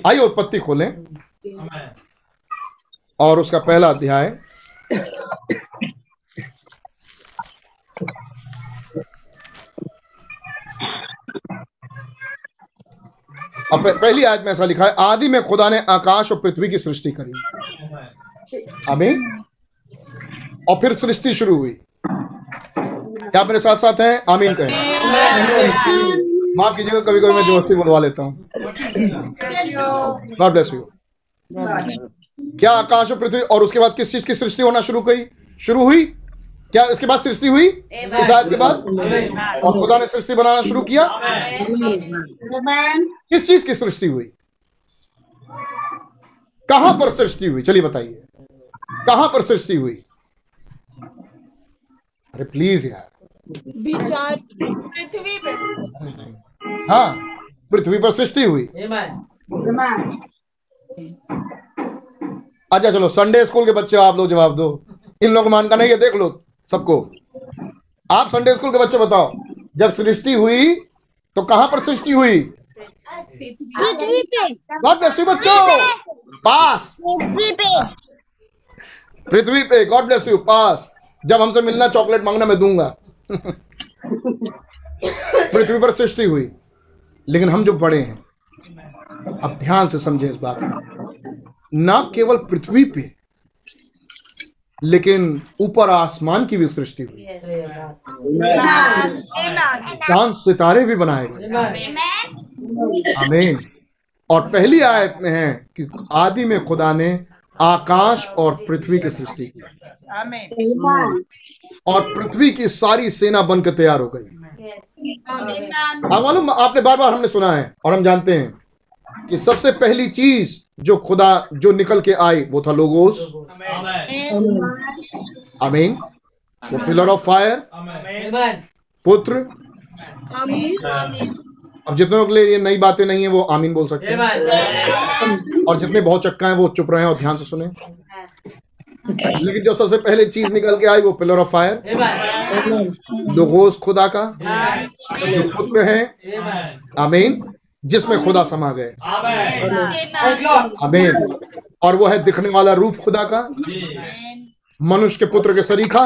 आइए उत्पत्ति खोलें। और उसका पहला अध्याय। अब पहली आयत में ऐसा लिखा है आदि में खुदा ने आकाश और पृथ्वी की सृष्टि करी। आमीन। और फिर सृष्टि शुरू हुई। क्या मेरे साथ साथ हैं? आमीन कहें। माफ़ कीजिएगा कभी कभी मैं जोस्ती बुलवा लेता हूँ। गॉड ब्लेस यू क्या आकाश और पृथ्वी, और उसके बाद किस चीज़ की सृष्टि होना शुरू हुई शुरू हुई? क्या इसके बाद सृष्टि हुई? इस आयत के बाद? और खुदा ने सृष्टि बनाना शुरू किया? किस चीज़ की सृष्टि हुई? कहाँ पर सृष्टि हुई? चलिए बताइए। कहाँ पर सृष्टि हुई? अरे प्लीज़ यार। विचार पृथ्वी पे हाँ पृथ्वी पर सृष्टि हुई। अच्छा चलो संडे स्कूल के बच्चे आप लोग जवाब दो। इन लोग मान का नहीं है देख लो सबको। आप संडे स्कूल के बच्चे बताओ जब सृष्टि हुई तो कहाँ पर सृष्टि हुई? पृथ्वी पे। गॉड ब्लेस यू बच्चों। पास। पृथ्वी पे। पृथ्वी पे गॉड ब्लेस यू पास। जब हमसे मिलना चॉकलेट मांगना मैं दूँगा। पृथ्वी पर सृष्टि हुई लेकिन हम जो बड़े हैं अब ध्यान से समझे इस बात ना केवल पृथ्वी पे लेकिन ऊपर आसमान की भी सृष्टि हुई। चाँद सितारे भी बनाए गए। आमीन। और पहली आयत में है कि आदि में खुदा ने आकाश और पृथ्वी की सृष्टि की। और पृथ्वी की सारी सेना बनकर तैयार हो गई। हाँ मालूम आपने बार बार हमने सुना है और हम जानते हैं कि सबसे पहली चीज़ जो खुदा जो निकल के आई वो था लोगोस। अमीन वो पिलर ऑफ़ फायर। पुत्र। अब जितने लोग के लिए ये नई बातें नहीं है वो आमीन बोल सकते हैं। और जितने बहुत चक्का हैं वो चुप रहे हैं और ध्यान से सुने। लेकिन जो सबसे पहले चीज़ निकल के आई वो पिलर ऑफ़ फायर लोगोस खुदा का जो पुत्र है आमीन जिसमें खुदा समा गए। आमीन। और वो है दिखने वाला रूप खुदा का मनुष्य के पुत्र के सरीखा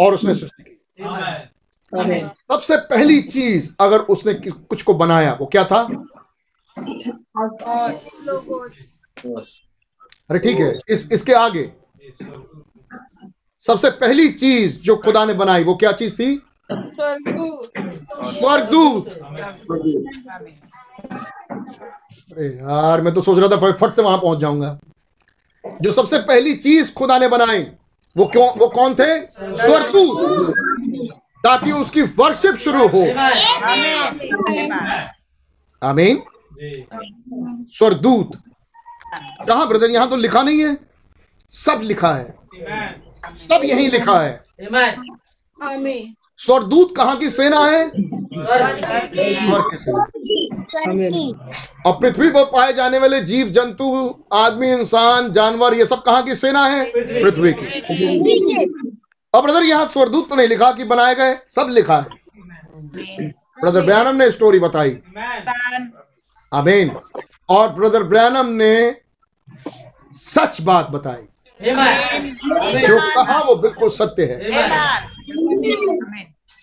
और उसने सृष्टि की। सबसे पहली चीज़ अगर उसने कुछ को बनाया वो क्या था? अरे ठीक है इस इसके आगे। सबसे पहली चीज़ जो खुदा ने बनाई वो क्या चीज़ थी? स्वर्गदूत। अरे यार मैं तो सोच रहा था फट- से वहाँ पहुँच जाऊँगा। जो सबसे पहली चीज़ खुदा ने बनाई वो क्यों वो कौन थे? स्वर्गदूत। ताकि उसकी वर्शिप शुरू हो। आमीन स्वर्गदूत। कहा ब्रदर यहाँ तो लिखा नहीं है। सब लिखा है। सब यही लिखा है। स्वर्गदूत कहाँ की सेना है? स्वर्ग की सेना और पृथ्वी पर पाए जाने वाले जीव जंतु आदमी इंसान जानवर ये सब कहाँ की सेना है? पृथ्वी की। और ब्रदर यहाँ स्वर्गदूत तो नहीं लिखा कि बनाए गए सब लिखा है। ब्रदर ब्यानम ने स्टोरी बताई। आमीन और ब्रदर ब्रयानम ने सच बात बताई। जो कहा वो बिल्कुल सत्य है।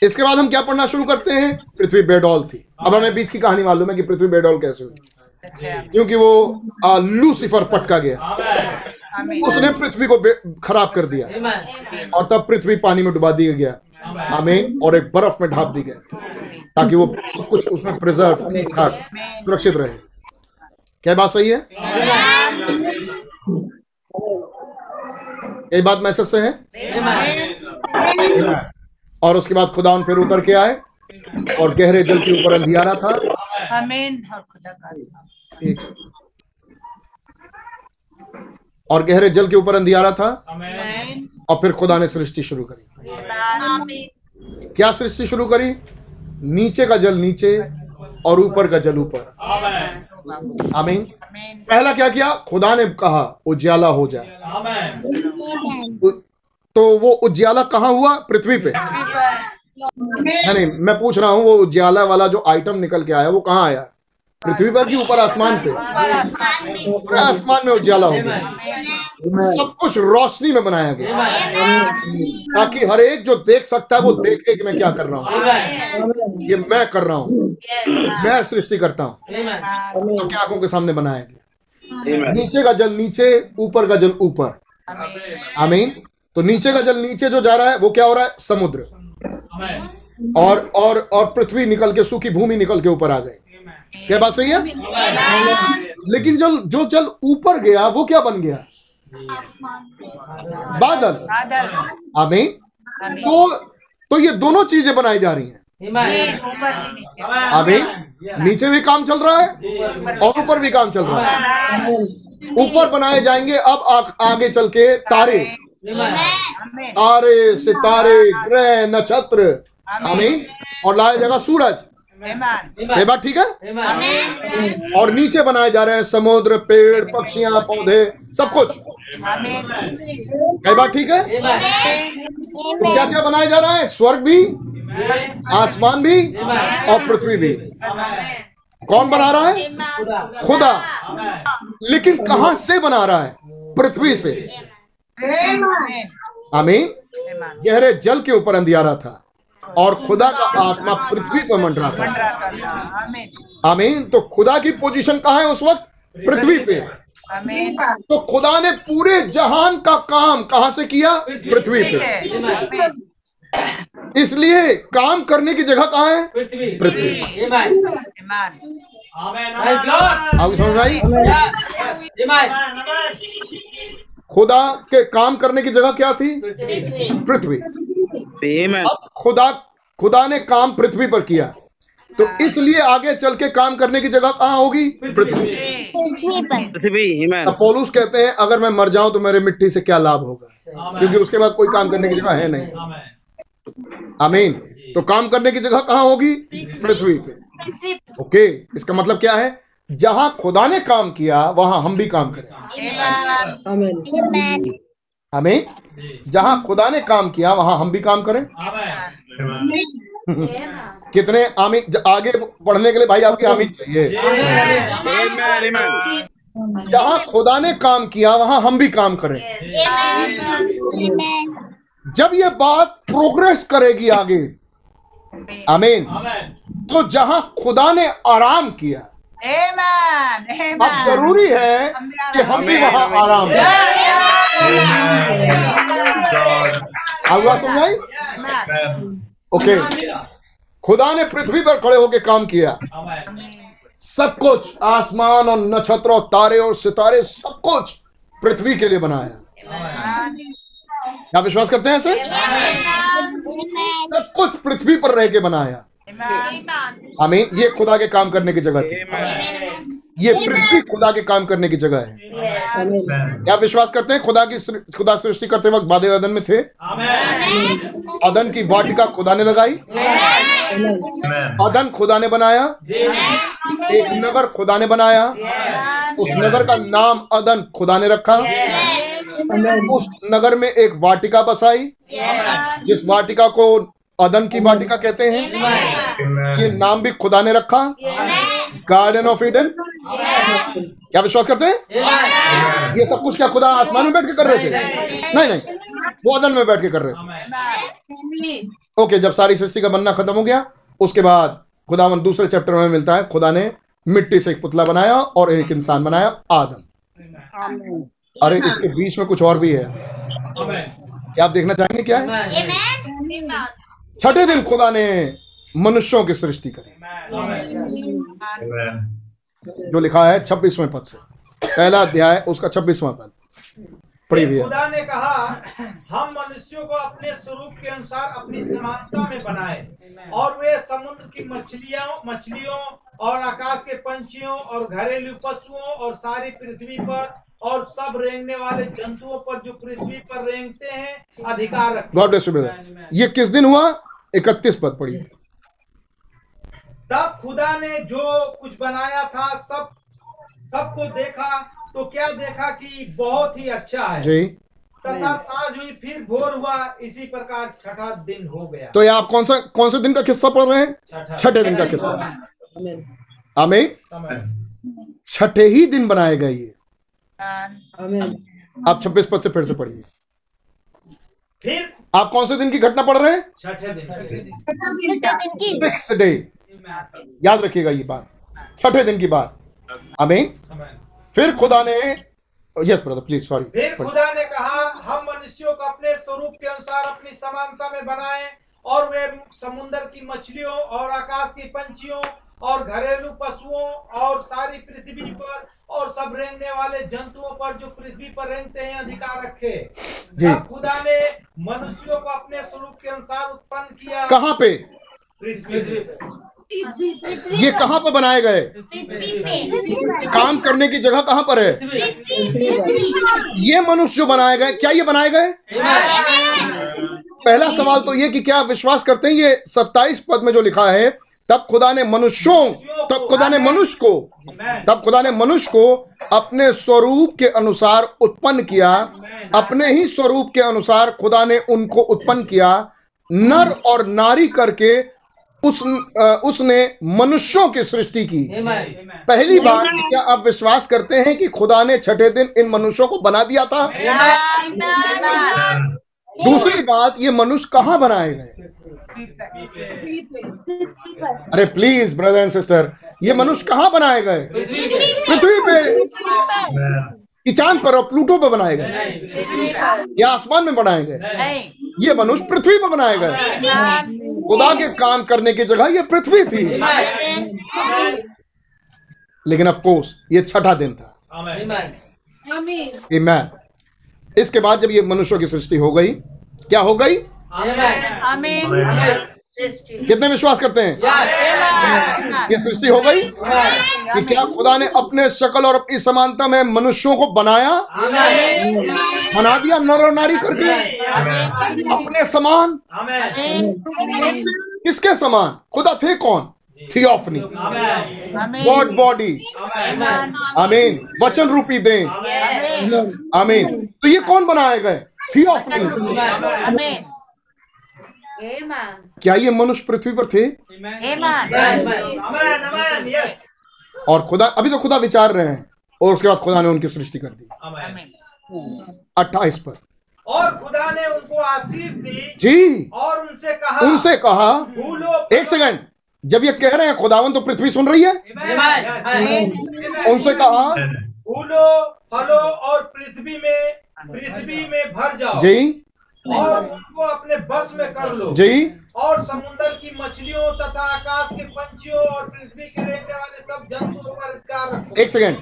इसके बाद हम क्या पढ़ना शुरू करते हैं? पृथ्वी बेडौल थी। अब हमें बीच की कहानी मालूम है कि पृथ्वी बेडौल कैसे हुई। क्योंकि वो आ, लूसीफर पटका गया। उसने पृथ्वी को खराब कर दिया। और तब पृथ्वी पानी में डुबा दिया गया। आमीन। और एक बर्फ़ में ढाप दी गई ताकि वो सब कुछ उसमें प्रिजर्व ठीक ठाक सुरक्षित रहे। क्या बात सही है? यही बात मैसेज से है? और उसके बाद खुदा उन फिर उतर के आए और गहरे जल के ऊपर अंधियारा था। और एक और गहरे जल के ऊपर अंधियारा था और फिर खुदा ने सृष्टि शुरू करी। क्या सृष्टि शुरू करी? नीचे का जल नीचे और ऊपर का जल ऊपर। आमीन। आमीन। पहला क्या किया? खुदा ने कहा उज्याला हो जाए। तो वो उज्याला कहाँ हुआ? पृथ्वी पे। नहीं मैं पूछ रहा हूँ वो उज्याला वाला जो आइटम निकल के आया वो कहाँ आया? पृथ्वी पर कि ऊपर आसमान पे? पूरे आसमान में उज्याला हो गया। सब कुछ रोशनी में बनाया गया। ताकि हर एक जो देख सकता है, वो देखे कि मैं क्या कर रहा हूँ। ये मैं कर रहा हूँ। मैं सृष्टि करता हूँ। आपकी आँखों के सामने बनाया गया? नीचे का जल नीचे, ऊपर का जल ऊपर। आमीन। तो नीचे का जल नीचे जो जा रहा है, वो क्या हो रहा है? समुद्र। और और और पृथ्वी निकल के, सूखी भूमि निकल के ऊपर आ गई। क्या बात सही है? लेकिन जल जो जल ऊपर गया वो क्या बन गया? बादल। बादल। आमीन। तो तो ये दोनों चीज़ें बनाई जा रही हैं। अभी नीचे भी काम चल रहा है और ऊपर भी काम चल रहा है। ऊपर बनाए जाएँगे अब आ, आगे चल के तारे। तारे सितारे ग्रह नक्षत्र। आमीन। और लाया जाएगा सूरज। बात ठीक है? और नीचे बनाए जा रहे हैं समुद्र पेड़ पक्षियाँ पौधे सब कुछ। ये बात ठीक है? तो क्या क्या बनाया जा रहा है? स्वर्ग भी आसमान भी और पृथ्वी भी। कौन बना रहा है? खुदा। लेकिन कहाँ से बना रहा है? पृथ्वी से। आमीन। गहरे जल के ऊपर अंधियारा था। और खुदा का आत्मा पृथ्वी पर मंडरा था। मंडरा आमीन। आमीन? तो खुदा की पोजीशन कहाँ है उस वक्त? पृथ्वी पे। तो खुदा ने पूरे जहान का काम कहा से किया? पृथ्वी पे। इसलिए काम करने की जगह कहाँ है? पृथ्वी ईमान आपको समझ आई? खुदा के काम करने की जगह क्या थी? पृथ्वी। अब खुदा खुदा ने काम पृथ्वी पर किया। तो इसलिए आगे चल के काम करने की जगह कहाँ होगी? पृथ्वी। पौलुस कहते हैं अगर मैं मर जाऊँ तो मेरे मिट्टी से क्या लाभ होगा? क्योंकि उसके बाद कोई काम करने की जगह है नहीं। आमीन। तो काम करने की जगह कहाँ होगी? पृथ्वी। पे। ओके इसका मतलब क्या है? जहाँ खुदा ने काम किया वहाँ हम भी काम करें। आमीन। जहाँ खुदा ने काम किया वहाँ हम भी काम करें। कितने आमीन आगे बढ़ने के लिए भाई आपकी आमीन चाहिए। जहाँ खुदा ने काम किया वहाँ हम भी काम करें। जब ये बात प्रोग्रेस करेगी आगे आमीन। तो जहाँ खुदा ने आराम किया अब ज़रूरी है कि हम भी वहाँ आराम करें। बात समझाई ओके खुदा ने पृथ्वी पर खड़े होकर काम किया। सब कुछ आसमान और नक्षत्र और तारे और सितारे सब कुछ पृथ्वी के लिए बनाया। क्या विश्वास करते हैं ऐसे? सब कुछ पृथ्वी पर रह के बनाया। आमीन। ये खुदा के काम करने की जगह थी। ये पृथ्वी खुदा के काम करने की जगह है। क्या विश्वास करते हैं? खुदा की खुदा सृष्टि करते वक्त बादे अदन में थे? अदन की वाटिका खुदा ने लगाई। अदन खुदा ने बनाया। एक नगर खुदा ने बनाया। उस नगर का नाम अदन खुदा ने रखा। उस नगर में एक वाटिका बसाई। जिस वाटिका को अदन की वाटिका कहते हैं? ये नाम भी खुदा ने रखा? गार्डन ऑफ़ ईडन क्या विश्वास करते हैं? ये सब कुछ क्या खुदा आसमान में बैठ के कर रहे थे? नहीं नहीं वो अदन में बैठ के कर रहे थे। ओके जब सारी सृष्टि का बनना खत्म हो गया उसके बाद खुदावन दूसरे चैप्टर में मिलता है खुदा ने मिट्टी से एक पुतला बनाया और एक इंसान बनाया आदम। अरे इसके बीच में कुछ और भी है। क्या आप देखना चाहेंगे क्या? है छठे दिन खुदा ने मनुष्यों की सृष्टि करी। जो लिखा है छब्बीसवें पद से। पहला अध्याय उसका छब्बीसवां पद। पढ़ी भैया। खुदा ने कहा हम मनुष्यों को अपने स्वरूप के अनुसार अपनी समानता में बनाए और वे समुद्र की मछलियों मछलियों और आकाश के पंछियों और घरेलू पशुओं और सारी पृथ्वी पर और सब रेंगने वाले जंतुओं पर जो पृथ्वी पर रेंगते हैं अधिकार रखते गॉड ब्लेस यू ब्रदर ये किस दिन हुआ? इकतीस पद पढ़िए तब खुदा ने जो कुछ बनाया था सब सबको देखा तो क्या देखा कि बहुत ही अच्छा है। जी। तथा साँझ हुई फिर भोर हुआ इसी प्रकार छठा दिन हो गया। तो ये आप कौन सा कौन से दिन का किस्सा पढ़ रहे हैं? छठे। दिन का किस्सा। आमीन आमीन छठे ही दिन बनाए गए ये। आप छब्बीस पद से फिर से पढ़िए। फिर? आप कौन से दिन की घटना पढ़ रहे हैं? छठे दिन। छठे दिन। दिन की। सिक्स डे याद रखिएगा ये बात। छठे दिन की बात। आमीन फिर खुदा ने यस ब्रदर प्लीज़ सॉरी फिर खुदा ने कहा हम मनुष्यों को अपने स्वरूप के अनुसार अपनी समानता में बनाएँ और वे समुन्दर की मछलियों और आकाश के पंछियों और घरेलू पशुओं और सारी पृथ्वी पर और सब रेंगने वाले जंतुओं पर जो पृथ्वी पर रेंगते हैं अधिकार रखे। खुदा ने मनुष्यों को अपने स्वरूप के अनुसार उत्पन्न किया। कहाँ पे? पृथ्वी ये कहाँ पे बनाए गए? काम करने की जगह कहाँ पर है? ये मनुष्य जो बनाए गए। क्या ये बनाए गए? पहला सवाल तो ये कि क्या आप विश्वास करते हैं? ये सत्ताईस पद में जो लिखा है तब खुदा ने मनुष्यों तब खुदा ने मनुष्य को तब खुदा ने मनुष्य को अपने स्वरूप के अनुसार उत्पन्न किया। अपने ही स्वरूप के अनुसार खुदा ने उनको उत्पन्न किया। नर और नारी करके उस उसने मनुष्यों की सृष्टि की। पहली बार क्या आप विश्वास करते हैं कि खुदा ने छठे दिन इन मनुष्यों को बना दिया था? दूसरी बात ये मनुष्य कहाँ बनाए गए? अरे प्लीज़ ब्रदर एंड सिस्टर ये मनुष्य कहाँ बनाए गए? पृथ्वी पे। कि चाँद पर और प्लूटो पर बनाए गए। या आसमान में बनाए गए। ये मनुष्य पृथ्वी पर बनाए गए। खुदा के काम करने की जगह ये पृथ्वी थी। लेकिन ऑफ़ कोर्स ये छठा दिन था। आमीन Amen. इसके बाद जब ये मनुष्यों की सृष्टि हो गई क्या हो गई? कितने विश्वास करते हैं? ये सृष्टि हो गई? कि क्या खुदा ने अपने शकल और अपनी समानता में मनुष्यों को बनाया? बना दिया नर और नारी करके? अपने समान? किसके समान? खुदा थे कौन? थियोफनी गॉड बॉडी आमीन वचन रूपी दें आमीन तो ये कौन बनाए गए? थियोफनी क्या ये मनुष्य पृथ्वी पर थे? और खुदा अभी तो खुदा विचार रहे हैं और उसके बाद खुदा ने उनकी सृष्टि कर दी। अट्ठाईस पर। और खुदा ने उनको आशीष दी जी। और उनसे कहा उनसे कहा भूलो एक सेकंड। जब ये कह रहे हैं खुदावन तो पृथ्वी सुन रही है? उनसे कहा फूलो फलो और पृथ्वी में पृथ्वी में भर जाओ। जी। और उनको अपने बस में कर लो। जी। और समुद्र की मछलियों तथा आकाश के पंछियों और पृथ्वी के रहने वाले सब जंतुओं पर अधिकार रखो। एक सेकेंड।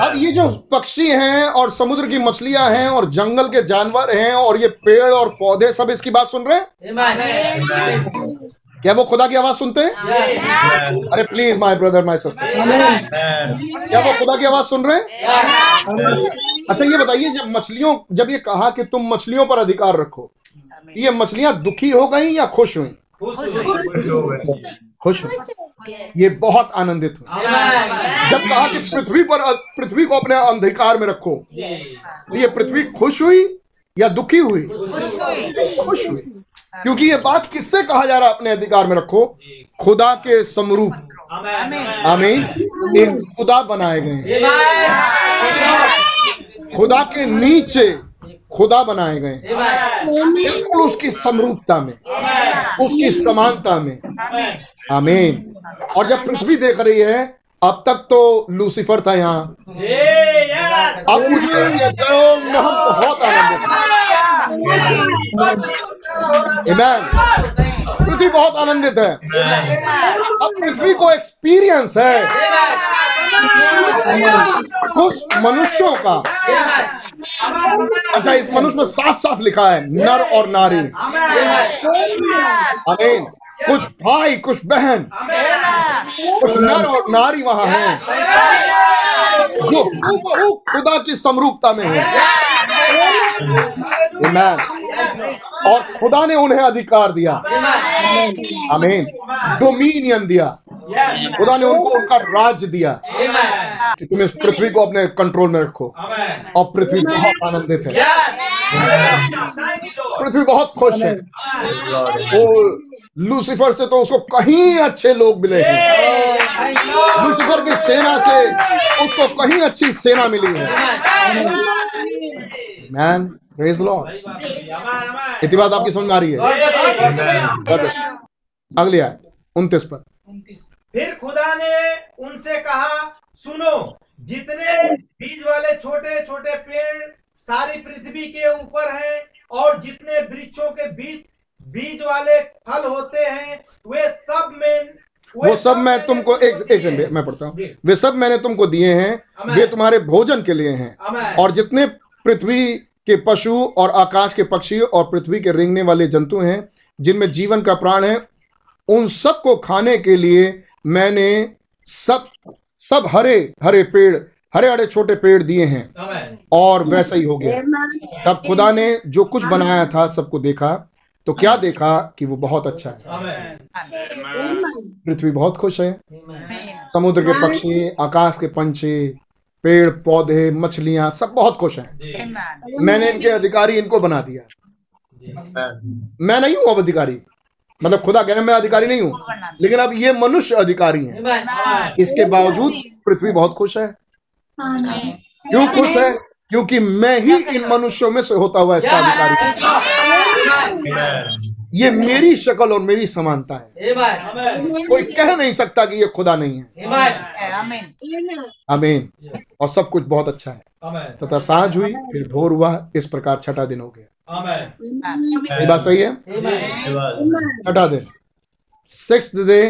अब ये जो पक्षी हैं और समुद्र की मछलियाँ हैं और जंगल के जानवर हैं और ये पेड़ और पौधे सब इसकी बात सुन रहे हैं? क्या वो खुदा की आवाज़ सुनते हैं? अरे please my brother my sister क्या वो खुदा की आवाज़ सुन रहे हैं? अच्छा ये बताइए जब मछलियों जब ये कहा कि तुम मछलियों पर अधिकार रखो ये मछलियाँ दुखी हो गई या खुश हुई? खुश हुई। ये बहुत आनंदित हुई। जब कहा कि पृथ्वी पर पृथ्वी को अपने अधिकार में रखो तो ये पृथ्वी खुश हुई या दुखी हुई। खुश हुई। क्योंकि ये बात किससे कहा जा रहा है? अपने अधिकार में रखो। खुदा के समरूप। आमीन। एक खुदा बनाए गए खुदा के नीचे खुदा बनाए गए बिल्कुल उसकी समरूपता में। उसकी समानता में। आमीन। और जब पृथ्वी देख रही है अब तक तो लूसीफर था यहाँ। अब मुझे बहुत आनंद पृथ्वी बहुत आनंदित है। अब पृथ्वी को एक्सपीरियंस है। कुछ मनुष्यों का। अच्छा इस मनुष्य में साफ़ साफ़ लिखा है नर और नारी। अमीन कुछ भाई कुछ बहन। कुछ नर और नारी वहाँ हैं। जो हूबहू खुदा की समरूपता में है। Amen. और खुदा ने उन्हें अधिकार दिया। अमीन डोमिनियन दिया। खुदा ने उनको उनका राज दिया। कि तुम इस पृथ्वी को अपने कंट्रोल में रखो। और पृथ्वी बहुत आनंदित है। पृथ्वी बहुत खुश है। वो लूसीफर से तो उसको कहीं अच्छे लोग मिले हैं लूसीफर की सेना से उसको कहीं अच्छी सेना मिली है। मैन प्रेज लॉर्ड इतनी बात आपकी समझ में आ रही है? अगली आयत, उनतीस पर। फिर खुदा ने उनसे कहा, सुनो, जितने बीज वाले छोटे छोटे पेड़ सारी पृथ्वी के ऊपर हैं और जितने वृक्षों के बीज बीज वाले फल होते हैं वे सब में वो सब मैं तुमको एक एक सेकंड मैं पढ़ता हूँ। वे सब मैंने तुमको दिए हैं वे तुम्हारे भोजन के लिए हैं। और जितने पृथ्वी के पशु और आकाश के पक्षी और पृथ्वी के रेंगने वाले जंतु हैं जिनमें जीवन का प्राण है उन सबको खाने के लिए मैंने सब सब हरे हरे पेड़ हरे हरे छोटे पेड़ दिए हैं। और वैसा ही हो गया। तब खुदा ने जो कुछ बनाया था सबको देखा। तो क्या देखा कि वो बहुत अच्छा है? पृथ्वी बहुत खुश है। समुद्र के पक्षी आकाश के पंछी पेड़ पौधे मछलियाँ सब बहुत खुश हैं। मैंने इनके अधिकारी इनको बना दिया। मैं नहीं हूँ अब अधिकारी। मतलब खुदा कहने मैं अधिकारी नहीं हूँ। लेकिन अब ये मनुष्य अधिकारी हैं। इसके बावजूद पृथ्वी बहुत खुश है। क्यों खुश है? क्योंकि मैं ही इन मनुष्यों में से होता हुआ इसका अधिकारी ये मेरी शक्ल और मेरी समानता है। कोई कह नहीं सकता कि ये खुदा नहीं है। अमीन और सब कुछ बहुत अच्छा है। तथा साँझ हुई फिर भोर हुआ इस प्रकार छठा दिन हो गया। ये बात सही है? छठा दिन। Six day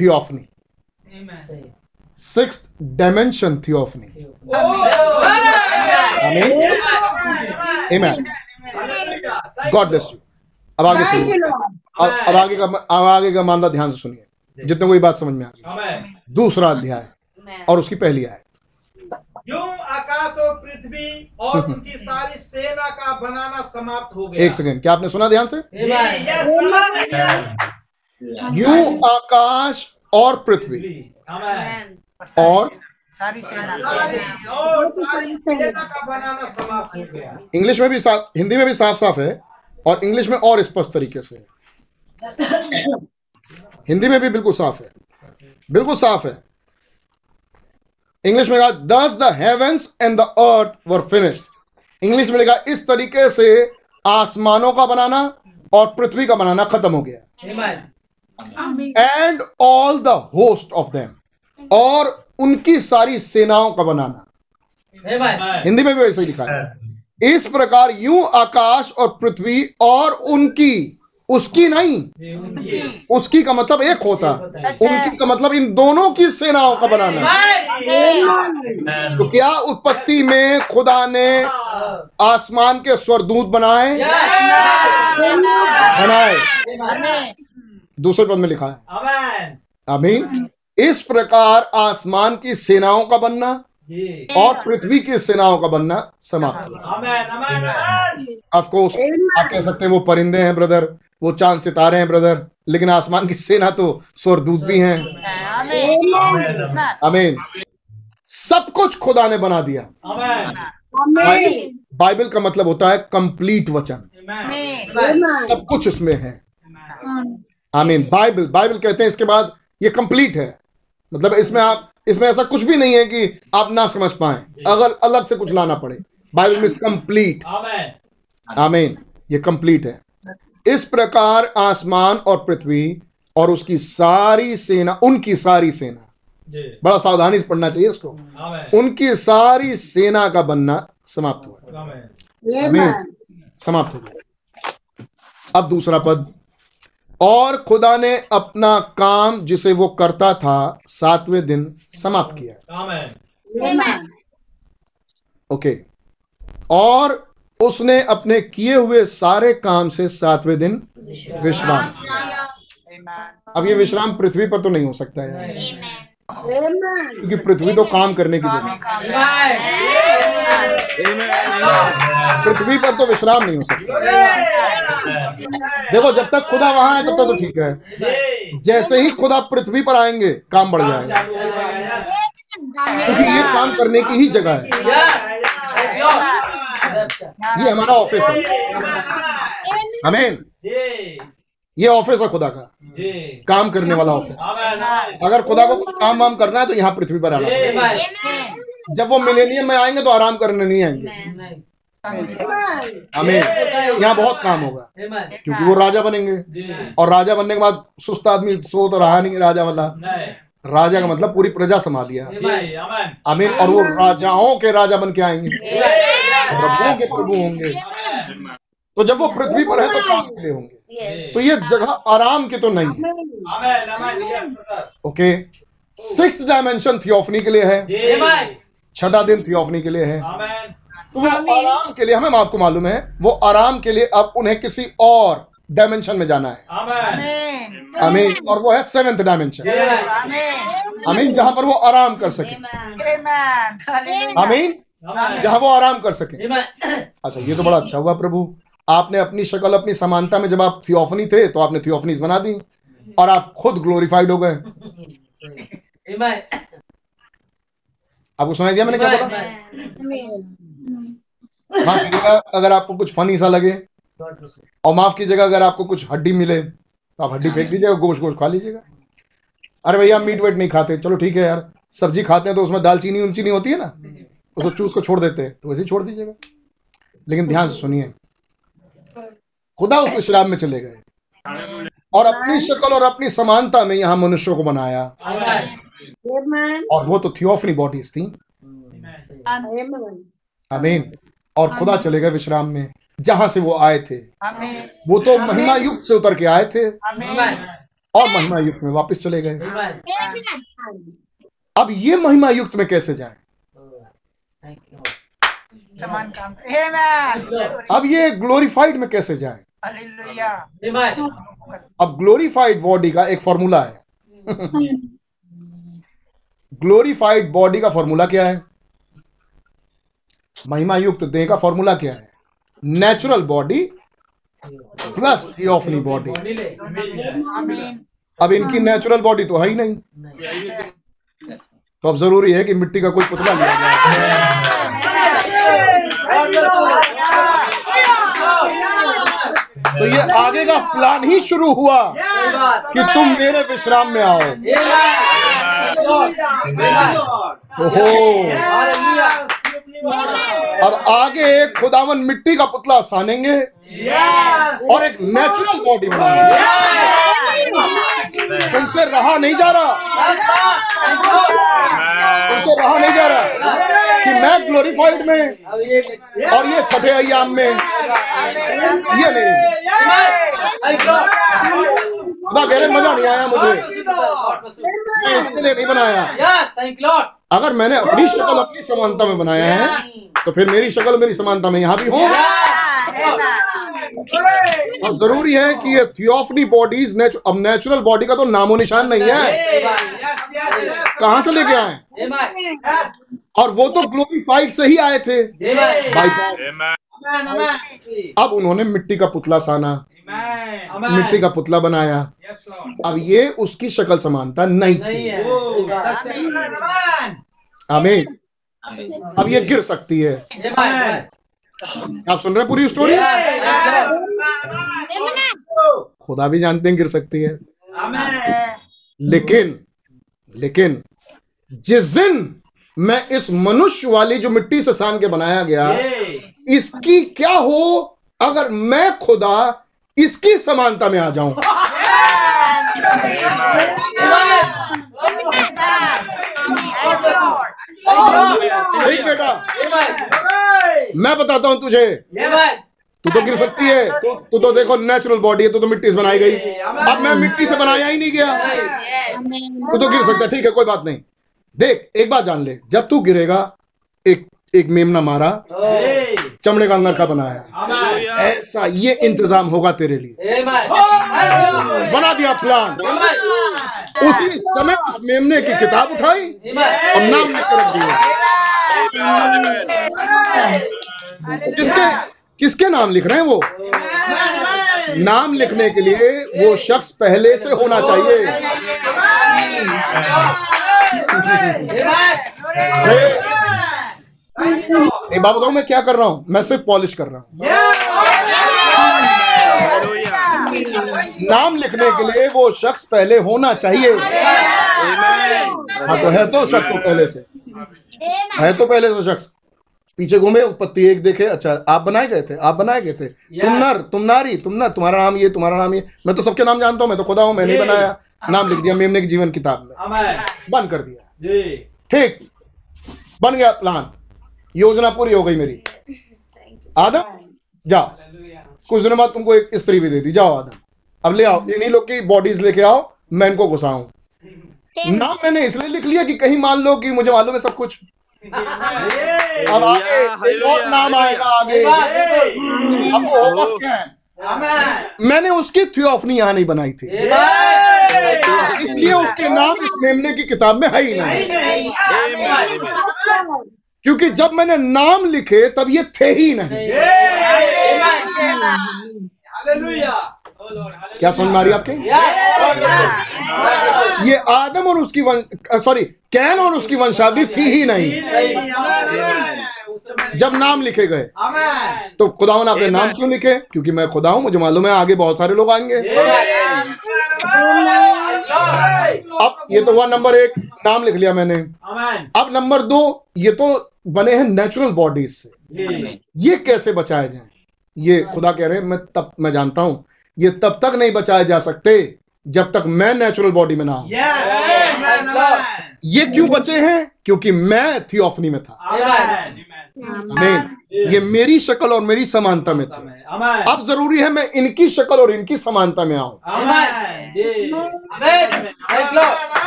theophany six dimension theophany आमीन आमीन गॉड ब्लेस यू अब आगे सुनिए। अब आगे का अब आगे का मामला ध्यान से सुनिए। जितने को ये बात समझ में आ गई। दूसरा अध्याय। और उसकी पहली आयत यूँ आकाश और पृथ्वी और उनकी सारी सेना का बनाना समाप्त हो गया। एक सेकंड। क्या आपने सुना ध्यान से। यूँ आकाश और पृथ्वी। और सारी सेना सारी और सारी सेना। का बनाना समाप्त हो गया। इंग्लिश में भी साफ़ हिंदी में भी साफ़ साफ़ है और इंग्लिश में और स्पष्ट तरीके से है। हिंदी में भी बिल्कुल साफ़ है। बिल्कुल साफ़ है। इंग्लिश में कहा thus the heavens and the earth were finished English में लिखा इस तरीके से आसमानों का बनाना और पृथ्वी का बनाना खत्म हो गया। And all the host of them और उनकी सारी सेनाओं का बनाना। हिंदी में भी वैसे ही लिखा है। इस प्रकार यूँ आकाश और पृथ्वी और उनकी उसकी नहीं उसकी का मतलब एक होता। उनकी का मतलब इन दोनों की सेनाओं का बनाना। तो क्या उत्पत्ति में खुदा ने आसमान के स्वरदूत बनाए? बनाए। दूसरे पद में लिखा है। Amen. इस प्रकार आसमान की सेनाओं का बनना और पृथ्वी की सेनाओं का बनना समाप्त। हुआ Amen. Amen. Amen. Of course आप कह सकते हैं वो परिंदे हैं ब्रदर वो चाँद सितारे हैं ब्रदर लेकिन आसमान की सेना तो स्वर्गदूत भी हैं। आमीन सब कुछ खुदा ने बना दिया। बाइबल बाइबल का मतलब होता है कंप्लीट वचन। सब कुछ इसमें है। आमीन बाइबल बाइबल कहते हैं इसके बाद ये कंप्लीट है। मतलब इसमें आप इसमें ऐसा कुछ भी नहीं है कि आप ना समझ पाए। अगर अलग से कुछ लाना पड़े। बाइबल में कंप्लीट Amen. आमीन ये कंप्लीट है। इस प्रकार आसमान और पृथ्वी और उसकी सारी सेना उनकी सारी सेना। जी। बड़ा सावधानी से पढ़ना चाहिए उसको। उनकी सारी सेना का बनना समाप्त हुआ। समाप्त हो गया। अब दूसरा पद। और खुदा ने अपना काम जिसे वो करता था सातवें दिन समाप्त किया। ओके और उसने अपने किए हुए सारे काम से सातवें दिन विश्राम अब ये विश्राम पृथ्वी पर तो नहीं हो सकता है क्योंकि पृथ्वी तो काम करने की जगह पृथ्वी पर तो विश्राम नहीं हो सकता। देखो, जब तक खुदा वहाँ है, तब तक तो ठीक है। जैसे ही खुदा पृथ्वी पर आएँगे, काम बढ़ जाएगा। क्योंकि ये काम करने की ही जगह है। ये हमारा ऑफ़िस है। अमेन ये ऑफ़िस है खुदा का। काम करने वाला ऑफ़िस अगर खुदा को कुछ काम वाम करना है तो यहाँ पृथ्वी पर आना जब वो मिलेनियम में आएँगे तो आराम करने नहीं आएँगे। हमें यहाँ बहुत काम होगा। क्योंकि वो राजा बनेंगे। और राजा बनने के बाद सुस्त आदमी सो तो रहा नहीं राजा वाला। राजा का मतलब पूरी प्रजा संभालिया आमीन और वो राजाओं के राजा बन के आएँगे। प्रभुओं के प्रभु होंगे। तो जब वो पृथ्वी पर है तो काम के लिए होंगे। तो ये जगह आराम की तो नहीं है। ओके सिक्स डायमेंशन थियोफनी के लिए है। छठा दिन थियोफनी के लिए है। तो वो आराम के लिए हमें आपको मालूम है वो आराम के लिए अब उन्हें किसी और डायमेंशन में जाना है। आमीन और वो है सेवेंथ डायमेंशन आमीन जहाँ पर वो आराम कर सके। आमीन जहाँ वो आराम कर सके। अच्छा ये तो बड़ा अच्छा हुआ प्रभु। आपने अपनी शक्ल अपनी समानता में जब आप थियोफनी थे तो आपने थियोफनीज बना दी और आप खुद ग्लोरीफाइड हो गए। आपको सुनाई दिया मैंने क्या बोला? माफ़ कीजिएगा अगर आपको कुछ फनी सा लगे और माफ़ कीजिएगा अगर आपको कुछ हड्डी मिले तो आप हड्डी फेंक दीजिएगा गोश्त गोश्त खा लीजिएगा। अरे भैया मीट वेट नहीं खाते। चलो ठीक है यार सब्ज़ी खाते हैं तो उसमें दालचीनी उलचीनी होती है ना उसको चूस को छोड़ देते हैं तो वैसे ही छोड़ दीजिएगा। लेकिन ध्यान से सुनिए खुदा उस विश्राम में चले गए। और अपनी शक्ल और अपनी समानता में यहाँ मनुष्यों को बनाया और वो तो थियोफनी बॉडीज थी। आमीन और खुदा चले गए विश्राम में जहाँ से वो आए थे। वो तो महिमा युक्त से उतर के आए थे। और महिमा युक्त में वापस चले गए। अब ये महिमा युक्त में कैसे जाएँ. अब ये ग्लोरीफाइड में कैसे जाएँ. अब ग्लोरीफाइड बॉडी का एक फॉर्मूला है। ग्लोरीफाइड बॉडी का फॉर्मूला क्या है? महिमा युक्त देह का फॉर्मूला क्या है? Natural body plus theophany body अब इनकी नेचुरल बॉडी तो है ही नहीं। तो अब ज़रूरी है कि मिट्टी का कोई पुतला लिया जाए। तो ये आगे का प्लान ही शुरू हुआ कि तुम मेरे विश्राम में आओ। ओहो। अब आगे खुदावन मिट्टी का पुतला सानेंगे। और एक नेचुरल बॉडी बनाएँगे तुमसे रहा नहीं जा रहा। तुमसे रहा नहीं जा रहा कि मैं ग्लोरीफाइड में और ये छठे अयाम में। ये नहीं। खुदा कह रहे मज़ा नहीं आया मुझे। मैं इसके लिए नहीं बनाया। अगर मैंने अपनी शक्ल अपनी समानता में बनाया है तो फिर मेरी शक्ल मेरी समानता में यहाँ भी हो। और ज़रूरी है कि ये थियोफनी बॉडीज अब नेचुरल बॉडी का तो नामो निशान नहीं है। कहाँ से लेके आए? और वो तो ग्लोरीफाइड से ही आए थे। अब उन्होंने मिट्टी का पुतला साना। मिट्टी का पुतला बनाया। अब ये उसकी शक्ल समानता नहीं थी। आमीन अब ये गिर सकती है। आप सुन रहे हैं पूरी स्टोरी खुदा भी जानते हैं गिर सकती है। लेकिन लेकिन जिस दिन मैं इस मनुष्य वाली जो मिट्टी से सान के बनाया गया इसकी क्या हो अगर मैं खुदा इसकी समानता में आ जाऊँ? ठीक बेटा? मैं बताता हूँ तुझे। तू तो गिर सकती है। तू तू तो देखो नेचुरल बॉडी है तू तो मिट्टी से बनाई गई। अब मैं मिट्टी से बनाया ही नहीं गया। तू तो गिर सकता है ठीक है कोई बात नहीं। देख एक बात जान ले। जब तू गिरेगा एक एक मेमना मारा चमड़े का अंगरखा बनाया ऐसा ये इंतज़ाम होगा तेरे लिए बना दिया प्लान उसी समय उस मेमने की किताब उठाई और नाम लिख रख दिया किसके किसके नाम लिख रहे हैं वो नाम लिखने के लिए वो शख्स पहले से होना चाहिए एक बात बताऊँ मैं क्या कर रहा हूँ? मैं सिर्फ़ पॉलिश कर रहा हूँ। नाम लिखने के लिए वो शख्स पहले होना चाहिए। हाँ तो है तो शख्स वो पहले से। है तो पहले से शख्स। पीछे घूमे पत्ती एक देखे। अच्छा आप बनाए गए थे आप बनाए गए थे। तुम नर तुम नारी तुम नर तुम्हारा नाम ये तुम्हारा नाम ये। मैं तो सबके नाम जानता हूँ मैं तो खुदा हूँ मैं नहीं बनाया। नाम लिख दिया मेमने की जीवन किताब में। बंद कर दिया। ठीक। बन गया प्लान योजना पूरी हो गई मेरी। आदम जाओ। कुछ दिनों बाद तुमको एक स्त्री भी दे दी। जाओ आदम। अब ले आओ इन्हीं लोग की बॉडीज लेके आओ मैं इनको घुसाऊं। नाम मैंने इसलिए लिख लिया कि कहीं मान लो कि मुझे मालूम है सब कुछ। अब आगे एक और नाम आएगा आगे। अब वो होगा कैन मैंने उसकी थियोफनी यहाँ नहीं बनाई थी। इसलिए उसके नाम इस मेमने की किताब में है ही नहीं। क्योंकि जब मैंने नाम लिखे तब ये थे ही नहीं। क्या समझ में आ रही है आपके? ये आदम और उसकी सॉरी कैन और उसकी वंशावली थी ही नहीं। जब नाम लिखे गए। तो खुदावन ने अपने नाम क्यों लिखे? क्योंकि मैं खुदा हूँ मुझे मालूम है आगे बहुत सारे लोग आएँगे। अब ये तो हुआ नंबर एक नाम लिख लिया मैंने। अब नंबर दो ये तो बने हैं नेचुरल बॉडीज से। ये कैसे बचाए जाए? ये खुदा कह रहे हैं मैं तब मैं जानता हूँ ये तब तक नहीं बचाए जा सकते जब तक मैं नेचुरल बॉडी में ना हूँ। ये क्यों बचे हैं? क्योंकि मैं थियोफनी में था। मेन ये मेरी शक्ल और मेरी समानता में थे। अब ज़रूरी है मैं इनकी शक्ल और इनकी समानता में आऊँ।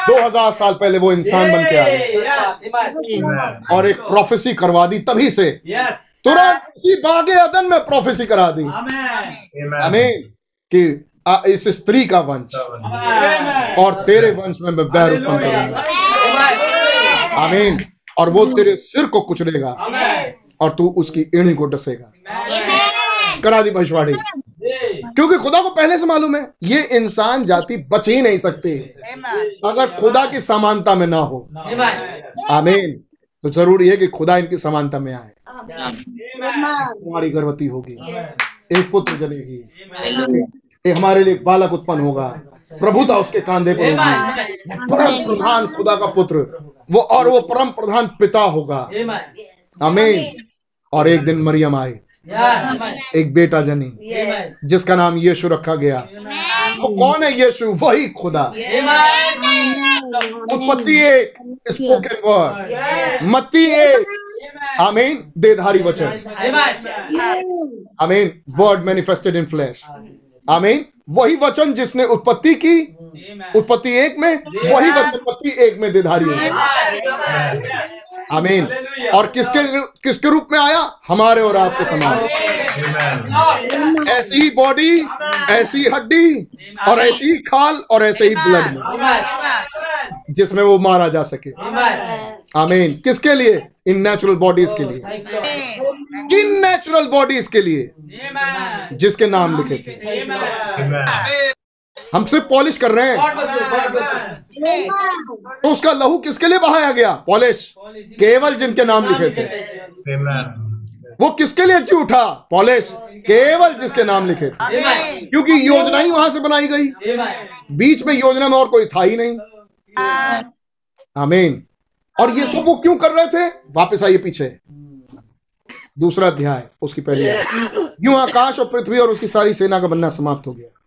दो हज़ार साल पहले वो इंसान बन के आए और एक प्रोफेसी करवा दी तभी से। तुरंत उसी बागे अदन में प्रोफेसी करा दी। आमीन। कि इस स्त्री का वंश। और तेरे वंश में मैं बैर उत्पन्न करूँगा आमीन। और वो तेरे सिर को कुचलेगा और तू उसकी एड़ी को डसेगा। करा दी भविष्यवाणी। क्योंकि खुदा को पहले से मालूम है ये इंसान जाति बच ही नहीं सकती। अगर खुदा की समानता में ना हो। आमीन। तो ज़रूरी है कि खुदा इनकी समानता में आए। तुम्हारी गर्भवती होगी। एक पुत्र जलेगी। एक हमारे लिए बालक उत्पन्न होगा। प्रभुता उसके कांधे पर होगी। परम प्रधान खुदा का पुत्र। वो और वो परम प्रधान पिता होगा। अमीन और एक दिन मरियम आई एक बेटा जनी। जिसका नाम यीशु रखा गया। वो कौन है यीशु? वही खुदा। उत्पत्ति एक स्पोकन वर्ड मत्ती एक। आमीन। देधारी वचन। आमीन। वर्ड मैनिफेस्टेड इन फ्लैश आमीन। वही वचन जिसने उत्पत्ति की उत्पत्ति एक में वही उत्पत्ति एक में देधारी होगा आमीन। और किसके किसके रूप में आया? हमारे और आपके समान। ऐसी ही बॉडी ऐसी हड्डी और ऐसी ही खाल और ऐसे ही ब्लड में। जिसमें वो मारा जा सके। आमीन। किसके लिए? इन नेचुरल बॉडीज के लिए। किन नेचुरल बॉडीज के लिए। जिसके नाम लिखे थे। हम सिर्फ़ पॉलिश कर रहे हैं। तो उसका लहू किसके लिए बहाया गया? पॉलिश। केवल जिनके नाम लिखे थे। वो किसके लिए जी उठा? पॉलिश। केवल जिसके नाम लिखे थे। क्योंकि योजना ही वहाँ से बनाई गई। बीच में योजना में और कोई था ही नहीं। आमीन। और ये सब वो क्यों कर रहे थे? वापस आइए पीछे। दूसरा अध्याय उसकी पहली यूँ आकाश और पृथ्वी और उसकी सारी सेना का बनना समाप्त हो गया।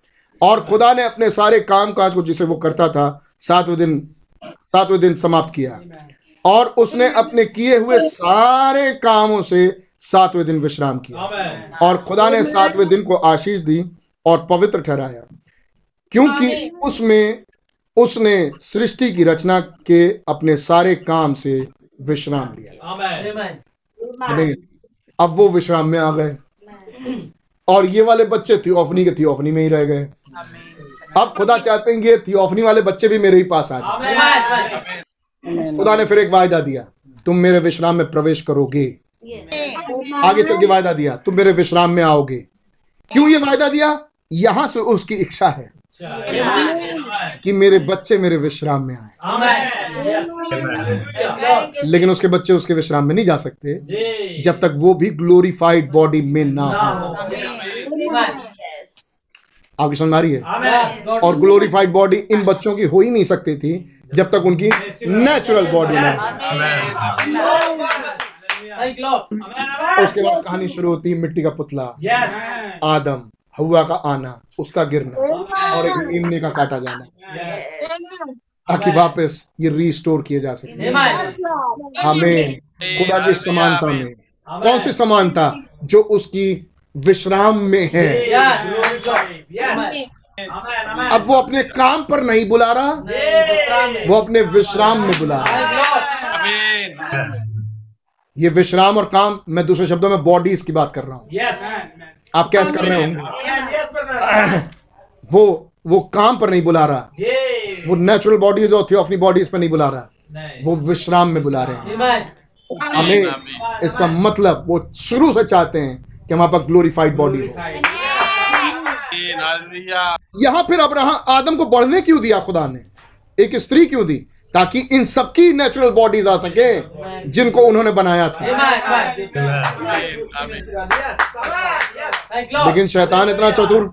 और खुदा ने अपने सारे काम काज को जिसे वो करता था सातवें दिन सातवें दिन समाप्त किया। और उसने अपने किए हुए सारे कामों से सातवें दिन विश्राम किया। और खुदा ने सातवें दिन को आशीष दी और पवित्र ठहराया। क्योंकि उसमें उसने सृष्टि की रचना के अपने सारे काम से विश्राम लिया। अब वो विश्राम में आ गए। और ये वाले बच्चे थियोफनी के थियोफनी में ही रह गए। अब खुदा चाहते हैं कि ये थियोफनी वाले बच्चे भी मेरे ही पास आ जाए। खुदा ने फिर एक वायदा दिया तुम मेरे विश्राम में प्रवेश करोगे। आगे चल के वायदा दिया तुम मेरे विश्राम में आओगे। क्यों ये वायदा दिया? यहाँ से उसकी इच्छा है कि मेरे बच्चे मेरे विश्राम में आए। लेकिन उसके बच्चे उसके विश्राम में नहीं जा सकते जब तक वो भी ग्लोरीफाइड बॉडी में ना हो। आपकी समझ आ रही है? और ग्लोरीफाइड बॉडी इन बच्चों की हो ही नहीं सकती थी जब तक उनकी नेचुरल बॉडी ना उसके बाद कहानी शुरू होती है मिट्टी का पुतला। आदम हवा का आना उसका गिरना और एक नीमने का काटा जाना। ताकि वापस ये रिस्टोर किए जा सके। हमें खुदा की समानता में। कौन सी समानता जो उसकी विश्राम में है। अब वो अपने काम पर नहीं बुला रहा। वो अपने विश्राम में बुला रहा। ये विश्राम और काम मैं दूसरे शब्दों में बॉडीज की बात कर रहा हूँ। आप कैच कर रहे होंगे? वो वो काम पर नहीं बुला रहा। वो नेचुरल बॉडी जो थी अपनी बॉडीज पर नहीं बुला रहा। वो विश्राम में बुला रहे हैं। हमें इसका मतलब वो शुरू से चाहते हैं कि हमारे पास ग्लोरीफाइड बॉडी हो। यहाँ फिर अब्राहम आदम को बढ़ने क्यों दिया खुदा ने? एक स्त्री क्यों दी? ताकि इन सबकी नेचुरल बॉडीज आ सके जिनको उन्होंने बनाया था। लेकिन शैतान इतना चतुर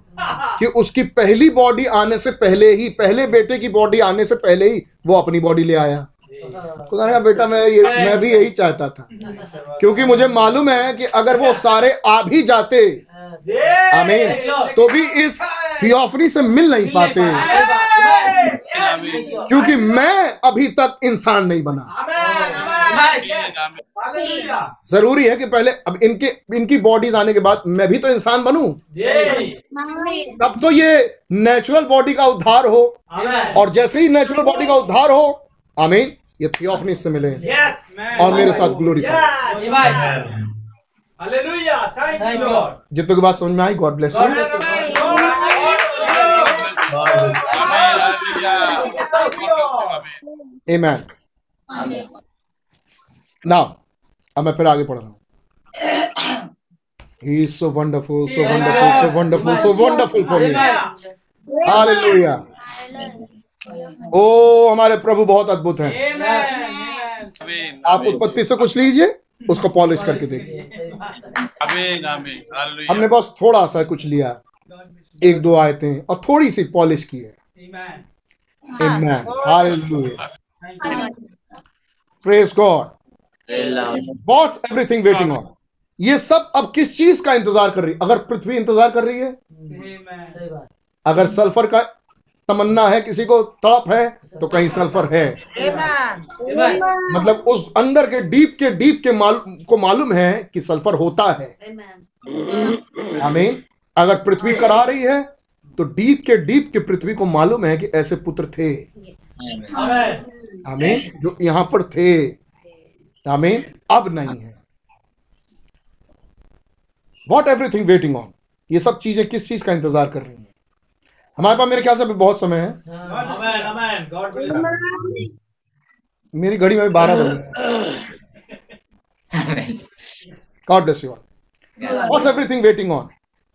कि उसकी पहली बॉडी आने से पहले ही पहले बेटे की बॉडी आने से पहले ही वो अपनी बॉडी ले आया। खुदा ने कहा बेटा मैं ये मैं भी यही चाहता था। क्योंकि मुझे मालूम है कि अगर वो सारे आ भी जाते आमीन तो भी इस थियोफनी से मिल नहीं पाते। क्योंकि मैं अभी तक इंसान नहीं बना। ज़रूरी है कि पहले अब इनके इनकी बॉडीज आने के बाद मैं भी तो इंसान बनू। तब तो ये नेचुरल बॉडी का उद्धार हो। और जैसे ही नेचुरल बॉडी का उद्धार हो आमीन। ये थियोफनी से मिले और मेरे साथ ग्लोरी जितने के बाद समझ में आई गॉड ब्लेस ए मैन ना अब मैं फिर आगे पढ़ रहा हूँ। So wonderful so wonderful so wonderful so wonderful for me hallelujah ओ हमारे प्रभु बहुत अद्भुत हैं। आप उत्पत्ति से कुछ लीजिए उसको पॉलिश करके देखिए। हमने बस थोड़ा सा कुछ लिया। एक दो आयतें और थोड़ी सी पॉलिश की है। Amen. Hallelujah. Praise God. What's everything waiting on? ये सब अब किस चीज़ का इंतज़ार कर रही? है अगर पृथ्वी इंतज़ार कर रही है? अगर सल्फ़र का तमन्ना है, किसी को तड़प है तो कहीं सल्फ़र है। मतलब उस अंदर के डीप के डीप के को मालूम है कि सल्फ़र होता है। आमीन। अगर पृथ्वी करा रही है तो डीप के डीप के पृथ्वी को मालूम है कि ऐसे पुत्र थे. आमीन। जो यहाँ पर थे। आमीन। अब नहीं है। वॉट एवरीथिंग वेटिंग ऑन ये सब चीज़ें किस चीज़ का इंतज़ार कर रही हमारे पास मेरे ख्याल से बहुत समय है Amen. Amen. God bless you. मेरी घड़ी में बारह बजे God bless you what everything waiting on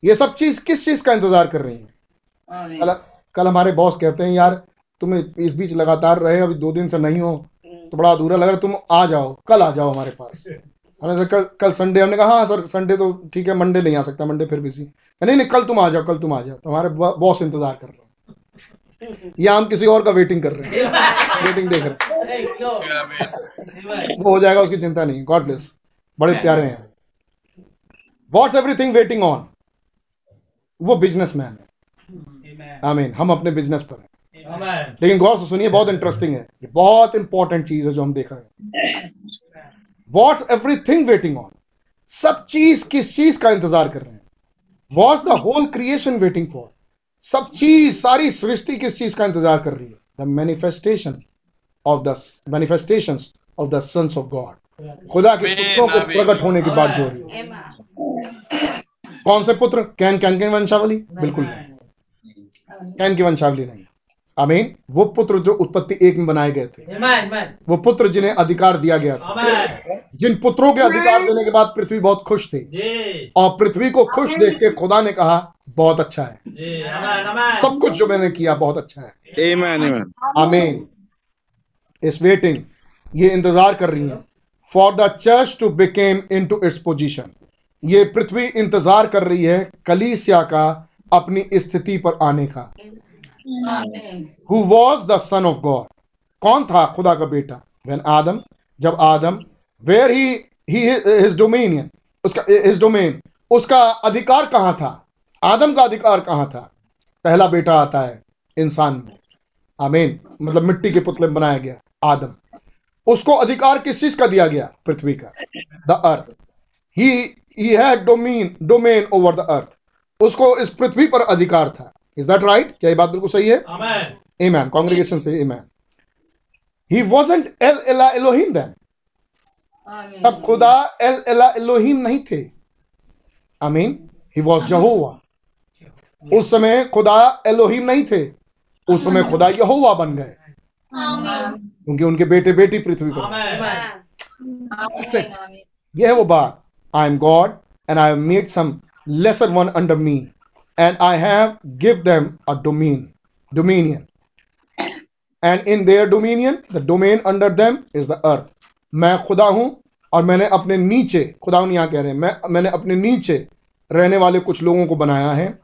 ये सब चीज़ किस चीज़ का इंतज़ार कर रही है कल कल हमारे बॉस कहते हैं यार तुम इस बीच लगातार रहे अभी दो दिन से नहीं हो तो बड़ा अधूरा लग रहा है तुम आ जाओ कल आ जाओ हमारे पास हमने कहा, कल कल संडे हमने कहा हाँ सर संडे तो ठीक है मंडे नहीं आ सकता मंडे फिर बिज़ी नहीं नहीं कल तुम आ जाओ कल तुम आ जाओ तो हमारे बॉस इंतज़ार कर रहे हैं। या हम किसी और का वेटिंग कर रहे हैं वेटिंग देख रहे हैं. वो हो जाएगा उसकी चिंता नहीं गॉड ब्लेस बड़े प्यारे हैं। व्हाट्स एवरीथिंग वेटिंग ऑन वो बिज़नेस मैन है आमीन हम अपने बिज़नेस पर हैं। लेकिन गौर से सुनिए बहुत इंटरेस्टिंग है। ये बहुत इंपॉर्टेंट चीज़ है जो हम देख रहे हैं। व्हाट्स एवरीथिंग वेटिंग ऑन सब चीज़ किस चीज़ का इंतज़ार कर रहे हैं? What's the whole creation waiting for सब चीज़ सारी सृष्टि किस चीज़ का इंतज़ार कर रही है? The manifestation of the manifestation of the sons of God खुदा के पुत्रों को प्रकट होने की बात जो रही है। कौन से पुत्र? कैन कैन की वंशावली? बिल्कुल नहीं। कैन की वंशावली नहीं। आमीन। वो पुत्र जो उत्पत्ति एक में बनाए गए थे। वो पुत्र जिन्हें अधिकार दिया गया था। जिन पुत्रों के अधिकार देने के बाद पृथ्वी बहुत खुश थी। और पृथ्वी को खुश देख के खुदा ने कहा बहुत अच्छा है। सब कुछ जो मैंने किया बहुत अच्छा है। आमीन। इस वेटिंग ये इंतज़ार कर रही है। For the church to became into its position ये पृथ्वी इंतज़ार कर रही है कलीसिया का अपनी स्थिति पर आने का। Who was the son of God कौन था खुदा का बेटा? वेन आदम जब आदम वेयर ही हिज उसका हिज डोमेन उसका अधिकार कहाँ था? आदम का अधिकार कहाँ था? पहला बेटा आता है इंसान में। आमीन मतलब मिट्टी के पुतले में बनाया गया आदम उसको अधिकार किस चीज़ का दिया गया? पृथ्वी का। The earth he he had domain domain over the earth उसको इस पृथ्वी पर अधिकार था। इज़ दैट राइट क्या ये बात बिल्कुल सही है? आमेन कांग्रेगेशन से amen he wasn't El Ela Elohim then तब खुदा एल एला एलोहिम नहीं थे. आमीन ही वाज यहोवा उस समय खुदा एलोहिम नहीं थे. उस समय खुदा यहोवा बन गए. क्योंकि उनके बेटे बेटी पृथ्वी पर यह है वो बात. I am God and I made some lesser one under me and I have give them a domain, dominion. And in their dominion, the domain under them is the earth. मैं खुदा हूँ और मैंने अपने नीचे खुदा यहाँ कह रहे हैं मैं मैंने अपने नीचे रहने वाले कुछ लोगों को बनाया है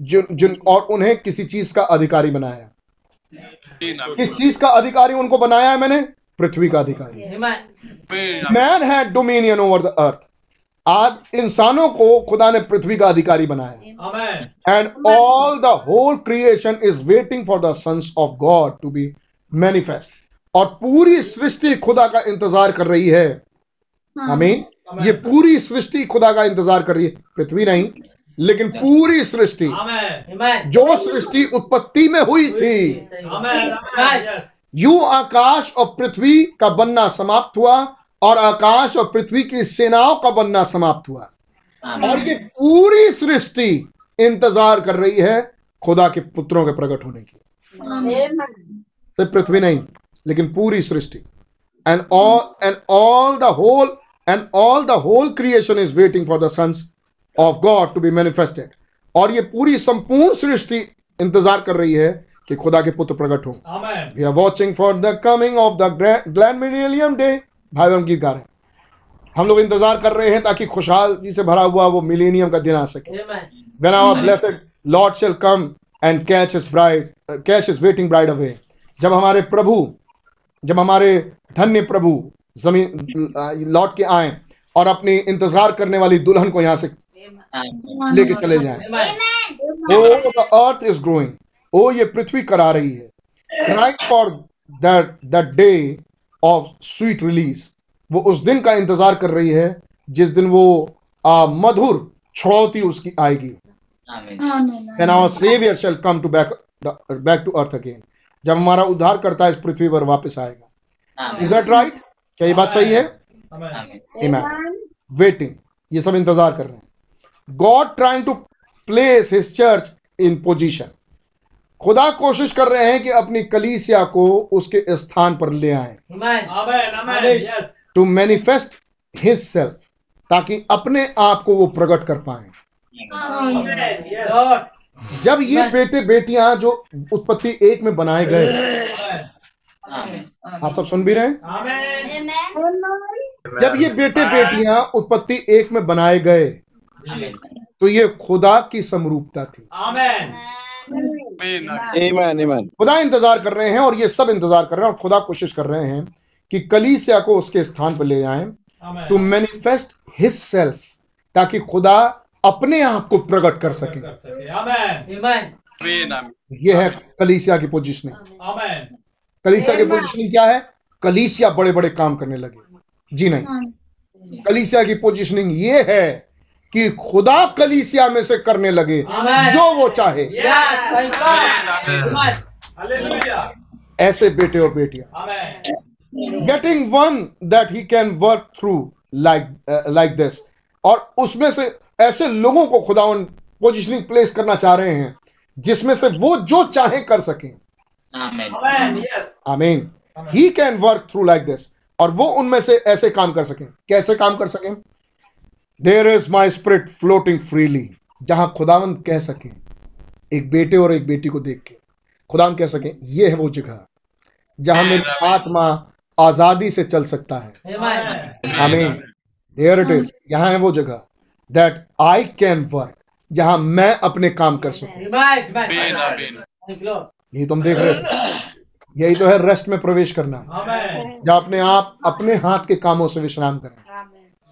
जिन जिन और उन्हें किसी चीज़ का अधिकारी बनाया किस चीज़ का अधिकारी उनको बनाया है मैंने? पृथ्वी का अधिकारी। Man had dominion over the earth आज इंसानों को खुदा ने पृथ्वी का अधिकारी बनाया and all the whole creation is waiting for the sons of God to be manifest और पूरी सृष्टि खुदा का इंतज़ार कर रही है। हमें ये पूरी सृष्टि खुदा का इंतज़ार कर रही है। पृथ्वी नहीं लेकिन पूरी सृष्टि। जो सृष्टि उत्पत्ति में हुई थी। यू आकाश और पृथ्वी का बनना समाप्त हुआ और आकाश और पृथ्वी की सेनाओं का बनना समाप्त हुआ। और ये पूरी सृष्टि इंतज़ार कर रही है खुदा के पुत्रों के प्रकट होने की। सिर्फ़ पृथ्वी नहीं लेकिन पूरी सृष्टि। And all and all the whole and all the whole creation is waiting for the sons of God to be manifested और ये पूरी संपूर्ण सृष्टि इंतज़ार कर रही है कि खुदा के पुत्र प्रकट हो। We are watching for the coming of the grand millennium day भाई गीत गा रहे हैं हम लोग इंतज़ार कर रहे हैं ताकि खुशहाल जी से भरा हुआ वो मिलेनियम का दिन आ सके। When our blessed Lord shall come and catch his bride catch his waiting bride away जब हमारे प्रभु जब हमारे धन्य प्रभु ज़मीन लौट के आए और अपनी इंतज़ार करने वाली दुल्हन को यहाँ से लेके चले जाए। Oh the earth is groaning ओ ये पृथ्वी करा रही है। Right for that that day of sweet release वो उस दिन का इंतज़ार कर रही है जिस दिन वो आ, मधुर छुड़ौती उसकी आएगी। And our saviour shall come to back back to earth again जब हमारा उद्धार करता है इस पृथ्वी पर वापस आएगा। इज़ दैट राइट क्या ये बात सही है? इमैन वेटिंग ये सब इंतज़ार कर रहे हैं। God trying to place his church in position खुदा कोशिश कर रहे हैं कि अपनी कलीसिया को उसके स्थान पर ले आए। टू मैनिफेस्ट हिज सेल्फ ताकि अपने आप को वो प्रकट कर पाए। जब ये बेटे बेटियाँ जो उत्पत्ति एक में बनाए गए आप सब सुन भी रहे हैं? जब ये बेटे बेटियाँ उत्पत्ति एक में बनाए गए तो ये खुदा की समरूपता थी। खुदा इंतज़ार कर रहे हैं और ये सब इंतज़ार कर रहे हैं और खुदा कोशिश कर रहे हैं। कि कलीसिया को उसके स्थान पर ले जाएँ टू मैनिफेस्ट हिज सेल्फ ताकि खुदा अपने आप को प्रकट कर सके। यह है कलीसिया की पोजिशनिंग कलीसिया की पोजिशनिंग क्या है? कलीसिया बड़े बड़े काम करने लगे। जी नहीं। कलीसिया की पोजिशनिंग ये है कि खुदा कलीसिया में से करने लगे जो वो चाहे। Yes, thank God. Amen. Hallelujah ऐसे बेटे और बेटियाँ। आमेन getting one that he can work through like like this और उसमें से ऐसे लोगों को खुदा पोजिशनिंग प्लेस करना चाह रहे हैं जिसमें से वो जो चाहे कर सकें। आमीन he can work through like this और वो उनमें से ऐसे काम कर सकें। कैसे काम कर सकें? There is my spirit floating freely जहाँ खुदावन कह सके एक बेटे और एक बेटी को देख के। खुदावन कह सके ये है वो जगह जहाँ मेरी आत्मा आज़ादी से चल सकता है। Amen. आमीन। देयर इट इज़ यहाँ है वो जगह दैट आई कैन वर्क जहाँ मैं अपने काम कर सकूँ। यही तुम देख रहे हो। यही तो है रेस्ट में प्रवेश करना। या अपने आप अपने हाथ के कामों से विश्राम करें।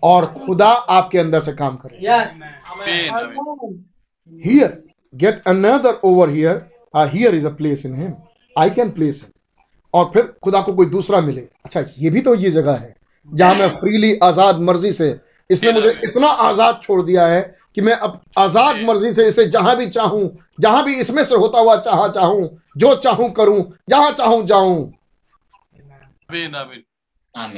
और खुदा आपके अंदर से काम करे। Here get another over here here is a place in him I can place him और फिर खुदा को कोई दूसरा मिले। अच्छा ये भी तो ये जगह है जहाँ मैं फ्रीली आज़ाद मर्ज़ी से इसने मुझे इतना आज़ाद छोड़ दिया है कि मैं अब आज़ाद मर्ज़ी से इसे जहाँ भी चाहूँ जहाँ भी इसमें से होता हुआ चाह चाहूँ जो चाहूँ करूँ जहाँ चाहूँ जाऊँ।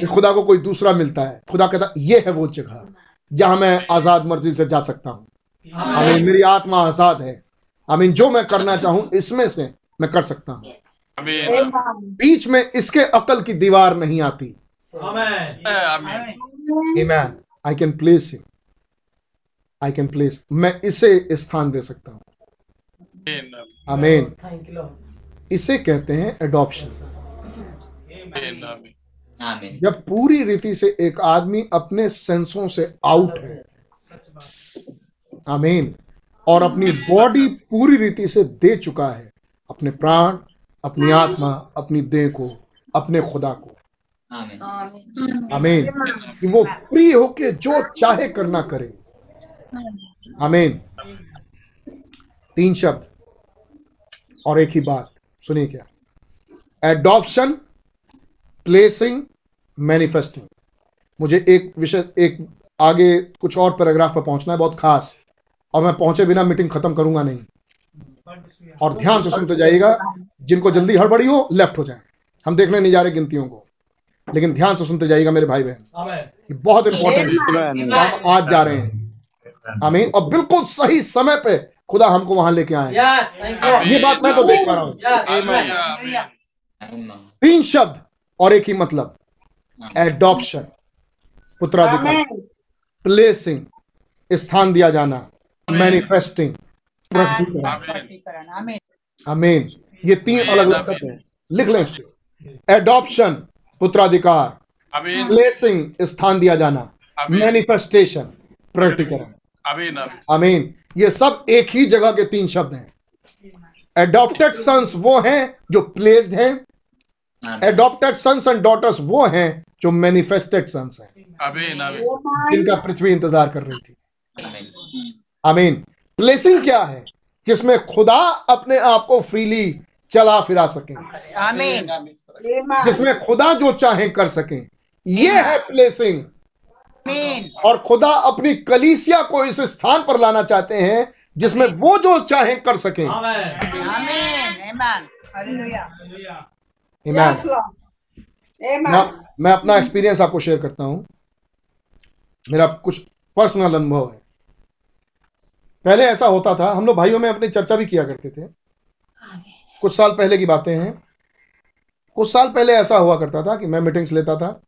खुदा को कोई दूसरा मिलता है। खुदा कहता है, ये है वो जगह जहाँ मैं आज़ाद मर्ज़ी से जा सकता हूँ। आमीन मेरी आत्मा आज़ाद है। आमीन जो मैं करना चाहूँ इसमें से मैं कर सकता हूँ। बीच में इसके अकल की दीवार नहीं आती। आमेन Amen. I can place him. I can place. मैं इसे स्थान दे सकता हूँ। आमीन Thank you, Lord. इसे कहते हैं एडॉप्शन जब पूरी रीति से एक आदमी अपने सेंसों से आउट है। आमीन और अपनी बॉडी पूरी रीति से दे चुका है। अपने प्राण अपनी आत्मा अपनी देह को अपने खुदा को। आमीन। आमीन। कि वो फ्री होके जो चाहे करना करे। आमीन। तीन शब्द। और एक ही बात। सुनिए क्या? एडॉप्शन प्लेसिंग मैनिफेस्टिंग मुझे एक विषय एक आगे कुछ और पैराग्राफ पर पहुँचना है बहुत खास। और मैं पहुँचे बिना मीटिंग खत्म करूँगा नहीं। और ध्यान से सुनते जाइएगा जिनको जल्दी हड़बड़ी हो लेफ़्ट हो जाए। हम देखने नहीं जा रहे गिनतियों को लेकिन ध्यान से सुनते जाइएगा मेरे भाई बहन ये बहुत इंपॉर्टेंट हम आज जा रहे हैं। आमीन और बिल्कुल सही समय पे खुदा हमको वहाँ लेके आए. ये बात मैं तो देख पा रहा हूँ। तीन शब्द और एक ही मतलब। एडॉप्शन पुत्राधिकार। प्लेसिंग स्थान दिया जाना। मैनिफेस्टिंग प्रकटीकरण आमीन आमीन ये तीन अलग अलग शब्द हैं। लिख लें इसको। एडॉप्शन पुत्राधिकार। प्लेसिंग स्थान दिया जाना। मैनिफेस्टेशन प्रकटीकरण आमीन ये सब एक ही जगह के तीन शब्द हैं। एडॉप्टेड सन्स वो हैं जो प्लेस्ड हैं। एडॉप्टेड सन्स एंड डॉटर्स वो हैं जो मैनिफेस्टेड सन्स हैं। जिनका पृथ्वी इंतज़ार कर रही थी। आमीन प्लेसिंग क्या है? जिसमें खुदा अपने आप को फ्रीली चला फिरा सके। जिसमें खुदा जो चाहे कर सके। ये है प्लेसिंग और खुदा अपनी कलीसिया को इस स्थान पर लाना चाहते हैं जिसमें वो जो चाहे कर सके। आमेन। आमीन। आमीन। हालेलुया। मैं मैं अपना एक्सपीरियंस आपको शेयर करता हूँ। मेरा कुछ पर्सनल अनुभव है। पहले ऐसा होता था हम लोग भाइयों में अपनी चर्चा भी किया करते थे। कुछ साल पहले की बातें हैं। कुछ साल पहले ऐसा हुआ करता था कि मैं मीटिंग्स लेता था।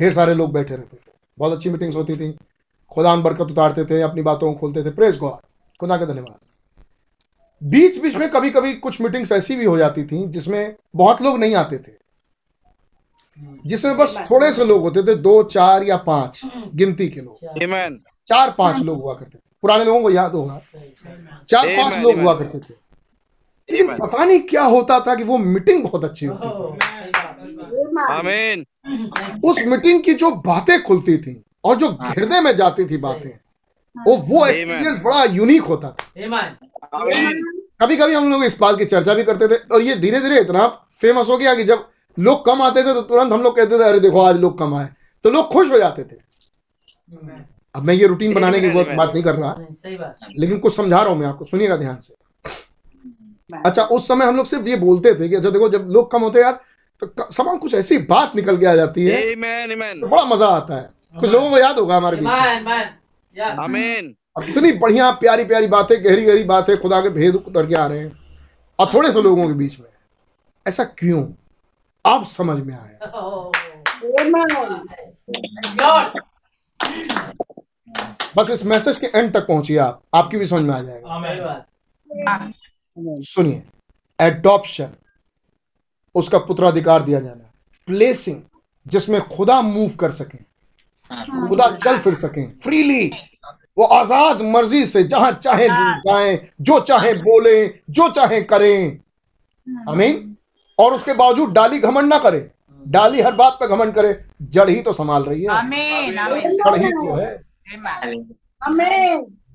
ढेर सारे लोग बैठे रहते थे। बहुत अच्छी मीटिंग्स होती थी। खुदा बरकत उतारते थे अपनी बातों को खोलते थे। प्रेस गॉड खुदा का धन्यवाद। बीच बीच में कभी कभी कुछ मीटिंग्स ऐसी भी हो जाती थी जिसमें बहुत लोग नहीं आते थे। जिसमें बस थोड़े से लोग होते थे दो चार या पाँच गिनती के लोग। चार पाँच लोग हुआ करते थे। पुराने लोगों को याद होगा। चार पाँच लोग हुआ करते थे। लेकिन पता नहीं क्या होता था कि वो मीटिंग बहुत अच्छी होती थी। आमीन। उस मीटिंग की जो बातें खुलती थी और जो हृदय में जाती थी बातें वो वो एक्सपीरियंस बड़ा यूनिक होता था। कभी कभी हम लोग इस बात की चर्चा भी करते थे और ये धीरे धीरे इतना फ़ेमस हो गया कि जब लोग कम आते थे तो तुरंत हम लोग कहते थे अरे देखो आज लोग कम आए। तो लोग खुश हो जाते थे। अब मैं ये रूटीन बनाने की बहुत बात नहीं। कर रहा। सही बात लेकिन कुछ समझा रहा हूँ मैं आपको सुनिएगा ध्यान से। अच्छा उस समय हम लोग सिर्फ़ ये बोलते थे कि अच्छा देखो जब लोग कम होते यार तो क- समा कुछ ऐसी बात निकल के आ जाती है। Amen, amen. तो बड़ा मज़ा आता है। कुछ लोगों को याद होगा हमारे बीच में. और कितनी बढ़िया प्यारी प्यारी बातें गहरी गहरी बातें खुदा के भेद उतर के आ रहे हैं। और थोड़े से लोगों के बीच में। ऐसा क्यों? अब समझ में आया गॉड बस इस मैसेज के एंड तक पहुंचिए आप। आपकी भी समझ में आ जाएगा। सुनिए एडॉप्शन उसका पुत्राधिकार दिया जाना प्लेसिंग जिसमें खुदा मूव कर सके खुदा चल फिर सके। फ्रीली वो आज़ाद मर्ज़ी से जहाँ चाहे जाएँ जो चाहे बोले जो चाहे करें। आमीन। और उसके बावजूद डाली घमंड ना करे। डाली हर बात पे घमंड करे। जड़ ही तो संभाल रही है। आमीन आमीन। जड़ ही तो है।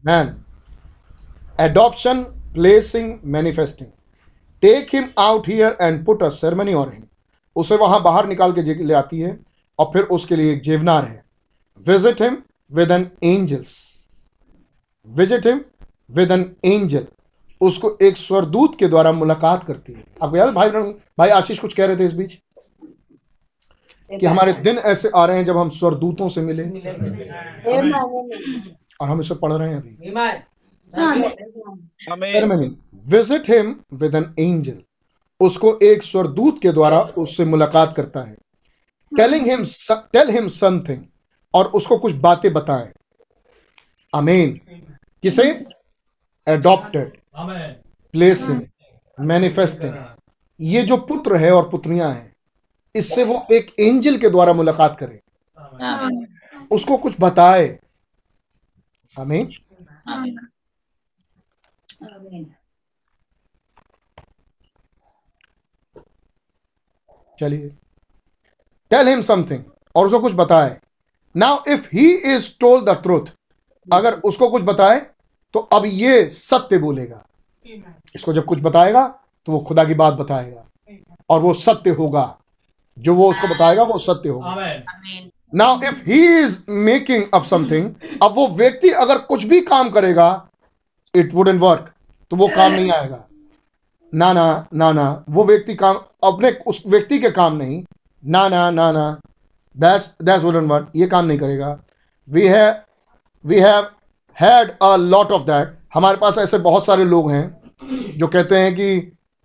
Man adoption placing manifesting. Take him out here and put a ceremony on him. उसे वहाँ बाहर निकाल के ले आती है और फिर उसके लिए एक जेवनार है। Visit him with an angels visit him with an angel उसको एक स्वरदूत के द्वारा मुलाकात करती है। आपको याद भाई भाई आशीष कुछ कह रहे थे इस बीच? कि हमारे दिन ऐसे आ रहे हैं जब हम स्वरदूतों से मिले। और हम इसे पढ़ रहे हैं। अभी visit him with an angel उसको एक स्वरदूत के द्वारा उससे मुलाकात करता है। Telling him tell him something और उसको कुछ बातें बताएँ। अमीन किसे? एडॉप्टेड आमेन। प्लेसिंग मैनिफेस्टिंग ये जो पुत्र है और पुत्रियाँ हैं इससे वो एक एंजल के द्वारा मुलाकात करे। उसको कुछ बताए। आमीन। चलिए। टेल हिम समथिंग और उसको कुछ बताए। Now if he is told the truth अगर उसको कुछ बताए तो अब ये सत्य बोलेगा। इसको जब कुछ बताएगा तो वो खुदा की बात बताएगा और वो सत्य होगा। जो वो उसको बताएगा वो सत्य होगा। Amen now if he is making up something अब वो व्यक्ति अगर कुछ भी काम करेगा इट वुडन वर्क तो वो काम नहीं आएगा। ना ना ना ना वो व्यक्ति काम अपने उस व्यक्ति के काम नहीं। ना ना ना ना दैट्स दैट्स वुडन वर्क ये काम नहीं करेगा। We have we have had a lot of that हमारे पास ऐसे बहुत सारे लोग हैं जो कहते हैं कि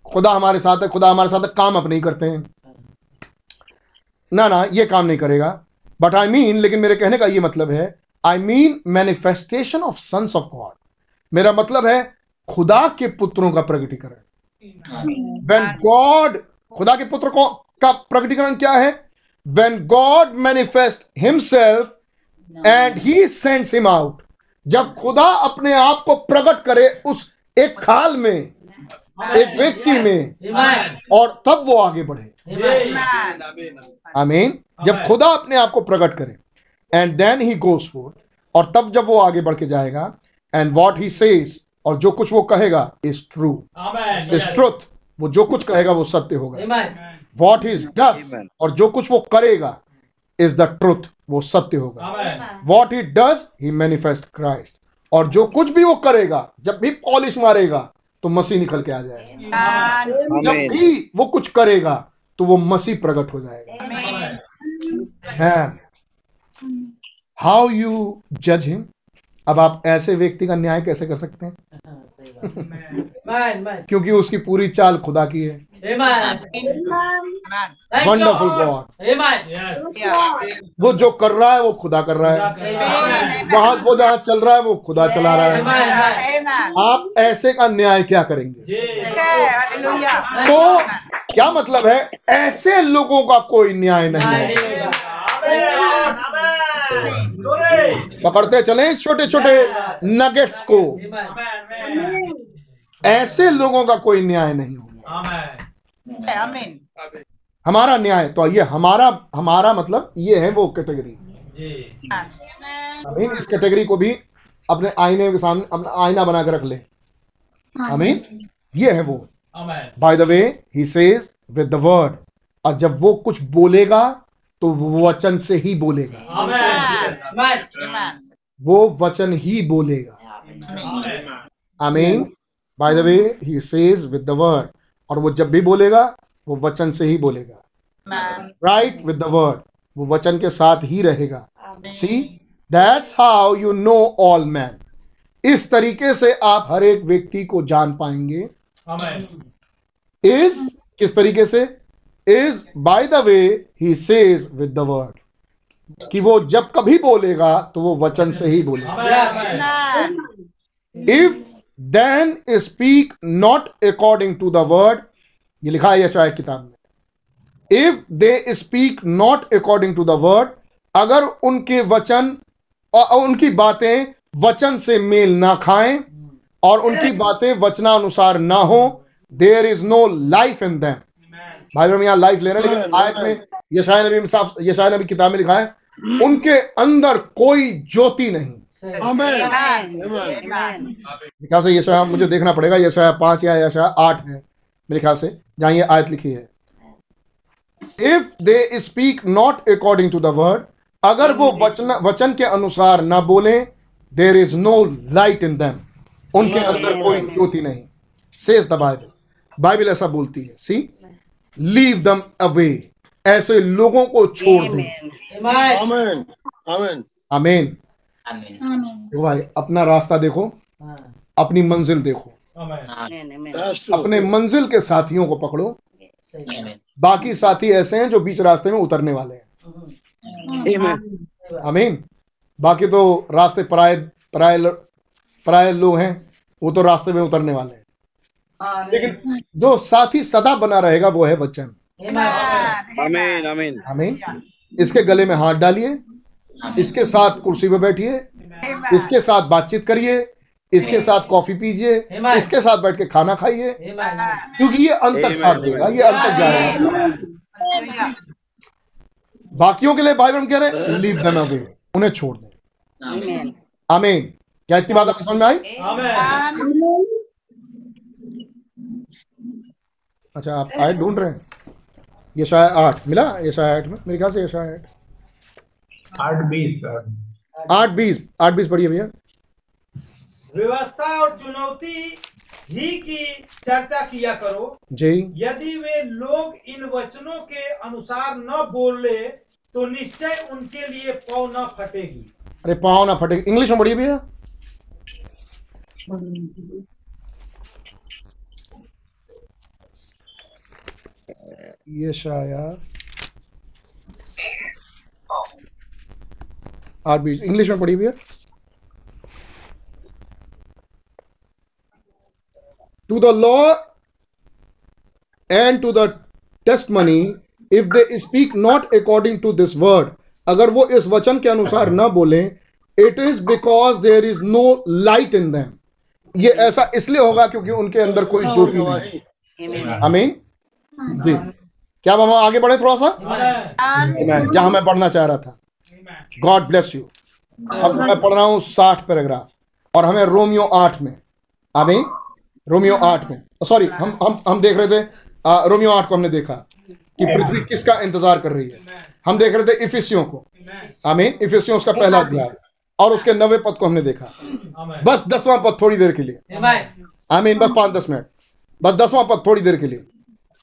खुदा हमारे साथ है खुदा हमारे साथ है काम अपने ही करते हैं। ना ना, ये काम नहीं करेगा। बट आई मीन लेकिन मेरे कहने का ये मतलब है I mean manifestation of sons of God मेरा मतलब है, खुदा के पुत्रों का प्रगटीकरण वेन गॉड खुदा के पुत्र को, का प्रकटीकरण क्या है? When God manifest himself and he sends him out जब खुदा अपने आप को प्रकट करे उस एक खाल में एक व्यक्ति में और तब वो आगे बढ़े। आमीन। जब खुदा अपने आप को प्रकट करे and then he goes forth और तब जब वो आगे बढ़ के जाएगा एंड वॉट ही सेज और जो कुछ वो कहेगा इज़ ट्रू इज़ ट्रुथ वो जो कुछ कहेगा वो सत्य होगा। वॉट इज़ डस और जो कुछ वो करेगा इज़ द ट्रुथ वो सत्य होगा। What he does he manifest Christ और जो कुछ भी वो करेगा जब भी पॉलिश मारेगा तो मसीह निकल के आ जाएगा। जब भी वो कुछ करेगा तो वो मसीह प्रकट हो जाएगा। मैन हाउ यू जज हिम अब आप ऐसे व्यक्ति का न्याय कैसे कर सकते हैं? क्योंकि उसकी पूरी चाल खुदा की है। वंडरफुल गॉड वो जो कर रहा है वो खुदा कर रहा है। वहाँ वो जहाँ चल रहा है वो खुदा चला रहा है। आप ऐसे का न्याय क्या करेंगे? तो क्या मतलब है? ऐसे लोगों का कोई न्याय नहीं है। पकड़ते चले छोटे छोटे नगेट्स को। ऐसे लोगों का कोई न्याय नहीं होगा। हमारा न्याय तो ये हमारा हमारा मतलब ये है वो कैटेगरी अमीन इस कैटेगरी को भी अपने आईने के सामने अपना आईना बना के रख ले। अमीन ये है वो। By the way he says with the word और जब वो कुछ बोलेगा तो वो वचन से ही बोलेगा. वो वचन ही बोलेगा। आमीन by the way he says with the word और वो जब भी बोलेगा वो वचन से ही बोलेगा। राइट विद द वर्ड वो वचन के साथ ही रहेगा। See that's how you know all man इस तरीके से आप हर एक व्यक्ति को जान पाएँगे। Amen. इज़ किस तरीके से? Is by the way he says with the word कि वो जब कभी बोलेगा तो वो वचन से ही बोलेगा। If then speak not according to the word ये लिखा है यशाया किताब में। If they speak not according to the word अगर उनके वचन और उनकी बातें वचन से मेल ना खाएँ, और उनकी बातें वचनानुसार ना हो there is no life in them भाई हम यहाँ लाइफ ले रहे हैं लेकिन आयत में यशाया नबी साफ़ यशाया नबी किताब में लिखा है उनके अंदर कोई ज्योति नहीं। आमेन। Amen. आमेन। मेरे ख्याल से यशाया मुझे देखना पड़ेगा यशाया पाँच या यशाया आठ है मेरे ख्याल से जहाँ ये आयत लिखी है। If they speak not according to the word अगर वो वचन वचन के अनुसार ना बोले there is no light in them उनके अंदर कोई ज्योति नहीं सेज द बाइबल बाइबल ऐसा बोलती है। सी लीव दम अवे ऐसे लोगों को छोड़ दो। Amen. आमेन आमेन आमीन भाई अपना रास्ता देखो। अपनी मंजिल देखो. अपने मंजिल के साथियों को पकड़ो। बाकी साथी ऐसे हैं जो बीच रास्ते में उतरने वाले हैं। आमीन बाकी तो रास्ते पराए पराए पराए लोग हैं वो तो रास्ते में उतरने वाले हैं। लेकिन जो साथी सदा बना रहेगा वो है वचन आमीन आमीन। आमीन इसके गले में हाथ डालिए। इसके साथ कुर्सी पे बैठिए। इसके साथ बातचीत करिए। इसके साथ कॉफ़ी पीजिए। इसके साथ बैठ के खाना खाइए. क्योंकि ये अंत तक साथ देगा। ये अंत तक जाएगा। बाकियों के लिए भाई बहन कह रहे हैं लीव देम अवे उन्हें छोड़ दें. आमीन। क्या इतनी बात आपकी समझ में आई Amen. अच्छा आप आयत ढूंढ रहे हैं? ये शायद आठ मिला? ये शायद आठ में? मेरे ख्याल से ये शायद आठ बीस आठ बीस। आठ बीस पढ़िए भैया। व्यवस्था और चुनौती ही की चर्चा किया करो। जी। यदि वे लोग इन वचनों के अनुसार न बोले तो निश्चय उनके लिए पौ न फटेगी। अरे पाँव ना फटेगी। इंग्लिश में पढ़िए भैया। ये शायद आठ बीस इंग्लिश में पढ़िए भैया the law and to the test money if they speak not according to this word अगर वो इस वचन के अनुसार न बोले it is because there is no light in them ये ऐसा इसलिए होगा क्योंकि उनके अंदर कोई ज्योति नहीं आमीन जी क्या हम आगे बढ़े थोड़ा सा. जहाँ मैं पढ़ना चाह रहा था। गॉड ब्लेस यू अब मैं पढ़ रहा हूँ साठ पैराग्राफ। और हमें रोमियो आठ में। आमीन? रोमियो आठ में। सॉरी हम हम हम देख रहे थे आ, रोमियो आठ को हमने देखा कि पृथ्वी किसका इंतज़ार कर रही है। हम देख रहे थे इफिसियों को। आमीन? इफिसियों उसका पहला अध्याय। और उसके नवे पद को हमने देखा। बस दसवां पद थोड़ी देर के लिए. आमीन? बस पाँच दस मिनट। बस दसवां पद थोड़ी देर के लिए।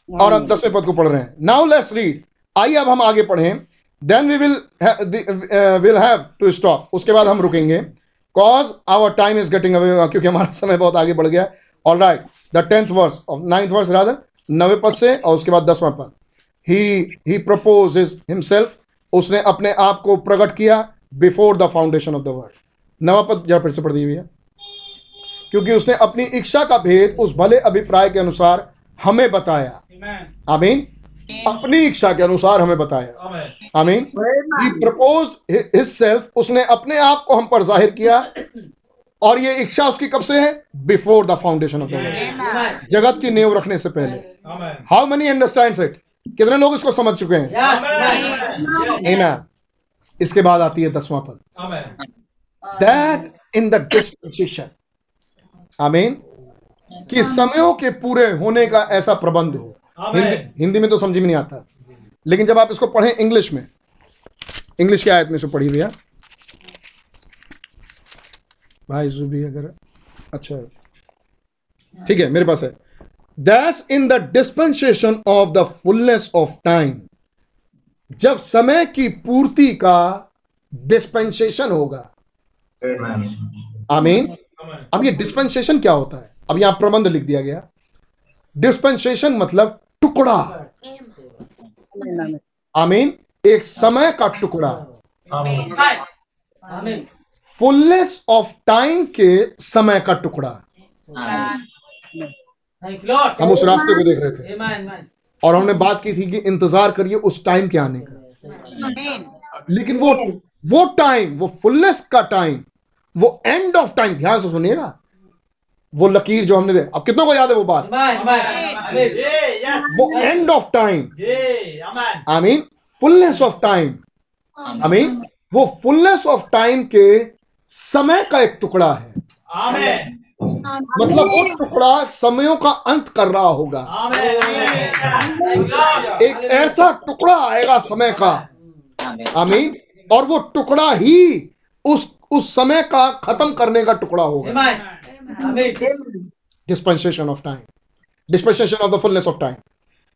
और हम दसवें पद को पढ़ रहे हैं। नाउ लेट्स रीड आइए अब हम आगे पढ़ें। Then we will will have to stop उसके बाद हम रुकेंगे। Cause our time is getting away क्योंकि हमारा समय बहुत आगे बढ़ गया। All right the tenth verse of ninth verse rather नवे पद से और उसके बाद दसवां पद। ही ही प्रपोज हिमसेल्फ उसने अपने आप को प्रकट किया before the foundation of the world नवा पद जरा फिर से पढ़ दीजिए भैया। क्योंकि उसने अपनी इच्छा का भेद उस भले अभिप्राय के अनुसार हमें बताया। आमीन। अपनी इच्छा के अनुसार हमें बताया आमीन। ही प्रपोज हिज सेल्फ उसने अपने आप को हम पर ज़ाहिर किया। और ये इच्छा उसकी कब से है? Before the foundation of the world जगत की नींव रखने से पहले। हाउ मेनी अंडरस्टैंड इट कितने लोग इसको समझ चुके हैं? Amen. इसके बाद आती है दसवां पद दैट इन द डिस्पेंसेशन आमीन कि समयों के पूरे होने का ऐसा प्रबंध हो। हिंदी हिंदी में तो समझ में नहीं आता। लेकिन जब आप इसको पढ़ें इंग्लिश में इंग्लिश की आयत में से पढ़ी भैया? भाई जुबी अगर अच्छा। ठीक है मेरे पास है। That in the dispensation of the fullness of time जब समय की पूर्ति का डिस्पेंसेशन होगा। आमीन। अब ये डिस्पेंसेशन क्या होता है? अब यहाँ प्रबंध लिख दिया गया। डिस्पेंसेशन मतलब टुकड़ा। आमीन। एक समय का टुकड़ा। फुलनेस ऑफ़ टाइम के समय का टुकड़ा। थैंक यू लॉर्ड हम उस रास्ते को देख रहे थे। आमीन आमीन और हमने बात की थी कि इंतज़ार करिए उस टाइम के आने का। लेकिन वो वो टाइम वो फुलनेस का टाइम वो एंड ऑफ़ टाइम ध्यान से सुनिएगा। वो लकीर जो हमने दे अब कितनों को याद है वो बात? वो end of time I mean fullness of time I mean वो फुलनेस ऑफ़ टाइम के समय का एक टुकड़ा है। आमीन। मतलब वो टुकड़ा समयों का अंत कर रहा होगा। एक ऐसा टुकड़ा आएगा समय का। आमीन। और वो टुकड़ा ही उस उस समय का खत्म करने का टुकड़ा होगा। Dispensation of time dispensation of the fullness of time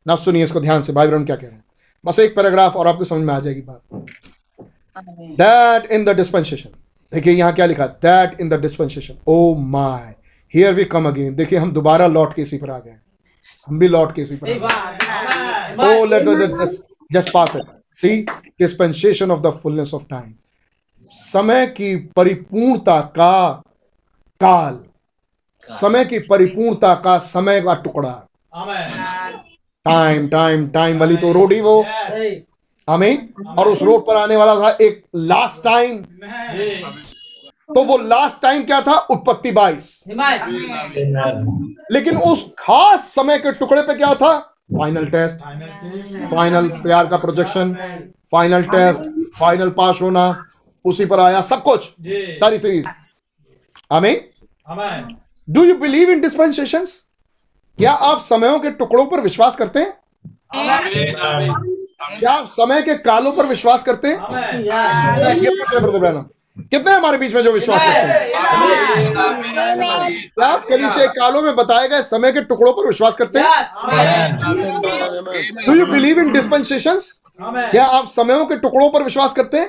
ना सुनिए इसको ध्यान से भाई बहन क्या कह रहे हैं? बस एक पैराग्राफ और आपको समझ में आ जाएगी बात। दैट इन द डिस्पेंसेशन देखिए यहाँ क्या लिखा? That in the dispensation oh my here we come again देखिए हम दोबारा लौट के इसी पर आ गए हम भी लौट के इसी पर Oh, us just, just pass it. See, dispensation of the fullness of time. समय की परिपूर्णता का काल। समय की परिपूर्णता का समय का टुकड़ा। टाइम टाइम टाइम वाली तो रोड ही वो। हमें और उस रोड पर आने वाला था एक लास्ट टाइम तो वो लास्ट टाइम क्या था? उत्पत्ति बाईस। लेकिन उस खास समय के टुकड़े पे क्या था? फाइनल टेस्ट फाइनल प्यार का projection final test final pass होना। उसी पर आया सब कुछ। जी। सारी सीरीज़ आमीन आमीन do you believe in dispensation क्या आप समयों के टुकड़ों पर विश्वास करते हैं? क्या आप समय के कालों पर विश्वास करते हैं? ये पूछ रहे ब्रदर कितने हमारे बीच में जो विश्वास करते हैं? क्या आप कली से कालों में बताए गए समय के टुकड़ों पर विश्वास करते हैं? Do you believe in dispensation क्या आप समयों के टुकड़ों पर विश्वास करते हैं.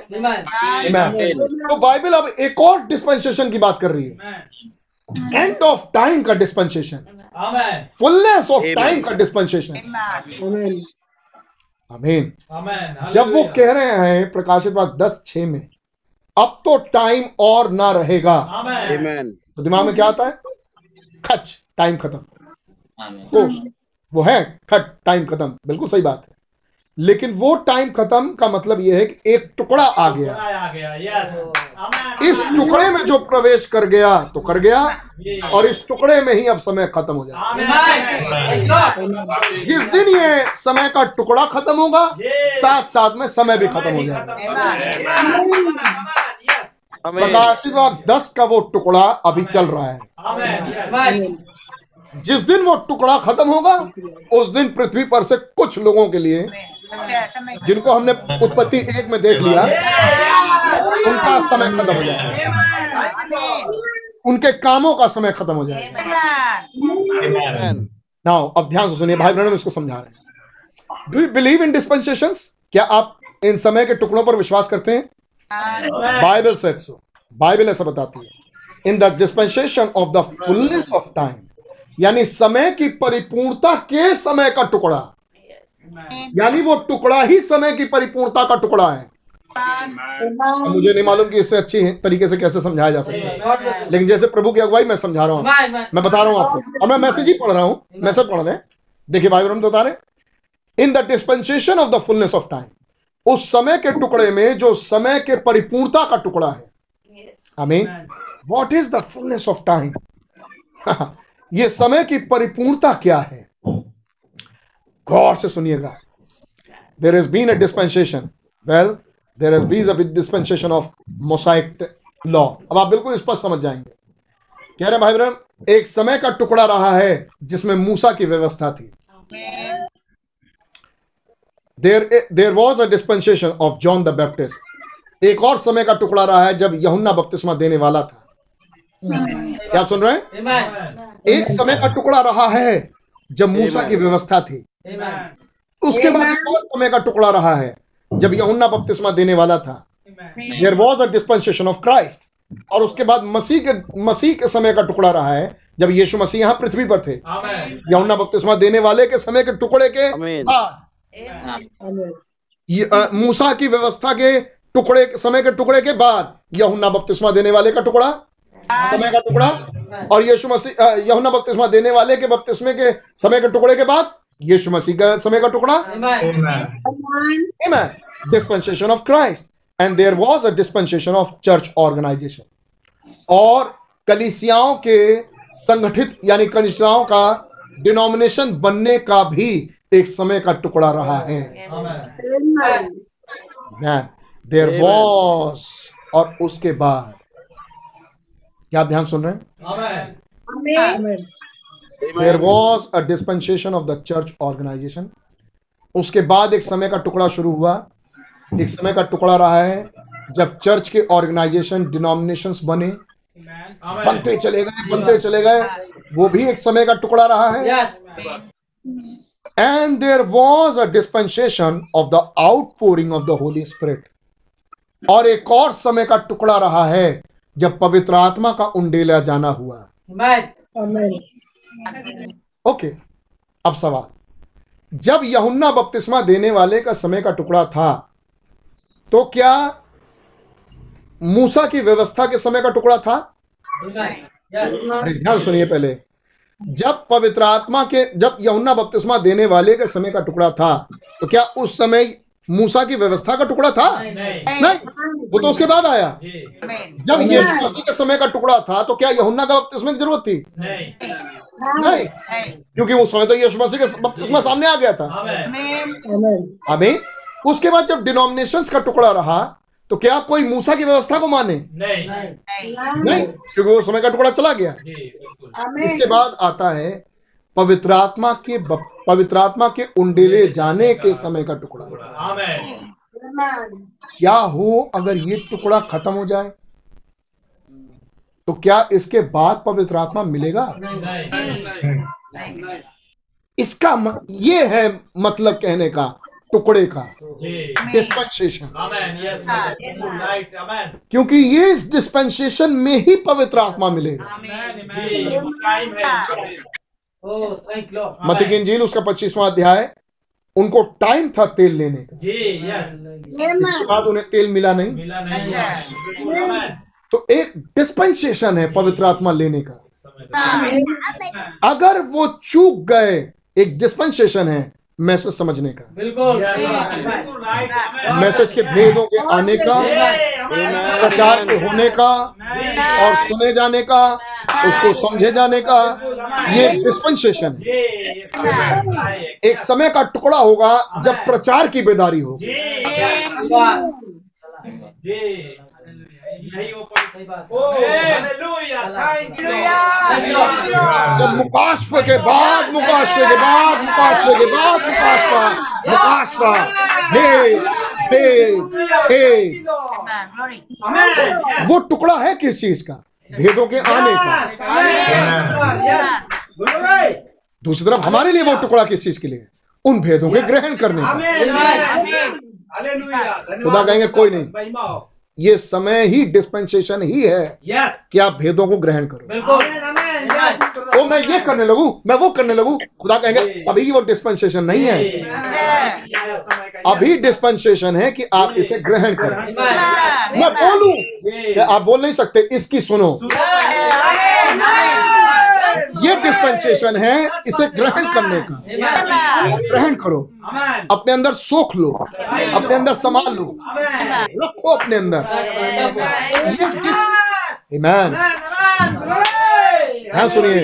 तो बाइबल अब एक और डिस्पेंसेशन की बात कर रही है। एंड ऑफ़ टाइम का डिस्पेंसेशन फुलनेस ऑफ़ टाइम का डिस्पेंसेशन आमीन जब वो कह रहे हैं प्रकाशित वाक्य दस छह में अब तो टाइम और ना रहेगा। तो दिमाग में क्या आता है? खच टाइम खत्म। वो है खट टाइम खत्म। बिल्कुल सही बात है। लेकिन वो टाइम खत्म का मतलब यह है कि एक टुकड़ा आ गया। आ गया यस इस टुकड़े में जो प्रवेश कर गया तो कर गया और इस टुकड़े में ही अब समय खत्म हो जाए आमीन जिस दिन ये समय का टुकड़ा खत्म होगा साथ साथ में समय भी खत्म हो जाएगा। वाक्य दस का वो टुकड़ा अभी चल रहा है। जिस दिन वो टुकड़ा खत्म होगा उस दिन पृथ्वी पर से कुछ लोगों के लिए जिनको हमने उत्पत्ति एक में देख लिया उनका समय खत्म हो जाएगा। उनके कामों का समय खत्म हो जाएगा। नाउ अब ध्यान से सुनिए भाई बहनों इसको समझा रहे हैं। Do you believe in dispensation क्या आप इन समय के टुकड़ों पर विश्वास करते हैं? बाइबल सेट सो बाइबल ऐसा बताती है। In the dispensation of the fullness of time यानी समय की परिपूर्णता के समय का टुकड़ा यानी वो टुकड़ा ही समय की परिपूर्णता का टुकड़ा है। मुझे नहीं मालूम कि इससे अच्छी तरीके से कैसे समझाया जा सकता है। लेकिन जैसे प्रभु की अगुवाई मैं समझा रहा हूँ। मैं बता रहा हूँ आपको। और मैं मैसेज ही पढ़ रहा हूँ। मैसेज पढ़ रहे हैं। देखिए भाई बहन बता रहे in the dispensation of the fullness of time उस समय के टुकड़े में जो समय के परिपूर्णता का टुकड़ा है। आमीन what is the fullness of time ये समय की परिपूर्णता क्या है? गौर से सुनिएगा there is been a dispensation well there is been dispensation of Mosaic law अब आप बिल्कुल स्पष्ट समझ जाएँगे। कह रहे हैं भाई बहन एक समय का टुकड़ा रहा है जिसमें मूसा की व्यवस्था थी। There there was a dispensation of John the Baptist एक और समय का टुकड़ा रहा है जब यहुन्ना बपतिस्मा देने वाला था। क्या आप सुन रहे हैं? एक समय का टुकड़ा रहा है जब मूसा की व्यवस्था थी. उसके बाद और समय का टुकड़ा रहा है जब यहुन्ना बपतिस्मा देने वाला था। There was a dispensation of Christ और उसके बाद मसीह के मसीह के समय का टुकड़ा रहा है जब यीशु मसीह यहाँ पृथ्वी पर थे। Amen. यहुन्ना बपतिस्मा देने वाले के समय के टुकड़े के बाद। मूसा की व्यवस्था के टुकड़े समय के टुकड़े के बाद यहुन्ना बपतिस्मा देने वाले का टुकड़ा समय का टुकड़ा और यीशु मसीह यहुन्ना बपतिस्मा देने वाले के बपतिस्मे के समय के टुकड़े के बाद यीशु मसीह का समय का टुकड़ा? Amen. Dispensation of Christ and there was a dispensation of church organisation और कलिसियाओं के संगठित यानी कलिसियाओं का डिनोमिनेशन बनने का भी एक समय का टुकड़ा रहा है। देर वॉस और उसके बाद। क्या ध्यान सुन रहे हैं? Amen. There was a dispensation of the church organisation उसके बाद एक समय का टुकड़ा शुरू हुआ। एक समय का टुकड़ा रहा है जब चर्च के ऑर्गेनाइजेशन डिनोमिनेशन बने। बनते चले गए बनते चले गए। वो भी एक समय का टुकड़ा रहा है। And there was a dispensation of the outpouring of the Holy Spirit और एक और समय का टुकड़ा रहा है जब पवित्र आत्मा का उंडेला जाना हुआ। Amen. Amen. ओके अब सवाल। जब यहुन्ना बपतिस्मा देने वाले का समय का टुकड़ा था तो क्या मूसा की व्यवस्था के समय का टुकड़ा था? अरे ध्यान सुनिए पहले। जब पवित्र आत्मा के जब यहुन्ना बपतिस्मा देने वाले के समय का टुकड़ा था तो क्या उस समय मूसा की व्यवस्था का टुकड़ा था? नहीं। नहीं नहीं। वो तो उसके बाद आया। जब यीशु मसीह के समय का टुकड़ा था तो क्या यहुन्ना का बपतिस्मा की ज़रूरत थी? नहीं। क्योंकि उस समय तो यीशु मसीह का बपतिस्मा सामने आ गया था. अभी उसके बाद जब डिनोमिनेशन का टुकड़ा रहा तो क्या कोई मूसा की व्यवस्था को माने? नहीं। नहीं क्योंकि वो समय का टुकड़ा चला गया। जी इसके बाद आता है पवित्र आत्मा के पवित्र आत्मा के उंडेले जाने के समय का टुकड़ा। क्या हो अगर ये टुकड़ा खत्म हो जाए? तो क्या इसके बाद पवित्र आत्मा मिलेगा? नहीं इसका म, ये है मतलब कहने का टुकड़े का। डिस्पेंसेशन. Amen. क्योंकि ये इस डिस्पेंसेशन में ही पवित्र आत्मा मिलेगा। जी वो टाइम है Oh, thank you, Lord. मती की इंजील उसका पच्चीसवां अध्याय उनको टाइम था तेल लेने का। जी यस इसके बाद उन्हें तेल मिला नहीं। मिला नहीं। Amen. तो एक डिस्पेंसेशन है पवित्र आत्मा लेने का। अगर वो चूक गए एक डिस्पेंसेशन है मैसेज समझने का। बिल्कुल. मैसेज के भेदों के आने का प्रचार के होने का और सुने जाने का उसको समझे जाने का ये डिस्पेंसेशन है. एक समय का टुकड़ा होगा जब प्रचार की बेदारी होगी। यही वो सही बात। ओ हालेलुया। थैंक यू जब मुकाशफे के बाद मुकाशफे के बाद मुकाशफे के बाद मुकाशफा मुकाशफा। हे हे हे। वो टुकड़ा है किस चीज़ का? भेदों के आने का. दूसरी तरफ़ हमारे लिए वो टुकड़ा किस चीज़ के लिए? उन भेदों के ग्रहण करने का. खुदा कहेंगे कोई नहीं। ये समय ही डिस्पेंसेशन ही है yes. कि आप भेदों को ग्रहण करो। तो मैं ये करने लगू मैं वो करने लगू खुदा कहेंगे अभी वो डिस्पेंसेशन नहीं है। अभी डिस्पेंसेशन है कि आप इसे ग्रहण करें। मैं बोलू कि आप बोल नहीं सकते इसकी सुनो। ये डिस्पेंसेशन है इसे ग्रहण करने का। ग्रहण करो। अपने अंदर सोख लो। अपने अंदर संभाल लो। रखो अपने अंदर। ये Amen. हाँ सुनिए।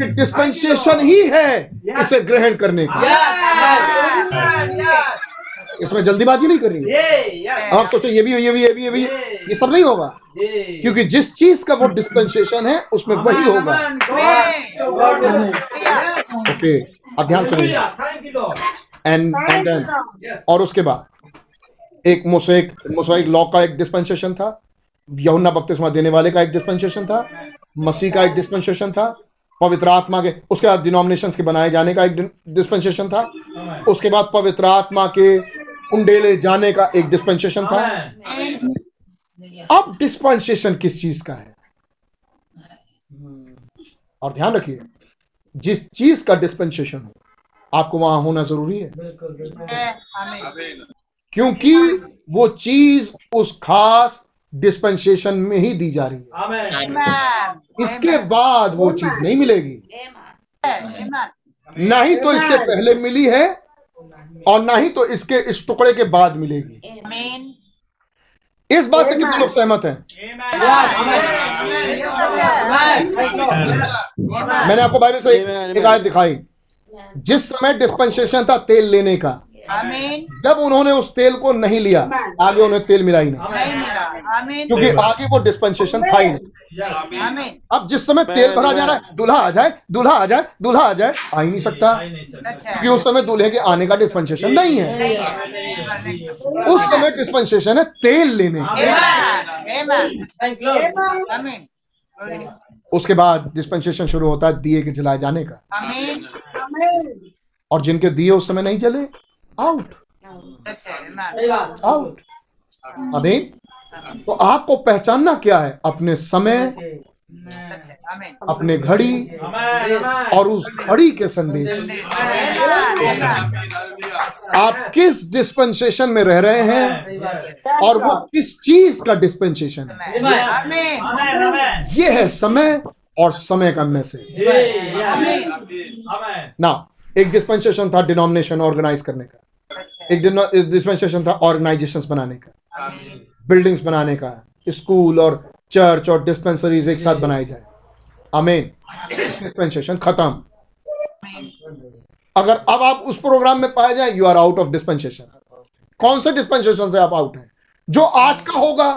ये डिस्पेंसेशन ही है इसे ग्रहण करने का। इसमें जल्दीबाजी नहीं करनी। है आप सोचो ये भी ये भी ये भी ये भी ये सब नहीं होगा। क्योंकि जिस चीज़ का वो डिस्पेंसेशन है उसमें वही होगा। ओके अब ध्यान सुनिए। Thank you Lord and and और उसके बाद एक मोसेक मोसाइक लॉ का एक डिस्पेंसेशन था यहुन्ना बपतिस्मा देने वाले का एक डिस्पेंसेशन था मसीह का एक डिस्पेंसेशन था पवित्र आत्मा के उसके बाद डिनोमिनेशंस के बनाए जाने का एक डिस्पेंसेशन था उसके बाद पवित्र आत्मा के उंडेले जाने का एक डिस्पेंसेशन था। अब डिस्पेंसेशन किस चीज़ का है? और ध्यान रखिए जिस चीज़ का डिस्पेंसेशन हो आपको वहाँ होना ज़रूरी है। क्योंकि वो चीज़ उस खास डिस्पेंसेशन में ही दी जा रही है। इसके बाद वो चीज़ नहीं मिलेगी। नहीं तो इससे पहले मिली है और ना ही तो इसके इस टुकड़े के बाद मिलेगी। इस बात से कितने लोग सहमत हैं? मैंने आपको बाइबल से एक आयत दिखाई। जिस समय डिस्पेंसेशन था तेल लेने का। जब उन्होंने उस तेल को नहीं लिया आगे उन्हें तेल मिला ही नहीं। क्योंकि आगे वो डिस्पेंसेशन था ही नहीं। अब जिस समय तेल भरा जा रहा है दूल्हा आ जाए दूल्हा आ जाए दूल्हा आ जाए आ ही नहीं सकता। क्योंकि उस समय दूल्हे के आने का डिस्पेंसेशन नहीं है। उस समय डिस्पेंसेशन है तेल लेने उसके बाद डिस्पेंसेशन शुरू होता है दिए के जलाए जाने का। और जिनके दिए उस समय नहीं जले आउट आउट अमीन तो आपको पहचानना क्या है? अपने समय, अपने घड़ी और उस घड़ी के संदेश। आप किस डिस्पेंसेशन में रह रहे हैं? और वो किस चीज़ का डिस्पेंसेशन है? ये है समय और समय का मैसेज ना एक डिस्पेंसेशन था डिनोमिनेशन ऑर्गेनाइज करने का। एक डिस्पेंसेशन था ऑर्गेनाइजेशंस बनाने का। बिल्डिंग्स बनाने का स्कूल और चर्च और डिस्पेंसरीज एक साथ बनाई जाए। अमेन डिस्पेंसेशन खत्म। अगर अब आप उस प्रोग्राम में पाए जाए you are out of dispensation कौन से डिस्पेंसेशन से आप आउट हैं? जो आज का होगा।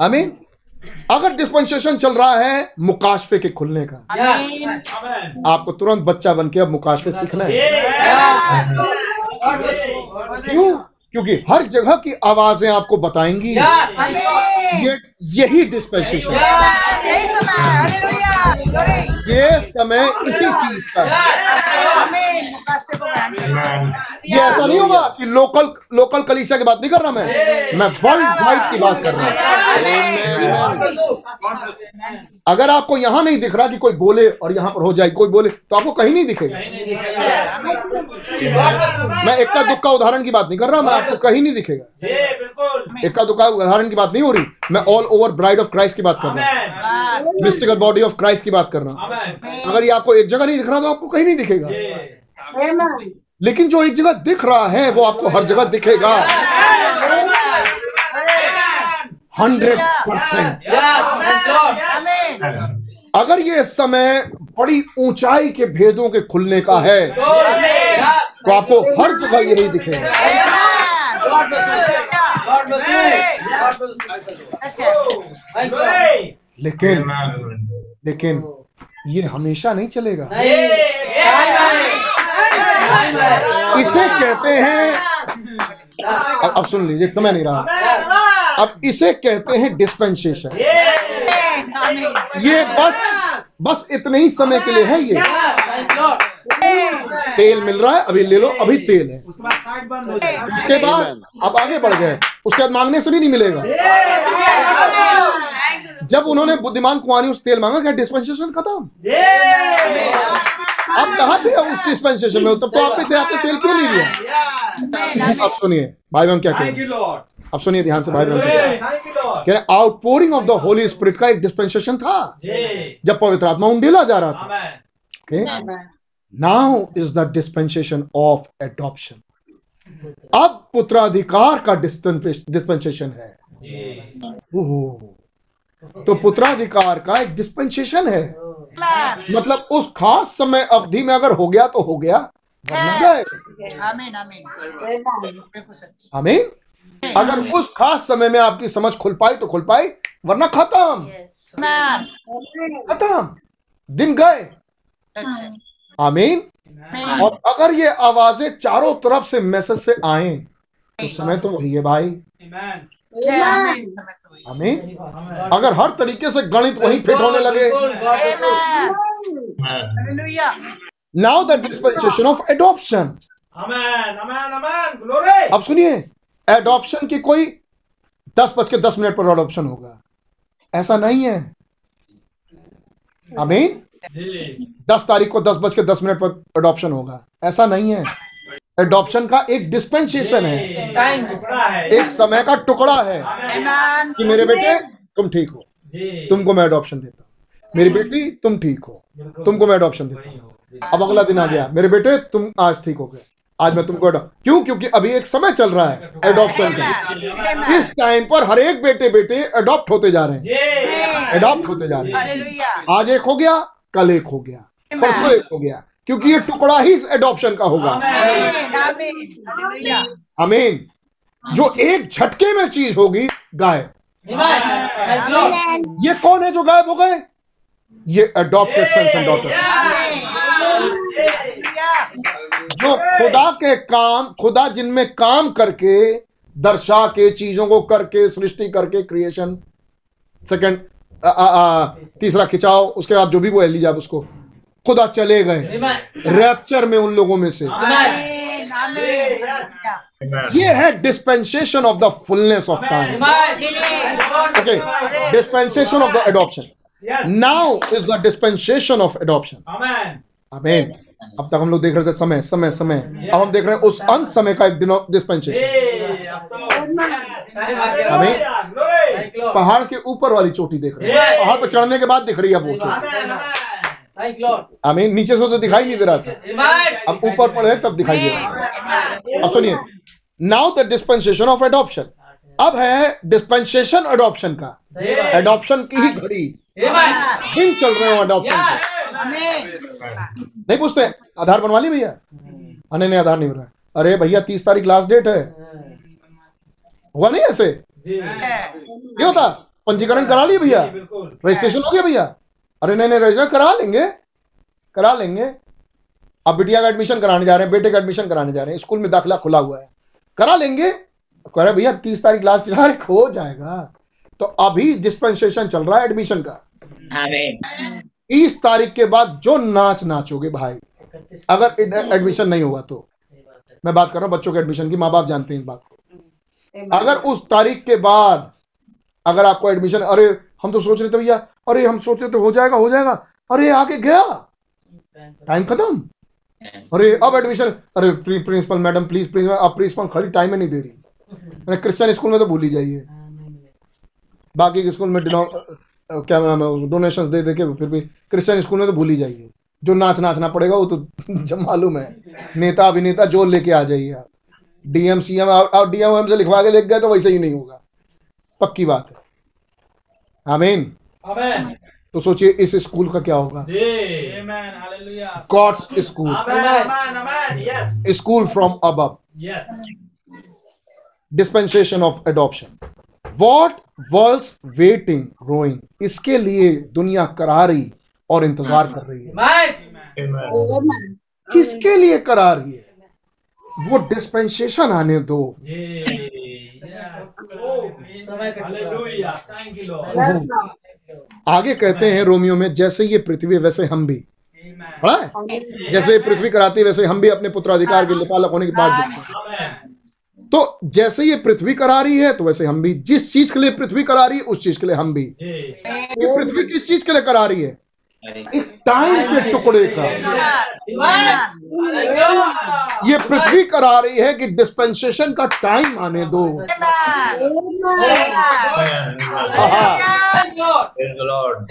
अमीन अगर डिस्पेंसेशन चल रहा है मुकाशफे के खुलने का। आपको तुरंत बच्चा बन के अब मुकाशफे सीखना है। क्यों? क्योंकि हर जगह की आवाज़ें आपको बताएँगी। ये यही डिस्पेंसेशन ये समय इसी चीज़ का है। ये ऐसा नहीं होगा कि लोकल लोकल कलीसिया की बात नहीं कर रहा मैं। मैं वर्ल्ड वाइड की बात कर रहा हूँ। अगर आपको यहाँ नहीं दिख रहा कि कोई बोले और यहाँ पर हो जाए कोई बोले तो आपको कहीं नहीं दिखेगा। मैं इक्का दुक्का उदाहरण की बात नहीं कर रहा मैं आपको कहीं नहीं दिखेगा। इक्का दुक्का उदाहरण की बात नहीं हो रही मैं all over bride of Christ की बात कर रहा हूँ। मिस्टिकल बॉडी ऑफ़ क्राइस्ट की बात कर रहा हूँ। अगर ये आपको एक जगह नहीं दिख रहा तो आपको कहीं नहीं दिखेगा। लेकिन जो एक जगह दिख रहा है वो आपको हर जगह दिखेगा। हंड्रेड परसेंट अगर ये समय बड़ी ऊंचाई के भेदों के खुलने का है तो आपको हर जगह यही दिखेगा लेकिन लेकिन ये हमेशा नहीं चलेगा। इसे कहते हैं अब, अब सुन लीजिए समय नहीं रहा। अब इसे कहते हैं डिस्पेंसेशन ये बस बस इतने ही समय के लिए है ये। तेल मिल रहा है अभी ले लो अभी तेल है। उसके बाद अब आगे बढ़ गए। उसके बाद मांगने से भी नहीं मिलेगा। जब उन्होंने बुद्धिमान कुमारी उस तेल मांगा क्या डिस्पेंसेशन खत्म? आप कहा थे उस डिस्पेंसेशन में? तब तो आप थे आपने तेल क्यों नहीं लिया? अब सुनिए भाई बहन क्या कह रहे हैं? अब सुनिए ध्यान से भाई बहन कह रहे outpouring of the Holy Spirit का एक डिस्पेंसेशन था। जब पवित्र आत्मा उन उंडेला जा रहा था। Okay now is the dispensation of adoption अब पुत्राधिकार का डिस्पेंसेशन है। तो पुत्राधिकार का एक डिस्पेंसेशन है। मतलब उस खास समय अवधि में अगर हो गया तो हो गया। आमीन अगर उस खास समय में आपकी समझ खुल पाई तो खुल पाई वरना खत्म। खत्म। दिन गए। आमीन? और अगर ये आवाज़ें चारों तरफ़ से मैसेज से आए तो समय तो वही है भाई। Amen. हमें अगर हर तरीके से गणित वही फिट होने लगे. Now the dispensation of adoption Amen. Amen. Amen. Glory. अब सुनिए एडॉप्शन की कोई दस बज के दस मिनट पर एडॉप्शन होगा। ऐसा नहीं है। अमीन दस तारीख को दस बज के दस मिनट पर एडॉप्शन होगा। ऐसा नहीं है। एडॉप्शन का एक डिस्पेंसेशन है। एक समय का टुकड़ा है कि मेरे बेटे तुम ठीक हो। तुमको मैं एडॉप्शन देता हूँ। मेरी बेटी तुम ठीक हो। तुमको मैं एडॉप्शन देता हूँ। अब अगला दिन आ गया। मेरे बेटे तुम आज ठीक हो गए। आज मैं तुमको क्यों? क्योंकि अभी एक समय चल रहा है एडॉप्शन का इस टाइम पर हर एक बेटे बेटे अडॉप्ट होते जा रहे हैं। अडॉप्ट होते जा रहे हैं। आज एक हो गया। कल एक हो गया, परसों एक हो गया, क्योंकि ये टुकड़ा ही एडॉप्शन का होगा. अमीन जो एक झटके में चीज़ होगी, गायब. ये कौन है जो गायब हो गए ये अडॉप्टेड सन्स एंड डॉटर्स जो खुदा के काम, खुदा जिनमें काम करके, दर्शा के, चीज़ों को करके, सृष्टि करके क्रिएशन सेकंड तीसरा खिंचाव उसके बाद जो भी वो एलिजा उसको। खुदा चले गए। Amen. रैप्चर में उन लोगों में से. ये है dispensation of the fullness of time okay dispensation of the adoption now is the dispensation of adoption अब अमेन अब तक हम लोग देख रहे थे समय समय समय। अब हम देख रहे हैं उस अंत समय का एक डिस्पेंसेशन अब तो-. पहाड़ के ऊपर वाली चोटी देख रहे हैं। पहाड़ पर चढ़ने के बाद दिख रही है वो चोटी. आमीन नीचे से तो दिखाई नहीं दे रहा था। अब ऊपर पड़े तब दिखाई दे रहा है। अब सुनिए now the dispensation of adoption अब है डिस्पेंसेशन अडॉप्शन का. एडॉप्शन की ही घड़ी. दिन चल रहे हो अडॉप्शन. नहीं पूछते आधार बनवा ली भैया? अने नहीं आधार नहीं बना अरे भैया तीस तारीख लास्ट डेट है। हुआ नहीं ऐसे? ये होता? पंजीकरण करा लिए भैया? रजिस्ट्रेशन हो गया भैया? अरे नहीं नहीं रजिस्ट्रेशन करा लेंगे। करा लेंगे। अब बिटिया का एडमिशन कराने जा रहे हैं बेटे का एडमिशन कराने जा रहे हैं स्कूल में दाखिला खुला हुआ है। करा लेंगे। कह रहे भैया तीस तारीख लास्ट तारीख हो। जाएगा। तो अभी डिस्पेंसेशन चल रहा है एडमिशन का. तीस तारीख के बाद जो नाच नाचोगे भाई अगर एडमिशन नहीं हुआ तो। मैं बात कर रहा हूँ बच्चों के एडमिशन की माँ बाप जानते हैं इस बात को। अगर उस तारीख के बाद अगर आपको एडमिशन अरे हम तो सोच रहे थे भैया अरे हम सोच रहे थे हो जाएगा हो जाएगा अरे आके गया। टाइम खत्म। अरे अब एडमिशन अरे प्रिंसिपल मैडम प्लीज़ प्रिंसिपल अब प्रिंसिपल खाली टाइम ही नहीं दे रही। अरे क्रिश्चियन स्कूल में तो भूल ही जाइए। बाकी स्कूल में क्या नाम है डोनेशन दे दे के फिर भी क्रिश्चियन स्कूल में तो भूल ही जाइए जो नाच नाचना पड़ेगा वो तो जब मालूम है नेता अभिनेता जो लेके आ जाइए आप डीएम सीएम और डीएम से लिखवा के लिख गए तो वैसे ही नहीं होगा पक्की बात है आमीन तो सोचिए इस स्कूल का क्या होगा God's school Amen. Amen. Amen. Yes. School from अब Yes. Dispensation of adoption what world waiting rowing इसके लिए दुनिया करारी और इंतज़ार कर रही है. किसके लिए करा रही है? वो डिस्पेंसेशन आने दो. आगे कहते हैं रोमियो में जैसे ये पृथ्वी वैसे हम भी। पढ़ा है? जैसे ये पृथ्वी कराती है वैसे हम भी अपने पुत्राधिकार के लिपालक होने की बात हैं। Amen. तो जैसे ये पृथ्वी करा रही है तो वैसे हम भी जिस चीज़ के लिए पृथ्वी करा रही है उस चीज़ के लिए हम भी। ये पृथ्वी किस चीज़ के लिए करा रही है एक टाइम के टुकड़े का। ये पृथ्वी करा रही है कि डिस्पेंसेशन का टाइम आने दो.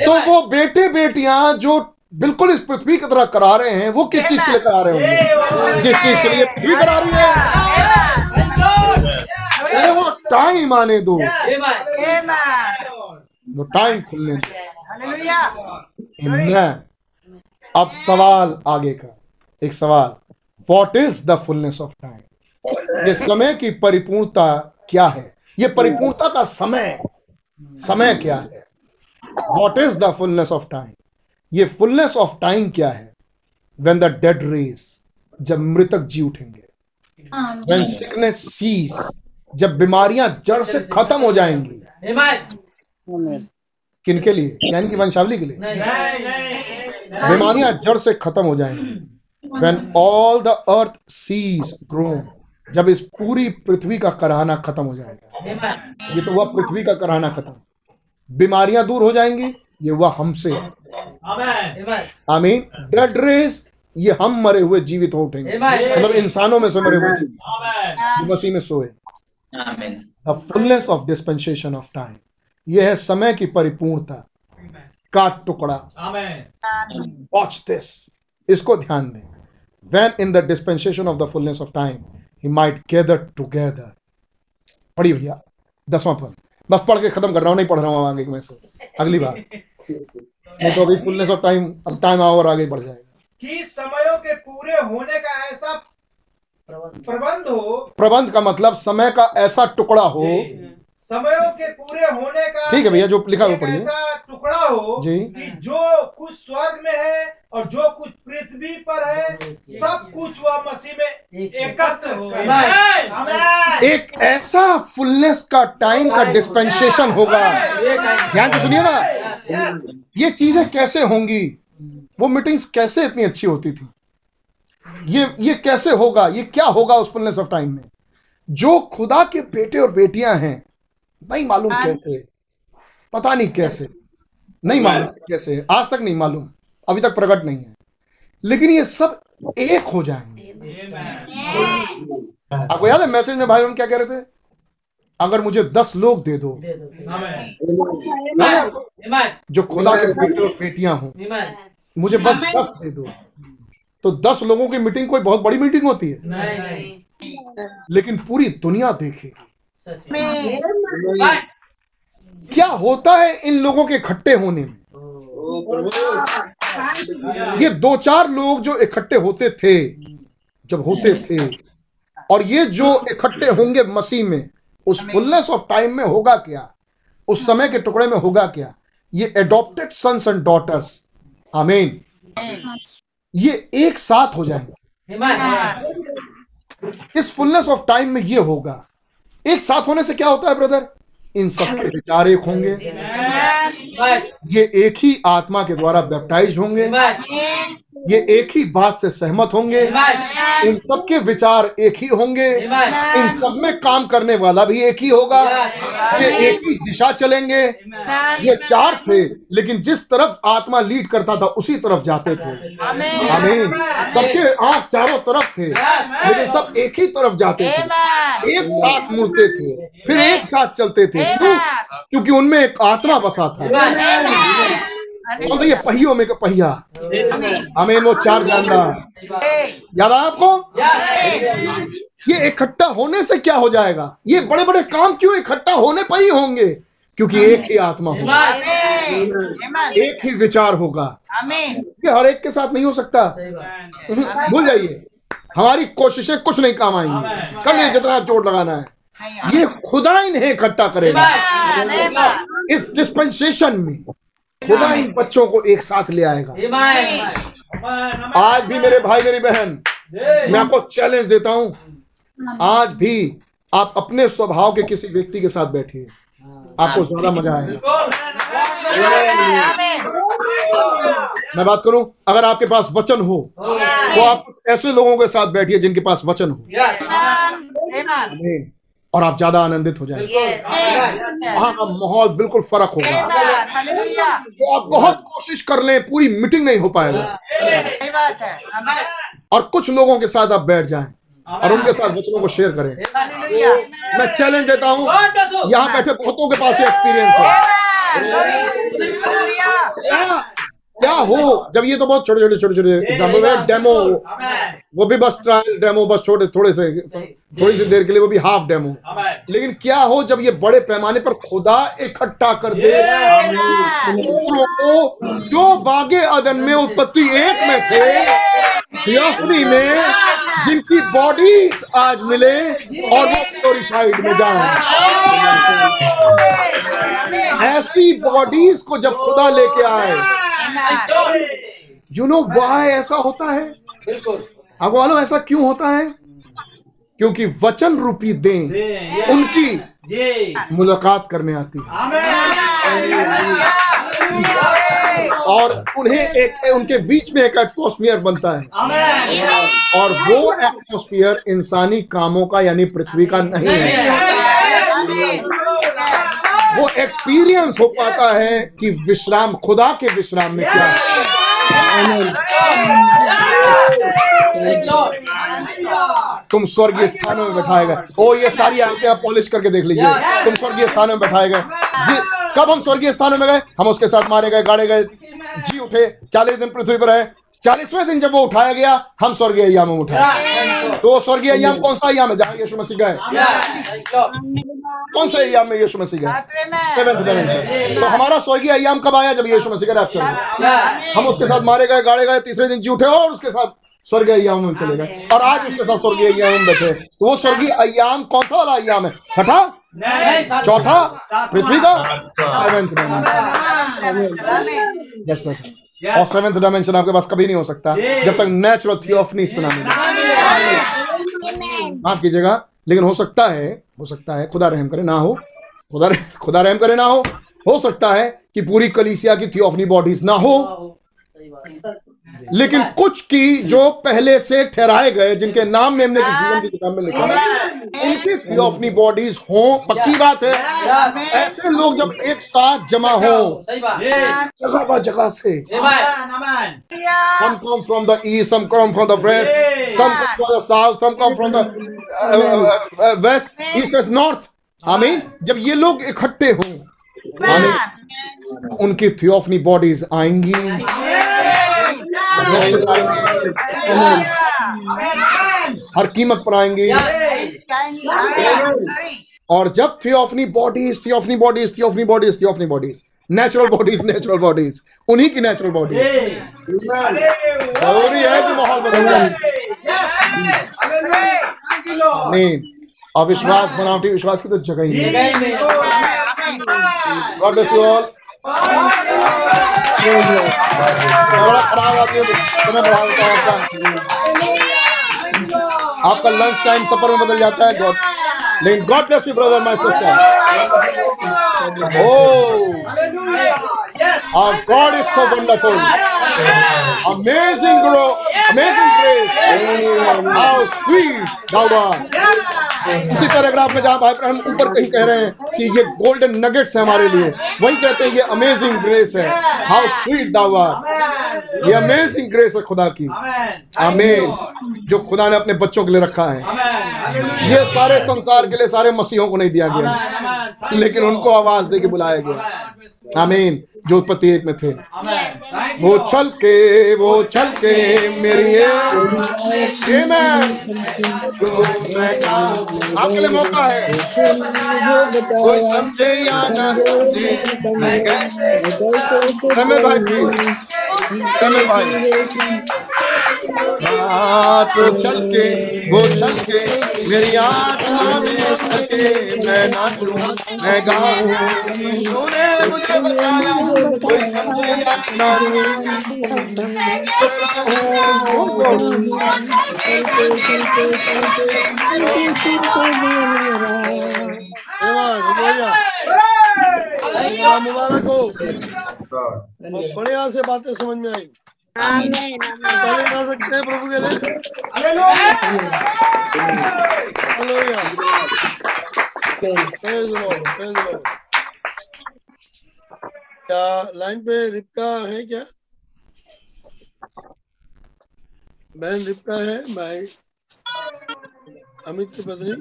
तो वो बेटे बेटियाँ जो बिल्कुल इस पृथ्वी की तरह करा रहे हैं वो किस चीज़ के लिए करा रहे होंगे? जिस चीज़ के लिए पृथ्वी करा रही है. अरे वो टाइम आने दो. वो टाइम खुलने दो. अब सवाल आगे का। एक सवाल। What is the fullness of time ये समय की परिपूर्णता क्या है? ये परिपूर्णता का समय। समय क्या है? What is the fullness of time ये फुलनेस ऑफ़ टाइम क्या है? वेन द डेड रेस जब मृतक जी उठेंगे। When sickness cease जब बीमारियाँ जड़ से खत्म हो जाएँगी। किनके लिए? यानी कि वंशावली के लिए। बीमारियाँ जड़ से खत्म हो जाएँगी। When all the earth sees grown जब इस पूरी पृथ्वी का कराहना खत्म हो जाएगा। ये तो वह पृथ्वी का कराहना खत्म। बीमारियाँ दूर हो जाएँगी ये वह हमसे। आमीन। डेड रेस ये हम मरे हुए जीवित हो उठेंगे। मतलब इंसानों में से मरे हुए जीवित। मसीह में सोए. The fullness of dispensation of time यह है समय की परिपूर्णता। का टुकड़ा। वॉच दिस इसको ध्यान दें। When in the dispensation of the fullness of time he might gather together. पढ़िए भैया दसवां पद। बस पढ़ के खत्म कर रहा हूँ नहीं पढ़ रहा हूँ आगे में से। अगली बार। नहीं तो अभी फुलनेस ऑफ़ टाइम अब टाइम और आगे बढ़ जाएगा। कि समयों के पूरे होने का ऐसा प्रबंध। हो। प्रबंध का मतलब समय का ऐसा टुकड़ा हो। समयों के पूरे होने का ठीक है भैया जो लिखा हुआ पढ़िए। ऐसा टुकड़ा हो जी। कि जो कुछ स्वर्ग में है और जो कुछ पृथ्वी पर है सब कुछ वह मसीह में एकत्र। एक ऐसा फुलनेस का टाइम का डिस्पेंसेशन होगा। ध्यान से सुनिए ना। ये चीज़ें कैसे होंगी? वो मीटिंग्स कैसे इतनी अच्छी होती थी? ये ये कैसे होगा? ये क्या होगा उस फुलनेस ऑफ़ टाइम में? जो खुदा के बेटे और बेटियाँ हैं नहीं मालूम कैसे। पता नहीं कैसे। नहीं मालूम कैसे। आज तक नहीं मालूम। अभी तक प्रकट नहीं है। लेकिन ये सब एक हो जाएँगे। आपको याद है मैसेज में भाई हम क्या कह रहे थे? अगर मुझे दस लोग दे दो। याद है जो खुदा के बेटे और बेटियाँ हों मुझे बस दस दे दो। तो दस लोगों की मीटिंग कोई बहुत बड़ी मीटिंग होती है? लेकिन पूरी दुनिया देखेगी। क्या होता है इन लोगों के इकट्ठे होने में? ये दो चार लोग जो इकट्ठे होते थे जब होते थे और ये जो इकट्ठे होंगे मसीह में उस फुलनेस ऑफ़ टाइम में होगा क्या? उस समय के टुकड़े में होगा क्या? ये एडॉप्टेड सन्स एंड डॉटर्स आमीन ये एक साथ हो जाएँगे। इस फुलनेस ऑफ़ टाइम में ये होगा। एक साथ होने से क्या होता है ब्रदर इन सबके विचार एक होंगे। ये एक ही आत्मा के द्वारा बैप्टाइज होंगे। ये एक ही बात से सहमत होंगे। इन सबके विचार एक ही होंगे। इन सब में काम करने वाला भी एक ही होगा। ये एक ही दिशा चलेंगे। ये चार थे लेकिन जिस तरफ़ आत्मा लीड करता था उसी तरफ़ जाते थे। आमीन। सबके आँख चारों तरफ़ थे लेकिन सब एक ही तरफ़ जाते थे। एक साथ मुड़ते थे फिर एक साथ चलते थे। क्यों? क्योंकि उनमें एक आत्मा बसा था। तो ये पहियों में का पहिया आमीन वो चार जानना याद है आपको ये इकट्ठा होने से क्या हो जाएगा ये बड़े बड़े काम क्यों इकट्ठा होने पर ही होंगे क्योंकि एक ही आत्मा होगा एक ही विचार होगा ये हर एक के साथ नहीं हो सकता हम्म, भूल जाइए हमारी कोशिशें कुछ नहीं काम आएँगी कर लिए जितना चोट लगाना है ये खुदा इन्हें इकट्ठा करेगा इस डिस्पेंसेशन में खुदा इन बच्चों को एक साथ ले आएगा। आज भी मेरे भाई मेरी बहन मैं आपको चैलेंज देता हूँ। आज भी आप अपने स्वभाव के किसी व्यक्ति के साथ बैठिए। आपको ज़्यादा मज़ा आएगा। मैं बात करूँ अगर आपके पास वचन हो तो आप कुछ ऐसे लोगों के साथ बैठिए जिनके पास वचन हो। आमीन। और आप ज़्यादा आनंदित हो जाएँगे। वहाँ का माहौल बिल्कुल फ़र्क होगा। तो आप बहुत कोशिश कर लें पूरी मीटिंग नहीं हो पाएगा। और कुछ लोगों के साथ आप बैठ जाएँ और उनके साथ वचनों को शेयर करें। मैं चैलेंज देता हूँ यहाँ बैठे बहुतों के पास एक्सपीरियंस है। क्या क्या हो? जब ये तो बहुत छोटे छोटे छोटे छोटे एग्ज़ाम्पल है डेमो वो भी बस ट्रायल डेमो बस छोटे थोड़े से थोड़ी सी देर के लिए वो भी हाफ़ डेमो लेकिन क्या हो जब ये बड़े पैमाने पर खुदा इकट्ठा कर दे? को जो बागे अदन में उत्पत्ति एक में थे। में जिनकी बॉडीज आज मिले और वो ग्लोरीफाइड में जाए। ऐसी बॉडीज को जब खुदा लेके आए यू नो वाई ऐसा होता है? आपको मालूम ऐसा क्यों होता है? क्योंकि वचन रूपी दें उनकी मुलाकात करने आती है। और उन्हें एक उनके बीच में एक एटमोस्फियर बनता है। और वो एटमोस्फियर इंसानी कामों का यानी पृथ्वी का नहीं है। वो एक्सपीरियंस हो पाता है कि विश्राम खुदा के विश्राम में क्या है। तुम स्वर्गीय स्थानों में बैठाए गए। ओ, ये सारी आयतें आप पॉलिश करके देख लीजिए। तुम स्वर्गीय स्थानों में बैठाए गए। जी, कब हम स्वर्गीय स्थानों में गए? हम उसके साथ मारे गए, गाड़े गए। जी, उठे। चालीस दिन पृथ्वी पर रहे। चालीसवें दिन जब वो उठाया गया हम स्वर्गीय अयाम में उठाए तो स्वर्गीय अयाम कौन सा अयाम है? जहाँ यीशु मसीह गए। कौन सा अयाम में यीशु मसीह गए? सेवेंथ डायमेंशन तो हमारा स्वर्गीय अयाम कब आया जब यीशु मसीह का रैप्चर हुआ हम उसके साथ मारे गए गाड़े गए तीसरे दिन जी उठे और उसके साथ स्वर्गीय अयाम में चले गए। और आज उसके साथ स्वर्गीय अयाम में बैठे। तो वो स्वर्गीय अयाम कौन सा वाला अयाम है? छठा? चौथा? पृथ्वी का? सेवेंथ डायमेंशन और सेवेंथ डायमेंशन आपके पास कभी नहीं हो सकता। जब तक नेचुरल थियोफनी सुना मिले माफ़ कीजिएगा लेकिन हो सकता है हो सकता है खुदा रहम करे ना हो। खुदा खुदा रहम करे ना हो। हो सकता है कि पूरी कलीसिया की थियोफनी बॉडीज ना हो। लेकिन कुछ की जो। पहले से ठहराए गए जिनके नाम में हमने जीवन की किताब में लिखा है इनकी थियोफनी बॉडीज हो पक्की बात है। ऐसे लोग जब एक साथ जमा हो जगह जगह से। some come from the east some come from the west some come from the south some come from the uh, uh, uh, west east west north आमीन जब ये लोग इकट्ठे हों आमीन उनकी थियोफनी बॉडीज आएँगी। हर कीमत पर आएँगी। और जब theophany bodies theophany bodies theophany bodies theophany bodies natural bodies natural bodies उन्हीं की नेचुरल बॉडीज ज़रूरी है कि माहौल बदल नहीं और विश्वास बनावटी विश्वास की तो जगह ही नहीं। गॉड ब्लेस यू ऑल बड़ा खराब आदमी समय बढ़ा देता है आपका आपका लंच टाइम सफ़र में बदल जाता है गॉड लेकिन God bless you brother my sister Oh, our God is so wonderful. Amazing grow, amazing grace. How sweet thou art. उसी पैराग्राफ में जहाँ भाई हम ऊपर कहीं कह रहे हैं कि ये गोल्डन नगेट्स है हमारे लिए वही कहते हैं ये अमेजिंग ग्रेस है. हाउ स्वीट दावा ये अमेजिंग ग्रेस है खुदा की. आमीन जो खुदा ने अपने बच्चों के लिए रखा है. ये सारे संसार के लिए सारे मसीहों को नहीं दिया गया लेकिन उनको आवाज़ दे के बुलाया गया। आमीन। जो उत्पत्ति एक में थे। वो चल के वो चल के मेरी आपके लिए मौका है। कोई समझे या ना समझे समय भाई समय भाई चल के वो चल के मेरी आत्मा में चल के मैं नाचूं मैं गाऊं। तूने मुझे बताया कोई समझे या ना मुबारक हो बढ़िया से बातें समझ में आई सकते हैं प्रभु के लिए क्या लाइन पे रिप्का है क्या बहन रिप्का है भाई अमित की पत्नी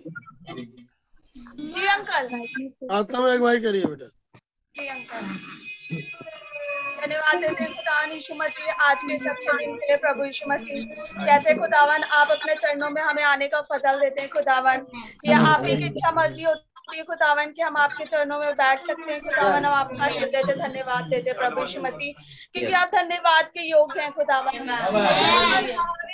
जी अंकल आता में अगुवाई करिए बेटा। जी अंकल धन्यवाद देते खुदावन यीशु मसीह आज के इस अच्छे दिन के लिए, प्रभु यीशु मसीह। कैसे खुदावन, आप अपने चरणों में हमें आने का फजल देते हैं, खुदावन। ये आप ही की इच्छा मर्ज़ी होती है खुदावन कि हम आपके चरणों में बैठ सकते हैं। खुदावन हम आपका हृदय से धन्यवाद देते हैं प्रभु श्रीमती क्योंकि आप धन्यवाद के योग्य हैं खुदावन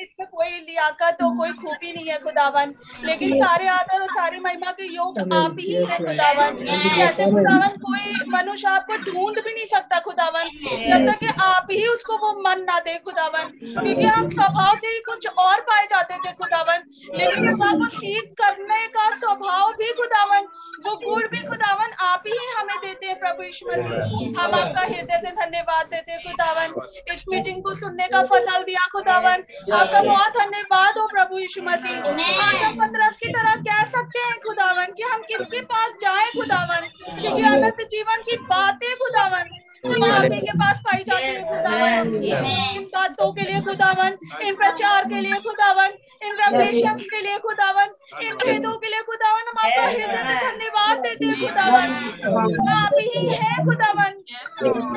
इसमें कोई लियाकत हो कोई खूबी नहीं है खुदावन लेकिन सारे आदर और सारी महिमा के योग आप ही है खुदावन ऐसे खुदावन कोई मनुष्य आपको ढूंढ भी नहीं सकता खुदावन जब तक आप ही उसको वो मन ना दे खुदावन क्योंकि हम स्वभाव से ही कुछ और पाए जाते थे खुदावन लेकिन खुदा वो सीख करने का स्वभाव भी खुदावन वो गुण भी खुदावन आप ही हमें देते हैं प्रभु यीशु मसीह। हम आपका हृदय से धन्यवाद देते हैं खुदावन। इस मीटिंग को सुनने का फ़सल दिया खुदावन। आपका बहुत धन्यवाद हो प्रभु यीशु मसीह। आज हम पंद्रह की तरह कह सकते हैं खुदावन कि हम किसके पास जाए खुदावन? क्योंकि अनंत जीवन की बातें खुदावन। आप के पास पाई जाती है खुदावन। इन के लिए खुदावन इन प्रचार के लिए खुदावन इन रेवलेशन के लिए खुदावन इन भेदों के लिए खुदावन हम आपका हृदय धन्यवाद देते हैं खुदावन। आप ही है खुदावन।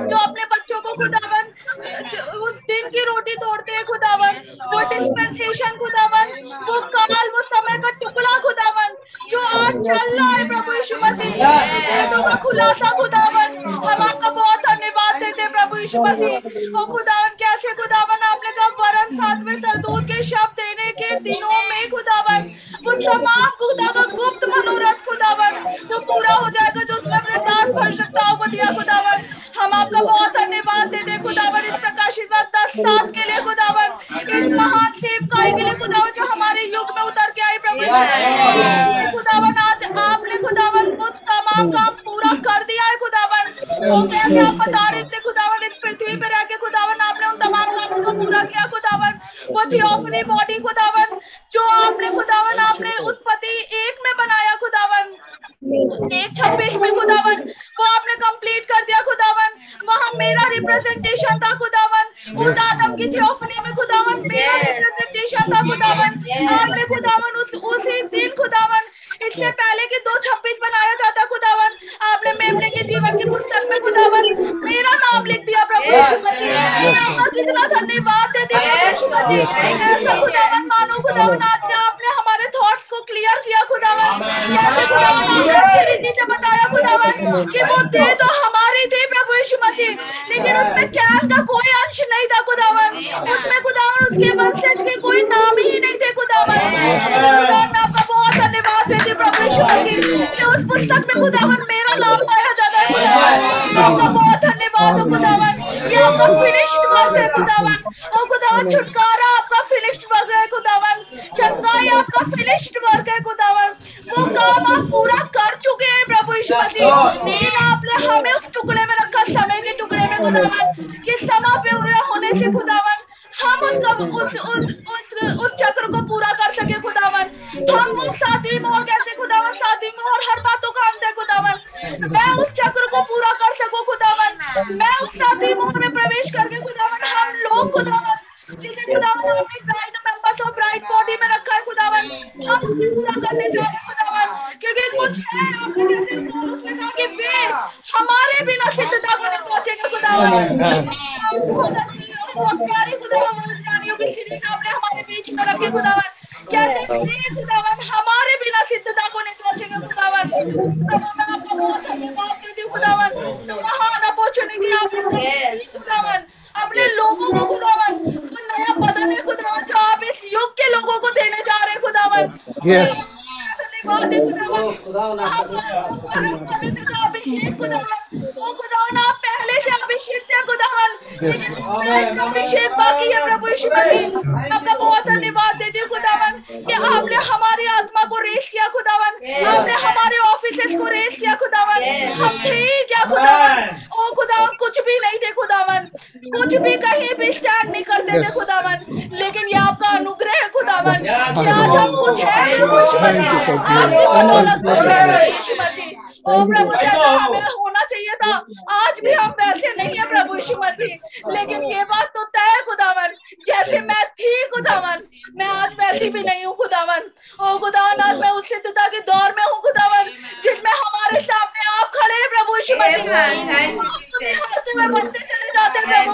जो अपने बच्चों को खुदावन उस दिन की रोटी तोड़ते हैं खुदावन। वो डिस्पेंसेशन खुदावन। वो काल वो समय का टुकड़ा खुदावन। जो आज चल रहा है प्रभु यीशु मसीह का खुलासा खुदावन। हम आपका बहुत धन्यवाद देते हैं प्रभु यीशु मसीह। ओ खुदावन कैसे खुदावन? आपने कहा वरन सातवें सरदूत के शब्द देने के दिनों में खुदावन वो तमाम खुदा का गुप्त मनोरथ खुदावन वो पूरा हो जाएगा जो उसने अपने दास भविष्यताओं को दिया खुदावन। हम आपका बहुत धन्यवाद देते खुदावन इस प्रकाशित बात दस सात के लिए खुदावन इस महान सेवकाई के लिए खुदावन जो हमारे युग में उतर के आई प्रभु खुदावन आज आपने खुदावन वो तमाम काम पूरा कर दिया है खुदावन। वो कैसे आप बता रहे थे खुदावन इस पृथ्वी पे रह के खुदावन आपने उन तमाम कामों को पूरा किया खुदावन। वो थियोफनी बॉडी खुदावन। जो आपने खुदावन आपने उत्पत्ति एक में बनाया खुदावन। एक छब्बीस में खुदावन। वो आपने कंप्लीट कर दिया खुदावन। वहाँ मेरा रिप्रेजेंटेशन था खुदावन। उस आदम की थियोफनी में खुदावन। मेरा रिप्रेजेंटेशन था खुदावन। आपने खुदावन उस उसी दिन खुदावन इससे पहले कि दो छब्बीस बनाया जाता खुदावन। आपने मेमने के जीवन की पुस्तक में खुदावन मेरा नाम लिख दिया प्रभु। कितना धन्यवाद हूँ खुदावन मानो खुदावन आज ने आपने हमारे थॉट्स को क्लियर किया खुदावन। कैसे खुदावन आपने रीति से बताया खुदावन कि वो दे तो हमारी थी प्रभु यीशु मसीह। लेकिन उसमें कैन का कोई अंश नहीं था खुदावन। उसमें खुदावन उसके वंशज के कोई नाम ही नहीं थे खुदावन। खुदावन मैं आपका बहुत धन्यवाद देती हूँ प्रभु यीशु उस पुस्तक में खुदावन मेरा नाम पाया जाता है खुदावन। आपका बहुत धन्यवाद हो खुदावन। ये आपका फिनिश्ड वर्क है खुदावन। ओ खुदावन छुटकारा आपका फिनिश्ड वर्क है खुदावन। चंगाई आपका फिनिश्ड वर्क है खुदावन। वो काम आप पूरा कर चुके हैं प्रभु यीशु मसीह। लेकिन आपने हमें उस टुकड़े में रखा समय के टुकड़े में खुदावन। कि पूरा होने से खुदावन हम उस उस उस उस चक्र को पूरा कर सके खुदावन। हम उस सातवीं मोहर कैसे खुदावन सातवीं मोहर हर बातों का अंत है खुदावन। मैं उस चक्र को पूरा कर सकूँ खुदावन? मैं उस सातवीं मोहर में प्रवेश करके खुदावन हम लोग खुदावन जिसे खुदावन आपने ब्राइड मेंबर्स और ब्राइड बॉडी में रखा है खुदावन हम उसे पूरा करने जा रहे खुदावन। क्योंकि कुछ है आपने उसमें कहा कि वे हमारे बिना सिद्धता को नहीं पहुँचेंगे खुदावन। बहुत अच्छी और बहुत प्यारी खुदावन प्राणियों की सीरीज़ आपने हमारे बीच में रखे खुदावन। कैसे खुदावन हमारे बिना सिद्धता को नहीं पहुँचेंगे खुदावन। खुदावन मैं आपका बहुत धन्यवाद देती हूँ खुदावन। तो महान अपॉर्चुनिटी आपने खुदावन। अपने लोगों को खुदावन वो नया बदन है खुदावन जो आप इस युग के लोगों को देने जा रहे खुदावन। Yes. धन्यवाद खुदावन अभिषेक खुदावन। ओ खुदावन आप पहले से अभिषेक थे खुदावन। Yes, लेकिन आज का अभिषेक बाकी है प्रभु यीशु मसीह। आपका बहुत धन्यवाद देती हूँ खुदावन कि आपने हमारी आत्मा को रेस किया खुदावन। आपने हमारे ऑफिसेस को रेस किया खुदावन। हम थे क्या खुदावन। ओ खुदावन कुछ भी नहीं थे खुदावन। कुछ भी कहीं भी स्टैंड नहीं करते थे खुदावन। लेकिन ये आपका अनुग्रह है खुदावन। आज हम कुछ है कुछ है। प्रभु यीशु मसीह ओ प्रभु हमें होना चाहिए था। आज भी हम वैसे नहीं है प्रभु यीशु मसीह। लेकिन ये बात तो तय है खुदावन। जैसे मैं थी खुदावन मैं आज वैसी भी नहीं हूँ खुदावन। ओ खुदावन आज मैं उस सिद्धता के दौर में हूँ खुदावन जिसमें हमारे सामने आप खड़े हैं प्रभु यीशु मसीह। बढ़ते चले जाते हैं प्रभु।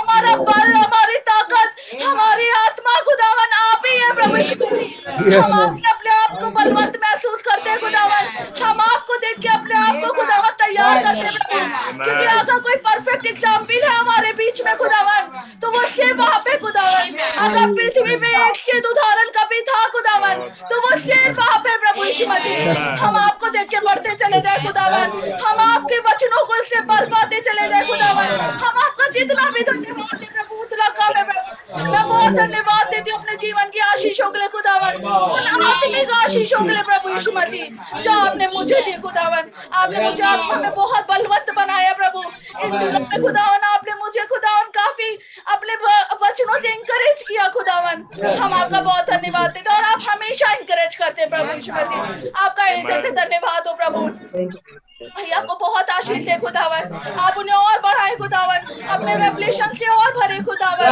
हमारा बल हमारी ताकत हमारी आत्मा खुदावन आप ही है प्रभु यीशु मसीह। हम अपने अपने आप को बलवंत महसूस करते हैं खुदावन। हम आपको देख के अपने आप को खुदावन तैयार करते क्योंकि आका कोई परफेक्ट एग्ज़ाम्पल है हमारे बीच में खुदावन तो वो सिर्फ़ वहाँ पे खुदावन अगर पृथ्वी में एक सिद्ध उदाहरण कभी था खुदावन तो वो सिर्फ़ वहाँ पे प्रभु यीशु मसीह। हम आपको देख के बढ़ते चले जाए खुदावन हम आपके वचनों को इससे बल पाते चले जाए खुदावन हम आपका जितना भी धन्यवाद दे प्रभु उतना कम है प्रभु मैं बहुत धन्यवाद देती हूँ अपने जीवन की आशीषों के लिए खुदावन आत्मिक आशीषों के लिए प्रभु यीशु मसीह जो आपने मुझे दी खुदावन आपने मुझे आत्मा में बहुत बलवंत बनाया प्रभु। इन दिनों में खुदावन आपने मुझे खुदावन काफ़ी अपने वचनों से इंकरेज किया खुदावन। हम आपका बहुत धन्यवाद देते और आप हमेशा इंकरेज करते हैं प्रभु यीशु मसीह। आपका हृदय से धन्यवाद हो प्रभु। भैया को बहुत आशीष दे खुदावन आप उन्हें और बढ़ाए खुदावन अपने रेवलेशन से और भरे खुदावन।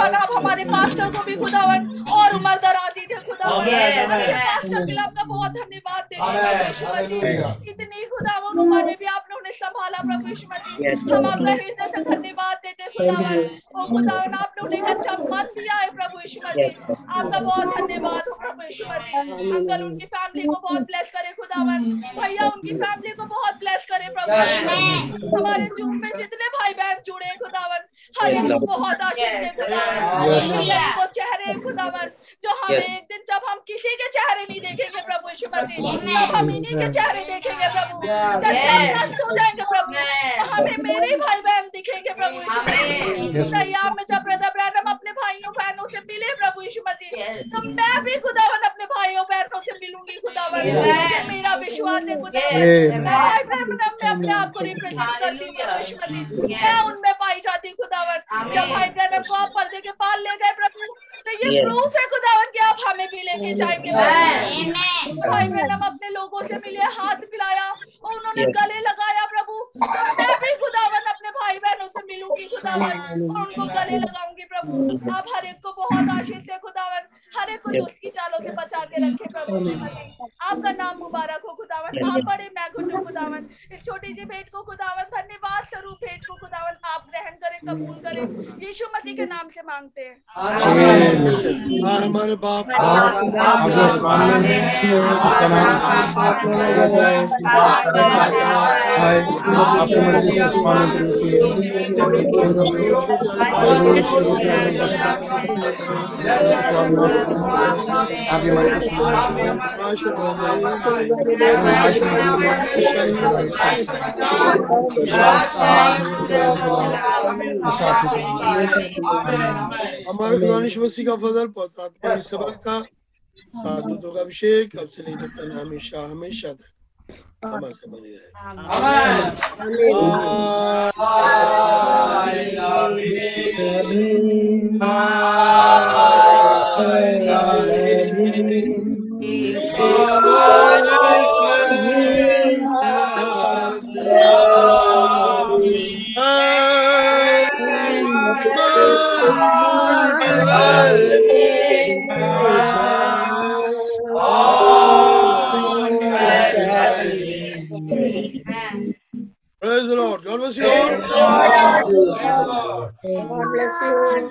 और आप हमारे पास्टर को भी खुदावन और उम्र दराजी दे खुदावन। पास्टर के लिए आपका बहुत धन्यवाद देते हैं। इतनी खुदावन उम्र में भी आपने उन्हें संभाला प्रभु यीशु मसीह हम आपका हृदय से धन्यवाद देते खुदावन ओ खुदावन आपने उन्हें एक अच्छा मन दिया है प्रभु यीशु मसीह। आपका बहुत धन्यवाद हो प्रभु यीशु मसीह। अंकल उनकी फैमिली को बहुत ब्लेस करे खुदावन भैया उनकी फैमिली को बहुत ब्लेस करे प्रभु हमारे जूम में जितने भाई बहन जुड़े खुदावन हर एक को बहुत आशीष खुदावन वो चेहरे खुदावन जो हमें एक दिन जब हम किसी के चेहरे नहीं देखेंगे प्रभु यीशु मसीह तब हम इन्हीं के चेहरे देखेंगे प्रभु। जब सब नष्ट हो जाएँगे प्रभु तो हमें मेरे भाई बहन दिखेंगे प्रभु यीशु मसीह। में जब ब्रदर ब्रैनम अपने भाइयों बहनों से मिले प्रभु यीशु मसीह तो मैं भी खुदावन अपने भाइयों बहनों से मिलूँगी खुदावन। मेरा विश्वास है खुदावन मैं अपने आप को रिप्रेजेंट करती हूँ प्रभु यीशु मसीह। मैं उनमें पाई जाती हूँ खुदावन जब भाई ब्रैनम को आप पर्दे के पाल ले गए प्रभु तो ये प्रूफ है खुदावन कि आप हमें भी लेके जाएँगे। भाई ब्रैनम अपने लोगों से मिले हाथ मिलाया और उन्होंने गले लगाया प्रभु। तो मैं भी खुदावन अपने भाई बहनों से मिलूँगी खुदावन और उनको गले लगाऊँगी प्रभु। आप हर एक को बहुत आशीष दे खुदावन हर एक को की चालों से बचा के रखे प्रभु आपका नाम मुबारक हो खुदावन आप बड़े मैं गुड्डू खुदावन इस छोटी सी भेंट को खुदावन धन्यवाद स्वरूप भेंट को खुदावन आप ग्रहण करें कबूल करें। यीशु मसीह के नाम से मांगते हैं। हाँ, हमारे बाप आप आप जो आसमान में आपका नाम आए आपकी मर्ज़ी से आसमान में होती हमारे को सुनाए मास्टर बनाए आज में शांत हमारे खुदा यीशु मसीह का फजल पहुँचा पानी सभा का सात दूतों का अभिषेक अब से नहीं लेकर तक हमेशा हमेशा तक हमारे बनी रहे Praise the Lord. God bless you all. God bless you.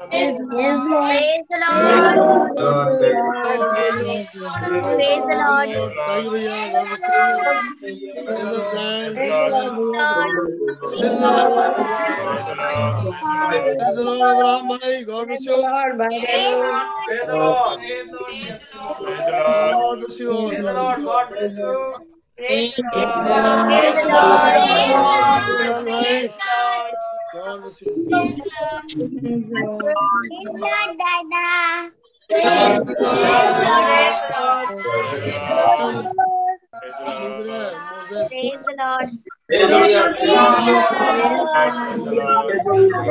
Praise the Lord. Praise the Lord. भैया. God bless you. Praise the. Praise the Lord. Praise the Lord. God bless you. Bless you all. God bless you. Praise the Lord. Abraham भाई. God Dada. Praise the Lord. God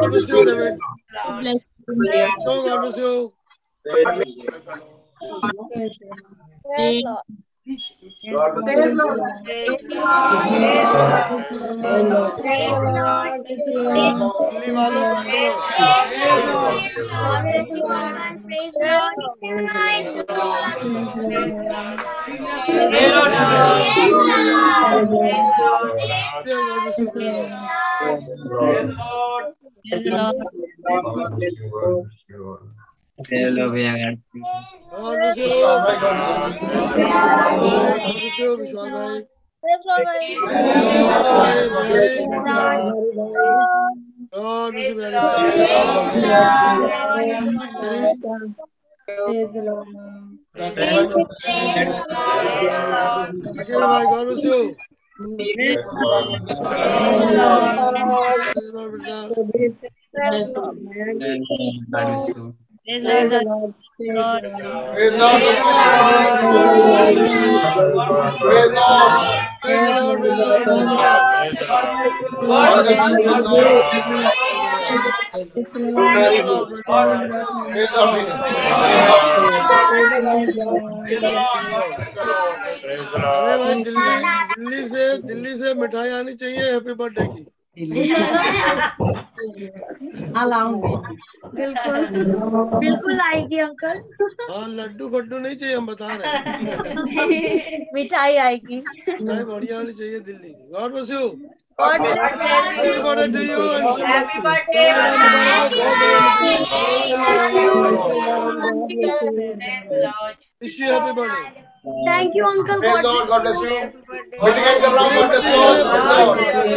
bless you, David. God bless you. Praise the Lord. Praise Lord. Lord. Lord. Lord. Lord. Lord. Lord. Bless you, very अकेला भाई God bless you. Delhi से दिल्ली से मिठाई आनी चाहिए happy birthday की बिल्कुल। बिल्कुल आएगी अंकल। हाँ लड्डू फड्डू नहीं चाहिए हम बता रहे हैं। मिठाई आएगी। मिठाई बढ़िया होनी चाहिए दिल्ली की। God bless you God bless happy you. Birthday to you Happy birthday. Praise Lord. Wish you happy birthday Thank you, Uncle. Praise God Lord. God bless you. Happy birthday. Meeting end कर रहा हूँ. God bless you. Praise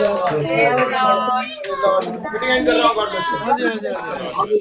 Lord. Praise the Lord. Praise Lord. Meeting end कर रहा हूँ. God bless you. हाँ जी हाँ जी हाँ जी